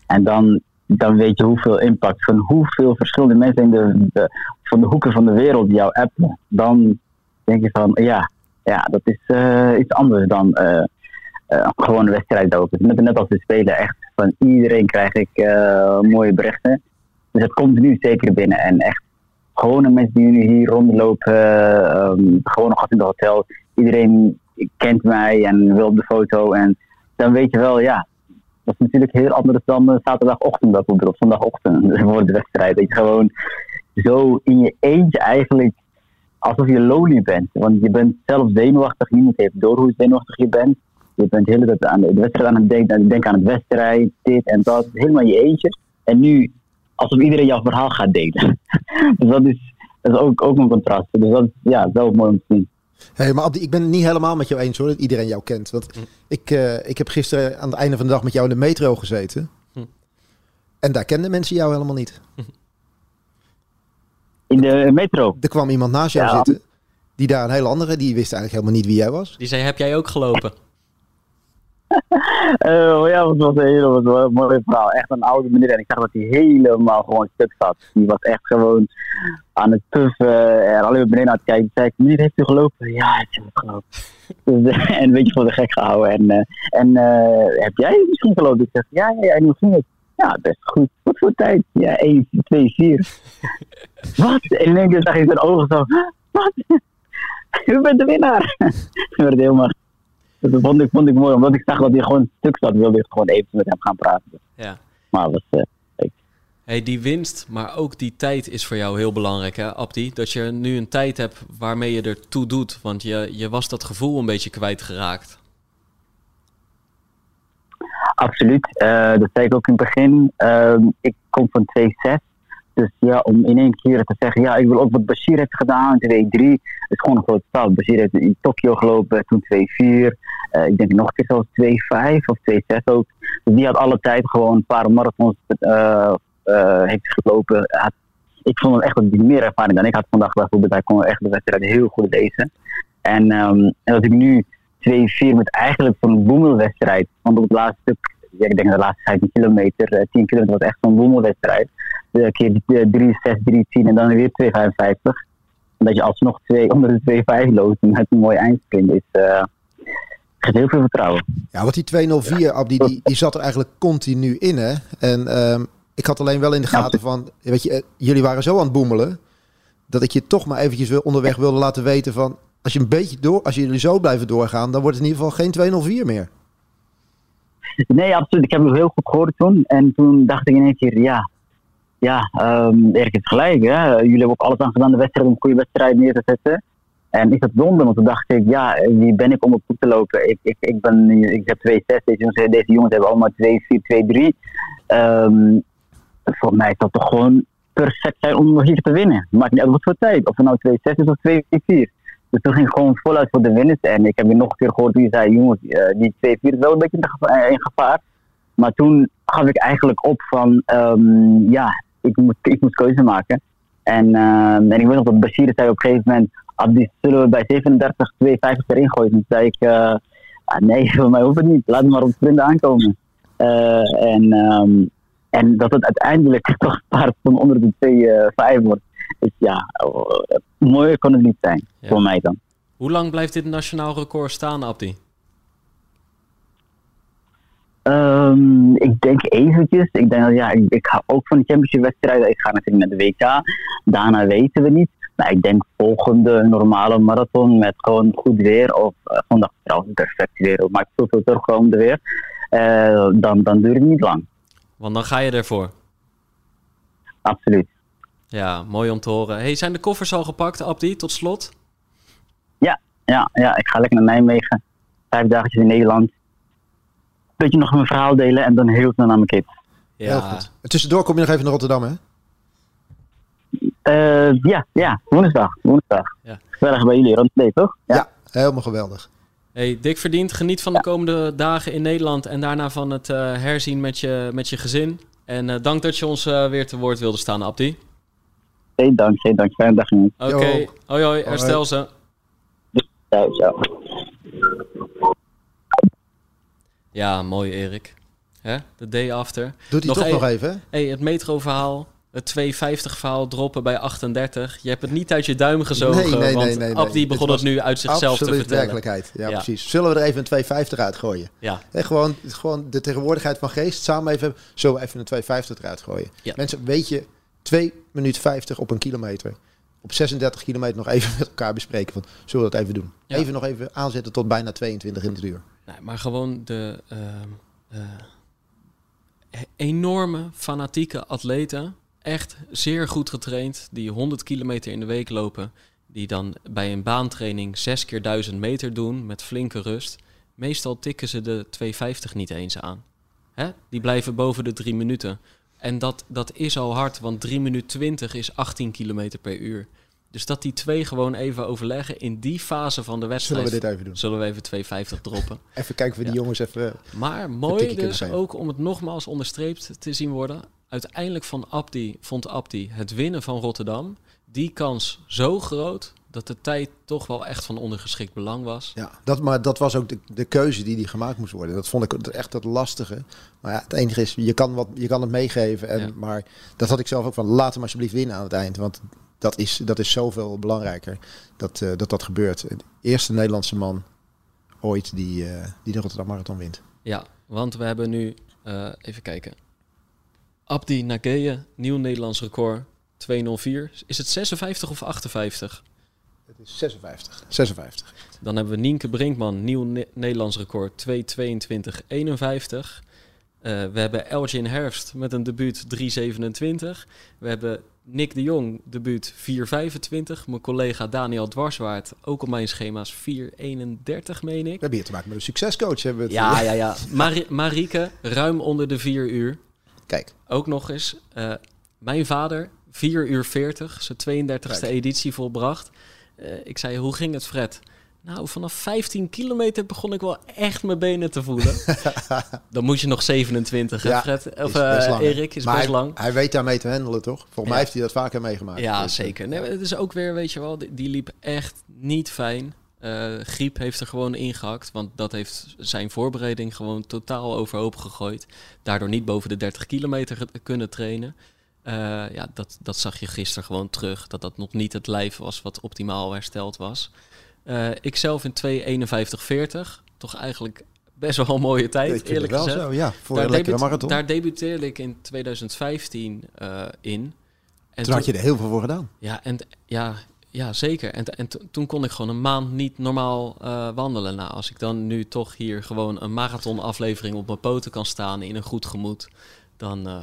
En dan, dan weet je hoeveel impact van hoeveel verschillende mensen in de, de- van de hoeken van de wereld jou appen. Dan denk je van ja, ja dat is iets anders dan eh, eh, gewone wedstrijd is net, net als we spelen, echt van iedereen krijg ik eh, mooie berichten. Dus het komt nu zeker binnen. En echt gewone mensen die nu hier rondlopen, um, gewoon nog in het hotel. Iedereen kent mij en wil op de foto. En dan weet je wel, ja, dat is natuurlijk heel anders dan eh, zaterdagochtend bijvoorbeeld, of zondagochtend voor de wedstrijd. Dat je gewoon zo in je eentje eigenlijk alsof je lonely bent. Want je bent zelf zenuwachtig, niemand heeft door hoe zenuwachtig je bent. Je bent de hele tijd aan de wedstrijd aan het denken, aan het denken aan het wedstrijd, dit en dat. Helemaal in je eentje. En nu, alsof iedereen jouw verhaal gaat delen. dus dat is, dat is ook, ook een contrast. Dus dat is ja, wel mooi om te zien. Hey, maar Abdi, ik ben het niet helemaal met jou eens hoor, dat iedereen jou kent. Want Hm. ik, eh, ik heb gisteren aan het einde van de dag met jou in de metro gezeten. Hm. En daar kenden mensen jou helemaal niet. In de metro. Er kwam iemand naast jou Ja. zitten, die daar een hele andere, die wist eigenlijk helemaal niet wie jij was. Die zei, heb jij ook gelopen? Eh, ja, dat was een hele mooi verhaal. Echt een oude meneer. En ik zag dat hij helemaal gewoon stuk zat. Die was echt gewoon aan het puffen en alleen maar beneden aan het kijken. Zei ik, meneer, heeft u gelopen? Ja, ik heb gelopen. dus, eh, en een beetje voor de gek gehouden. En, eh, en eh, heb jij misschien gelopen? Ik zeg, ja, ja, ja. En hoe ging het? Ja, best goed. Wat voor tijd? Ja, 1, 2, 4. Wat? En in één keer zag ik zijn ogen zo. Wat? U bent de winnaar. Toen werd het helemaal dat vond ik, vond ik mooi, omdat ik zag dat hij gewoon stuk zat, wilde ik gewoon even met hem gaan praten. Ja. Maar was, eh, Hey, die winst, maar ook die tijd is voor jou heel belangrijk, hè, Abdi? Dat je nu een tijd hebt waarmee je er toe doet. Want je, je was dat gevoel een beetje kwijtgeraakt. absoluut. Eh, dat zei ik ook in het begin. Ehm, ik kom van 2-6. Dus ja, om in één keer te zeggen, ja, ik wil ook wat Bashir heeft gedaan, 2-3, is gewoon een grote stap. Bashir heeft in Tokio gelopen, toen 2-4. Eh, ik denk nog een keer zelfs 2-5 of 2-6 ook. Dus die had alle tijd gewoon een paar marathons eh, eh, heeft gelopen. Ik vond hem echt dat meer ervaring dan ik had vandaag bijvoorbeeld. Hij kon echt de wedstrijd heel goed lezen. En, ehm, en dat ik nu 2-4 met eigenlijk zo'n boemelwedstrijd. Want op het laatste stuk, ik denk de laatste 15 kilometer, eh, 10 kilometer was echt zo'n boemelwedstrijd. Een keer eh, 3, 6, 3, 10 en dan weer 2,55. En dat je alsnog twee, onder de 2,5 loopt met een mooi eindsprint is, geeft heel veel vertrouwen. Ja, want die 204, Abdi, die, die zat er eigenlijk continu in, hè? En ehm, ik had alleen wel in de gaten van, weet je, eh, jullie waren zo aan het boemelen, dat ik je toch maar eventjes onderweg wilde laten weten van, als je een beetje door, als jullie zo blijven doorgaan, dan wordt het in ieder geval geen 204 meer. Nee, absoluut. Ik heb het heel goed gehoord toen. En toen dacht ik in één keer, ja, ja, um, Erik heeft gelijk. Hè? Jullie hebben ook alles aan gedaan de wedstrijd om een goede wedstrijd neer te zetten. En ik zat donder, want toen dacht ik, ja, wie ben ik om op te lopen? Ik, ik, ik, ben, ik heb 2 6 deze jongens, deze jongens hebben allemaal 2 4 2 3 um, Voor mij is dat toch gewoon perfect zijn om hier te winnen. Maakt niet uit wat voor tijd. Of het nou 2 6 is of 2 4 dus toen ging ik gewoon voluit voor de winst. En ik heb je nog een keer gehoord die zei, jongens, uh, die 2-4 is wel een beetje in, gevaar, in gevaar. Maar toen gaf ik eigenlijk op van, um, ja, ik moet, ik moet keuze maken. En, uh, en ik weet nog dat Bashir zei op een gegeven moment, Abdi, zullen we bij 37, 52 erin gooien? Toen zei ik, uh, ah, nee, voor mij hoeft het niet. Laat maar op vrienden aankomen. Uh, en, um, en dat het uiteindelijk toch paard van onder de 2-5 wordt. Dus ja, uh, mooier kon het niet zijn, ja. voor mij dan. Hoe lang blijft dit nationaal record staan, Abdi? Um, ik denk eventjes. Ik denk dat ja, ik, ik ga ook van de championship wedstrijden. Ik ga natuurlijk naar de WK. Daarna weten we niet. Maar ik denk volgende normale marathon met gewoon goed weer. Of uh, vandaag trouwens perfect weer. Maar ik voel veel terugkomende weer. Uh, dan, dan duurt het niet lang. Want dan ga je ervoor. absoluut. Ja, mooi om te horen. Hey, zijn de koffers al gepakt, Abdi, tot slot? Ja, ja, ik ga lekker naar Nijmegen. Vijf dagjes in Nederland. Beetje nog mijn verhaal delen en dan heel snel naar mijn kids. Heel goed. En tussendoor kom je nog even naar Rotterdam, hè? Eh, ja, ja, woensdag. woensdag. Ja. Gezellig bij jullie rond de toch? Ja. Helemaal geweldig. Hey, dik verdiend. Geniet van de komende dagen in Nederland en daarna van het eh, herzien met je, met je gezin. En eh, dank dat je ons eh, weer te woord wilde staan, Abdi. Geen dank, geen dank. Fijne dag. Oké, Yo. hoi hoi, herstel ze. Ciao. Ja, mooi Erik. Hè? De day after. Doet hij Nog toch nog even? Hey, het metro-verhaal, het 250 verhaal droppen bij 38. Je hebt het niet uit je duim gezogen, Nee, nee, nee, want nee. Abdi begon het nu uit zichzelf te vertellen. werkelijkheid. Ja, Ja. precies. Zullen we er even een 250 uitgooien? Ja, gewoon, gewoon de tegenwoordigheid van geest. Samen even, we even een 250 eruit gooien? Ja. Mensen, weet je, 2 minuten 50 op een kilometer. Op 36 kilometer nog even met elkaar bespreken. Van, zullen we dat even doen? Ja. Even nog even aanzetten tot bijna 22 in de uur. nee, maar gewoon de ehm, eh, enorme fanatieke atleten. Echt zeer goed getraind. Die 100 kilometer in de week lopen. Die dan bij een baantraining 6 keer 1000 meter doen met flinke rust. Meestal tikken ze de 250 niet eens aan. Hè? Die blijven boven de 3 minuten. En dat, dat is al hard, want 3 minuten 20 is 18 kilometer per uur. Dus dat die twee gewoon even overleggen in die fase van de Zullen wedstrijd. we dit even doen? Zullen we even 250 droppen. Even kijken of we die Ja. jongens even... Maar tikje mooi dus ook om het nogmaals onderstreept te zien worden. Uiteindelijk van Abdi, vond Abdi het winnen van Rotterdam. Die kans zo groot dat de tijd toch wel echt van ondergeschikt belang was. Ja, dat, maar dat was ook de, de keuze die, die gemaakt moest worden. Dat vond ik echt het lastige. Maar ja, het enige is, je kan, wat, je kan het meegeven. En, Ja. Maar dat had ik zelf ook van, laat hem alsjeblieft winnen aan het eind. Want dat is, dat is zoveel belangrijker dat, eh, dat dat gebeurt. De eerste Nederlandse man ooit die, eh, die de Rotterdam Marathon wint. Ja, want we hebben nu, eh, even kijken. Abdi Nageye, nieuw Nederlands record, 204. Is het 56 of 58? Het is 56. 56. Dan hebben we Nienke Brinkman, nieuw Ne- Nederlands record, 2.22.51. Eh we hebben Elgin Herfst met een debuut 3.27. We hebben Nick de Jong, debuut 4.25. Mijn collega Daniel Dwarswaard, ook op mijn schema's 4.31 meen We ik. hebben hier te maken met een succescoach. Hebben we het, Ja, ja, ja. Mari Marieke, ruim onder de 4 uur. Kijk, Ook nog eens, eh, mijn vader, 4 uur 40, zijn 32e Kijk. editie volbracht. Eh, ik zei, hoe ging het, Fred? Nou, vanaf 15 kilometer begon ik wel echt mijn benen te voelen. Dan moet je nog 27, hè, Ja, Fred? Of is best eh? Erik, is maar best hij, lang. Hij weet daarmee te handelen, toch? Volgens Ja. mij heeft hij dat vaker meegemaakt. Ja, Dus, zeker. Nee, het is ook weer, weet je wel, die, die liep echt niet fijn. Eh, griep heeft er gewoon ingehakt, want dat heeft zijn voorbereiding gewoon totaal overhoop gegooid. Daardoor niet boven de 30 kilometer kunnen trainen. Eh, ja, dat, dat zag je gisteren gewoon terug, dat dat nog niet het lijf was wat optimaal hersteld was. Eh ik zelf in 2.51.40, toch eigenlijk best wel een mooie tijd, ik eerlijk wel gezegd. zo, ja. Voor Daar een lekkere debuut- marathon. Daar debuteerde ik in 2015 eh, in. En Toen had je er heel veel voor gedaan. ja, en, ja, ja, zeker. En, en to- toen kon ik gewoon een maand niet normaal eh, wandelen. Nou, als ik dan nu toch hier gewoon een marathonaflevering op mijn poten kan staan in een goed gemoed, dan, eh,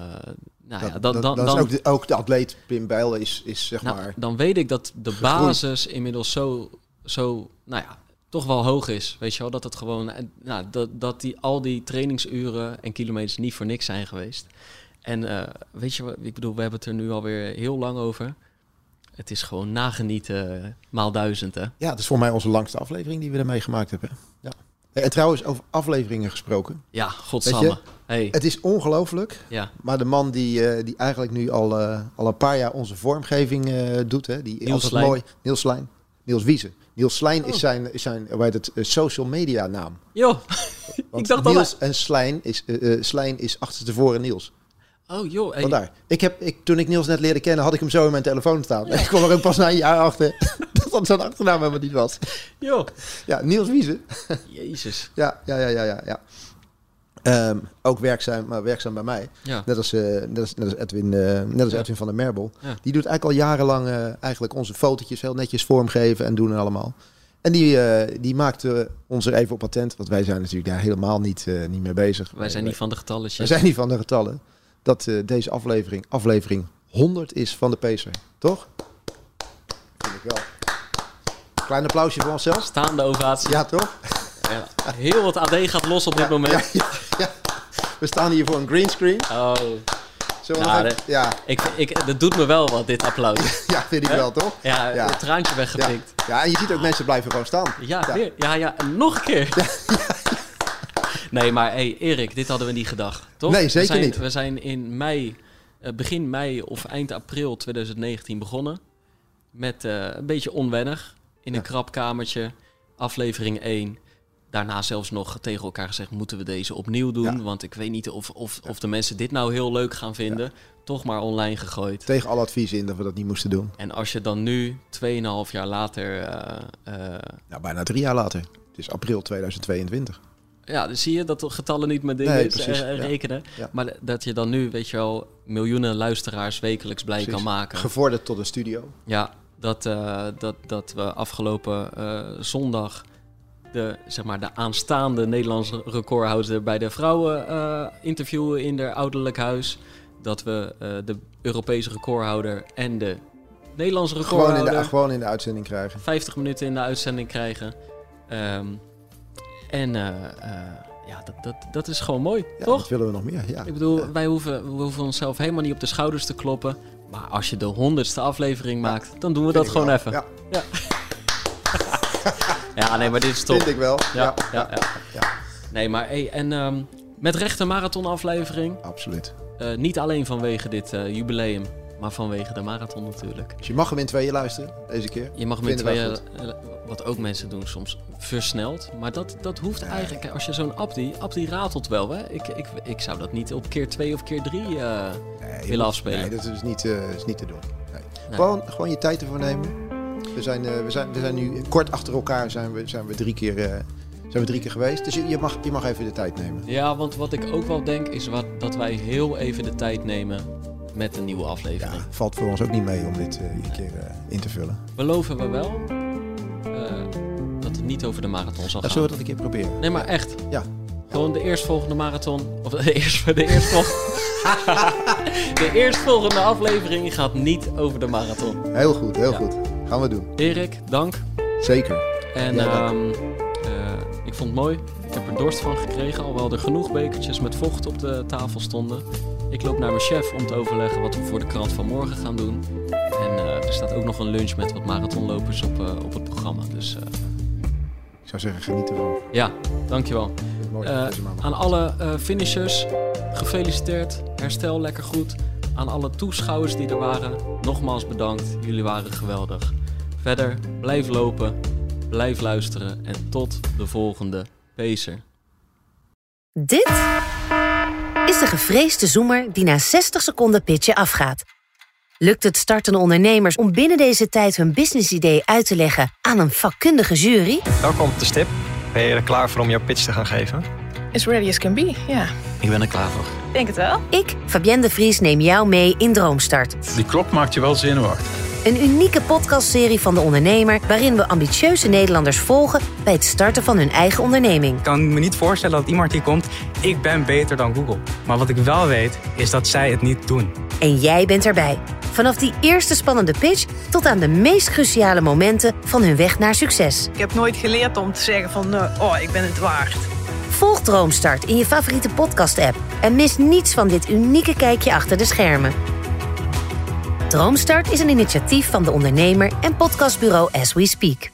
nou ja, dan, dan, dat is dan, ook, de, ook de atleet Pim Bijl is, is zeg nou, maar... dan weet ik dat de gegroeid. basis inmiddels zo, zo, nou ja, toch wel hoog is. Weet je wel, dat het gewoon, en, nou, dat, dat die, al die trainingsuren en kilometers niet voor niks zijn geweest. En eh, weet je wat, ik bedoel, we hebben het er nu alweer heel lang over. Het is gewoon nagenieten eh, maal duizend, hè? Ja, het is voor mij onze langste aflevering die we ermee gemaakt hebben. Ja. En trouwens, over afleveringen gesproken. Ja, godsamme. Hey, Het is ongelooflijk. ja, Maar de man die, eh, die eigenlijk nu al, eh, al een paar jaar onze vormgeving eh, doet, hè, die Niels Slijn. mooi. Niels Slijn. Niels Wiese. Niels Slijn Oh. is zijn, is zijn hoe heet het, eh, social media naam. joh. Want dacht al- Niels en Slijn is, eh, eh, Slijn is achterstevoren Niels. Oh joh. Vandaar. Ik heb, ik, toen ik Niels net leerde kennen, had ik hem zo in mijn telefoon staan. Ik kwam er ook pas na een jaar achter dat dat zijn achternaam helemaal niet was. joh. Ja, Niels Wiese. Jezus. Ja, ja, ja, ja, ja. ja. Ehm, ook werkzaam, maar werkzaam bij mij. Ja, Net als, eh, net als, net als, Edwin, eh, net als Ja. Edwin van der Merbel. Die doet eigenlijk al jarenlang eh, eigenlijk onze fotootjes heel netjes vormgeven en doen en allemaal. En die, die maakte ons er even op patent. Want wij zijn natuurlijk daar helemaal niet, niet mee bezig. wij zijn niet van de getalletjes. We zijn niet van de getallen. Dat eh, deze aflevering, aflevering 100 is van de Pacer. Toch? Vind ik wel. Klein applausje voor onszelf. Staande ovatie. Ja, toch? Ja. Heel wat AD gaat los op dit moment. Ja, ja, ja. We staan hier voor een greenscreen. Oh, Nou, de- ja, ik, ik, dat doet me wel wat, dit applaus. ja, vind ik wel, toch? Ja, Ja. het traantje Ja. weggepikt. ja, en je ziet ook mensen blijven gewoon staan. Ja, weer. Ja, ja, nog een keer. Nee, maar hey, Erik, dit hadden we niet gedacht, toch? Nee, zeker we zijn, niet. We zijn in mei, eh, begin mei of eind april 2019 begonnen. Met eh, een beetje onwennig. In een Ja. krap kamertje. Aflevering 1. Daarna zelfs nog tegen elkaar gezegd, moeten we deze opnieuw doen? Ja. Want ik weet niet of, of, of de mensen dit nou heel leuk gaan vinden. Toch maar online gegooid. Tegen alle adviezen in dat we dat niet moesten doen. En als je dan nu, 2,5 jaar later... eh, eh, Nou, bijna drie jaar later. Het is april 2022. Ja, dan zie je dat de getallen niet met dingen Nee, is, precies, eh, rekenen. Ja. Maar dat je dan nu, weet je wel, miljoenen luisteraars wekelijks blij Precies. kan maken. Gevorderd tot een studio. Ja, dat, eh, dat, dat we afgelopen eh, zondag de, zeg maar, de aanstaande Nederlandse recordhouder bij de vrouwen interviewen in haar ouderlijk huis. Dat we de Europese recordhouder en de Nederlandse Gewoon in, recordhouder de, gewoon in de uitzending krijgen. 50 minuten in de uitzending krijgen. Ehm, en eh, eh, ja, dat, dat, dat is gewoon mooi, Ja, toch? Wat willen we nog meer? Ja. Ik bedoel, Ja. wij hoeven, we hoeven onszelf helemaal niet op de schouders te kloppen. Maar als je de honderdste aflevering maakt, dan doen we Vind dat gewoon wel. even. Ja. Ja, nee, maar dit is top. vind ik wel. Ja, ja, ja. ja. Nee, maar hey, en ehm, met rechte marathonaflevering. Absoluut. eh, niet alleen vanwege dit eh, jubileum, maar vanwege de marathon natuurlijk. Dus je mag hem in tweeën luisteren, deze keer. Je mag hem in tweeën, wat ook mensen doen soms, versneld. Maar dat, dat hoeft eigenlijk, als je zo'n app die, app die ratelt wel. Hè? Ik, ik, ik zou dat niet op keer twee of keer drie... eh, Nee, willen afspelen. Nee, dat is niet, eh, is niet te doen. Nee. Nee. Gewoon, gewoon je tijd ervoor nemen. We zijn, eh, we, zijn, we zijn nu kort achter elkaar zijn we, zijn we, drie, keer, zijn we drie keer geweest. Dus je, je, mag, je mag even de tijd nemen. Ja, want wat ik ook wel denk is wat, dat wij heel even de tijd nemen met een nieuwe Ja, aflevering. valt voor ons ook niet mee om dit eh, iedere keer in te vullen. Beloven we wel dat het niet over de marathon zal gaan. zullen we dat een keer proberen. Nee, maar echt. Ja. Gewoon de eerstvolgende marathon. Of de, eerst, de, eerstvolgende, de eerstvolgende aflevering gaat niet over de marathon. Heel goed, heel Ja. goed. Gaan we doen. Erik, dank. Zeker. En Ja, ehm, eh, ik vond het mooi. Ik heb er dorst van gekregen, alhoewel er genoeg bekertjes met vocht op de tafel stonden. Ik loop naar mijn chef om te overleggen wat we voor de krant van morgen gaan doen. En eh, er staat ook nog een lunch met wat marathonlopers op, eh, op het programma. Dus eh, Ik zou zeggen, geniet ervan. ja, dankjewel. Mooi Eh, aan alle eh, finishers, gefeliciteerd. Herstel lekker goed. Aan alle toeschouwers die er waren, nogmaals bedankt. Jullie waren geweldig. Verder, blijf lopen, blijf luisteren en tot de volgende Pacer. Dit is de gevreesde zoemer die na 60 seconden pitchen afgaat. Lukt het startende ondernemers om binnen deze tijd hun businessidee uit te leggen aan een vakkundige jury? Welkom op de stip. Ben je er klaar voor om jouw pitch te gaan geven? As ready as can be, ja. Ik ben er klaar voor. Denk het wel. Ik, Fabienne de Vries, neem jou mee in Droomstart. Die klok maakt je wel zenuwachtig. Een unieke podcastserie van de ondernemer waarin we ambitieuze Nederlanders volgen bij het starten van hun eigen onderneming. Ik kan me niet voorstellen dat iemand hier komt, ik ben beter dan Google. Maar wat ik wel weet, is dat zij het niet doen. En jij bent erbij. Vanaf die eerste spannende pitch tot aan de meest cruciale momenten van hun weg naar succes. Ik heb nooit geleerd om te zeggen van, eh, oh, ik ben het waard. Volg Droomstart in je favoriete podcast-app en mis niets van dit unieke kijkje achter de schermen. Droomstart is een initiatief van de ondernemer en podcastbureau As We Speak.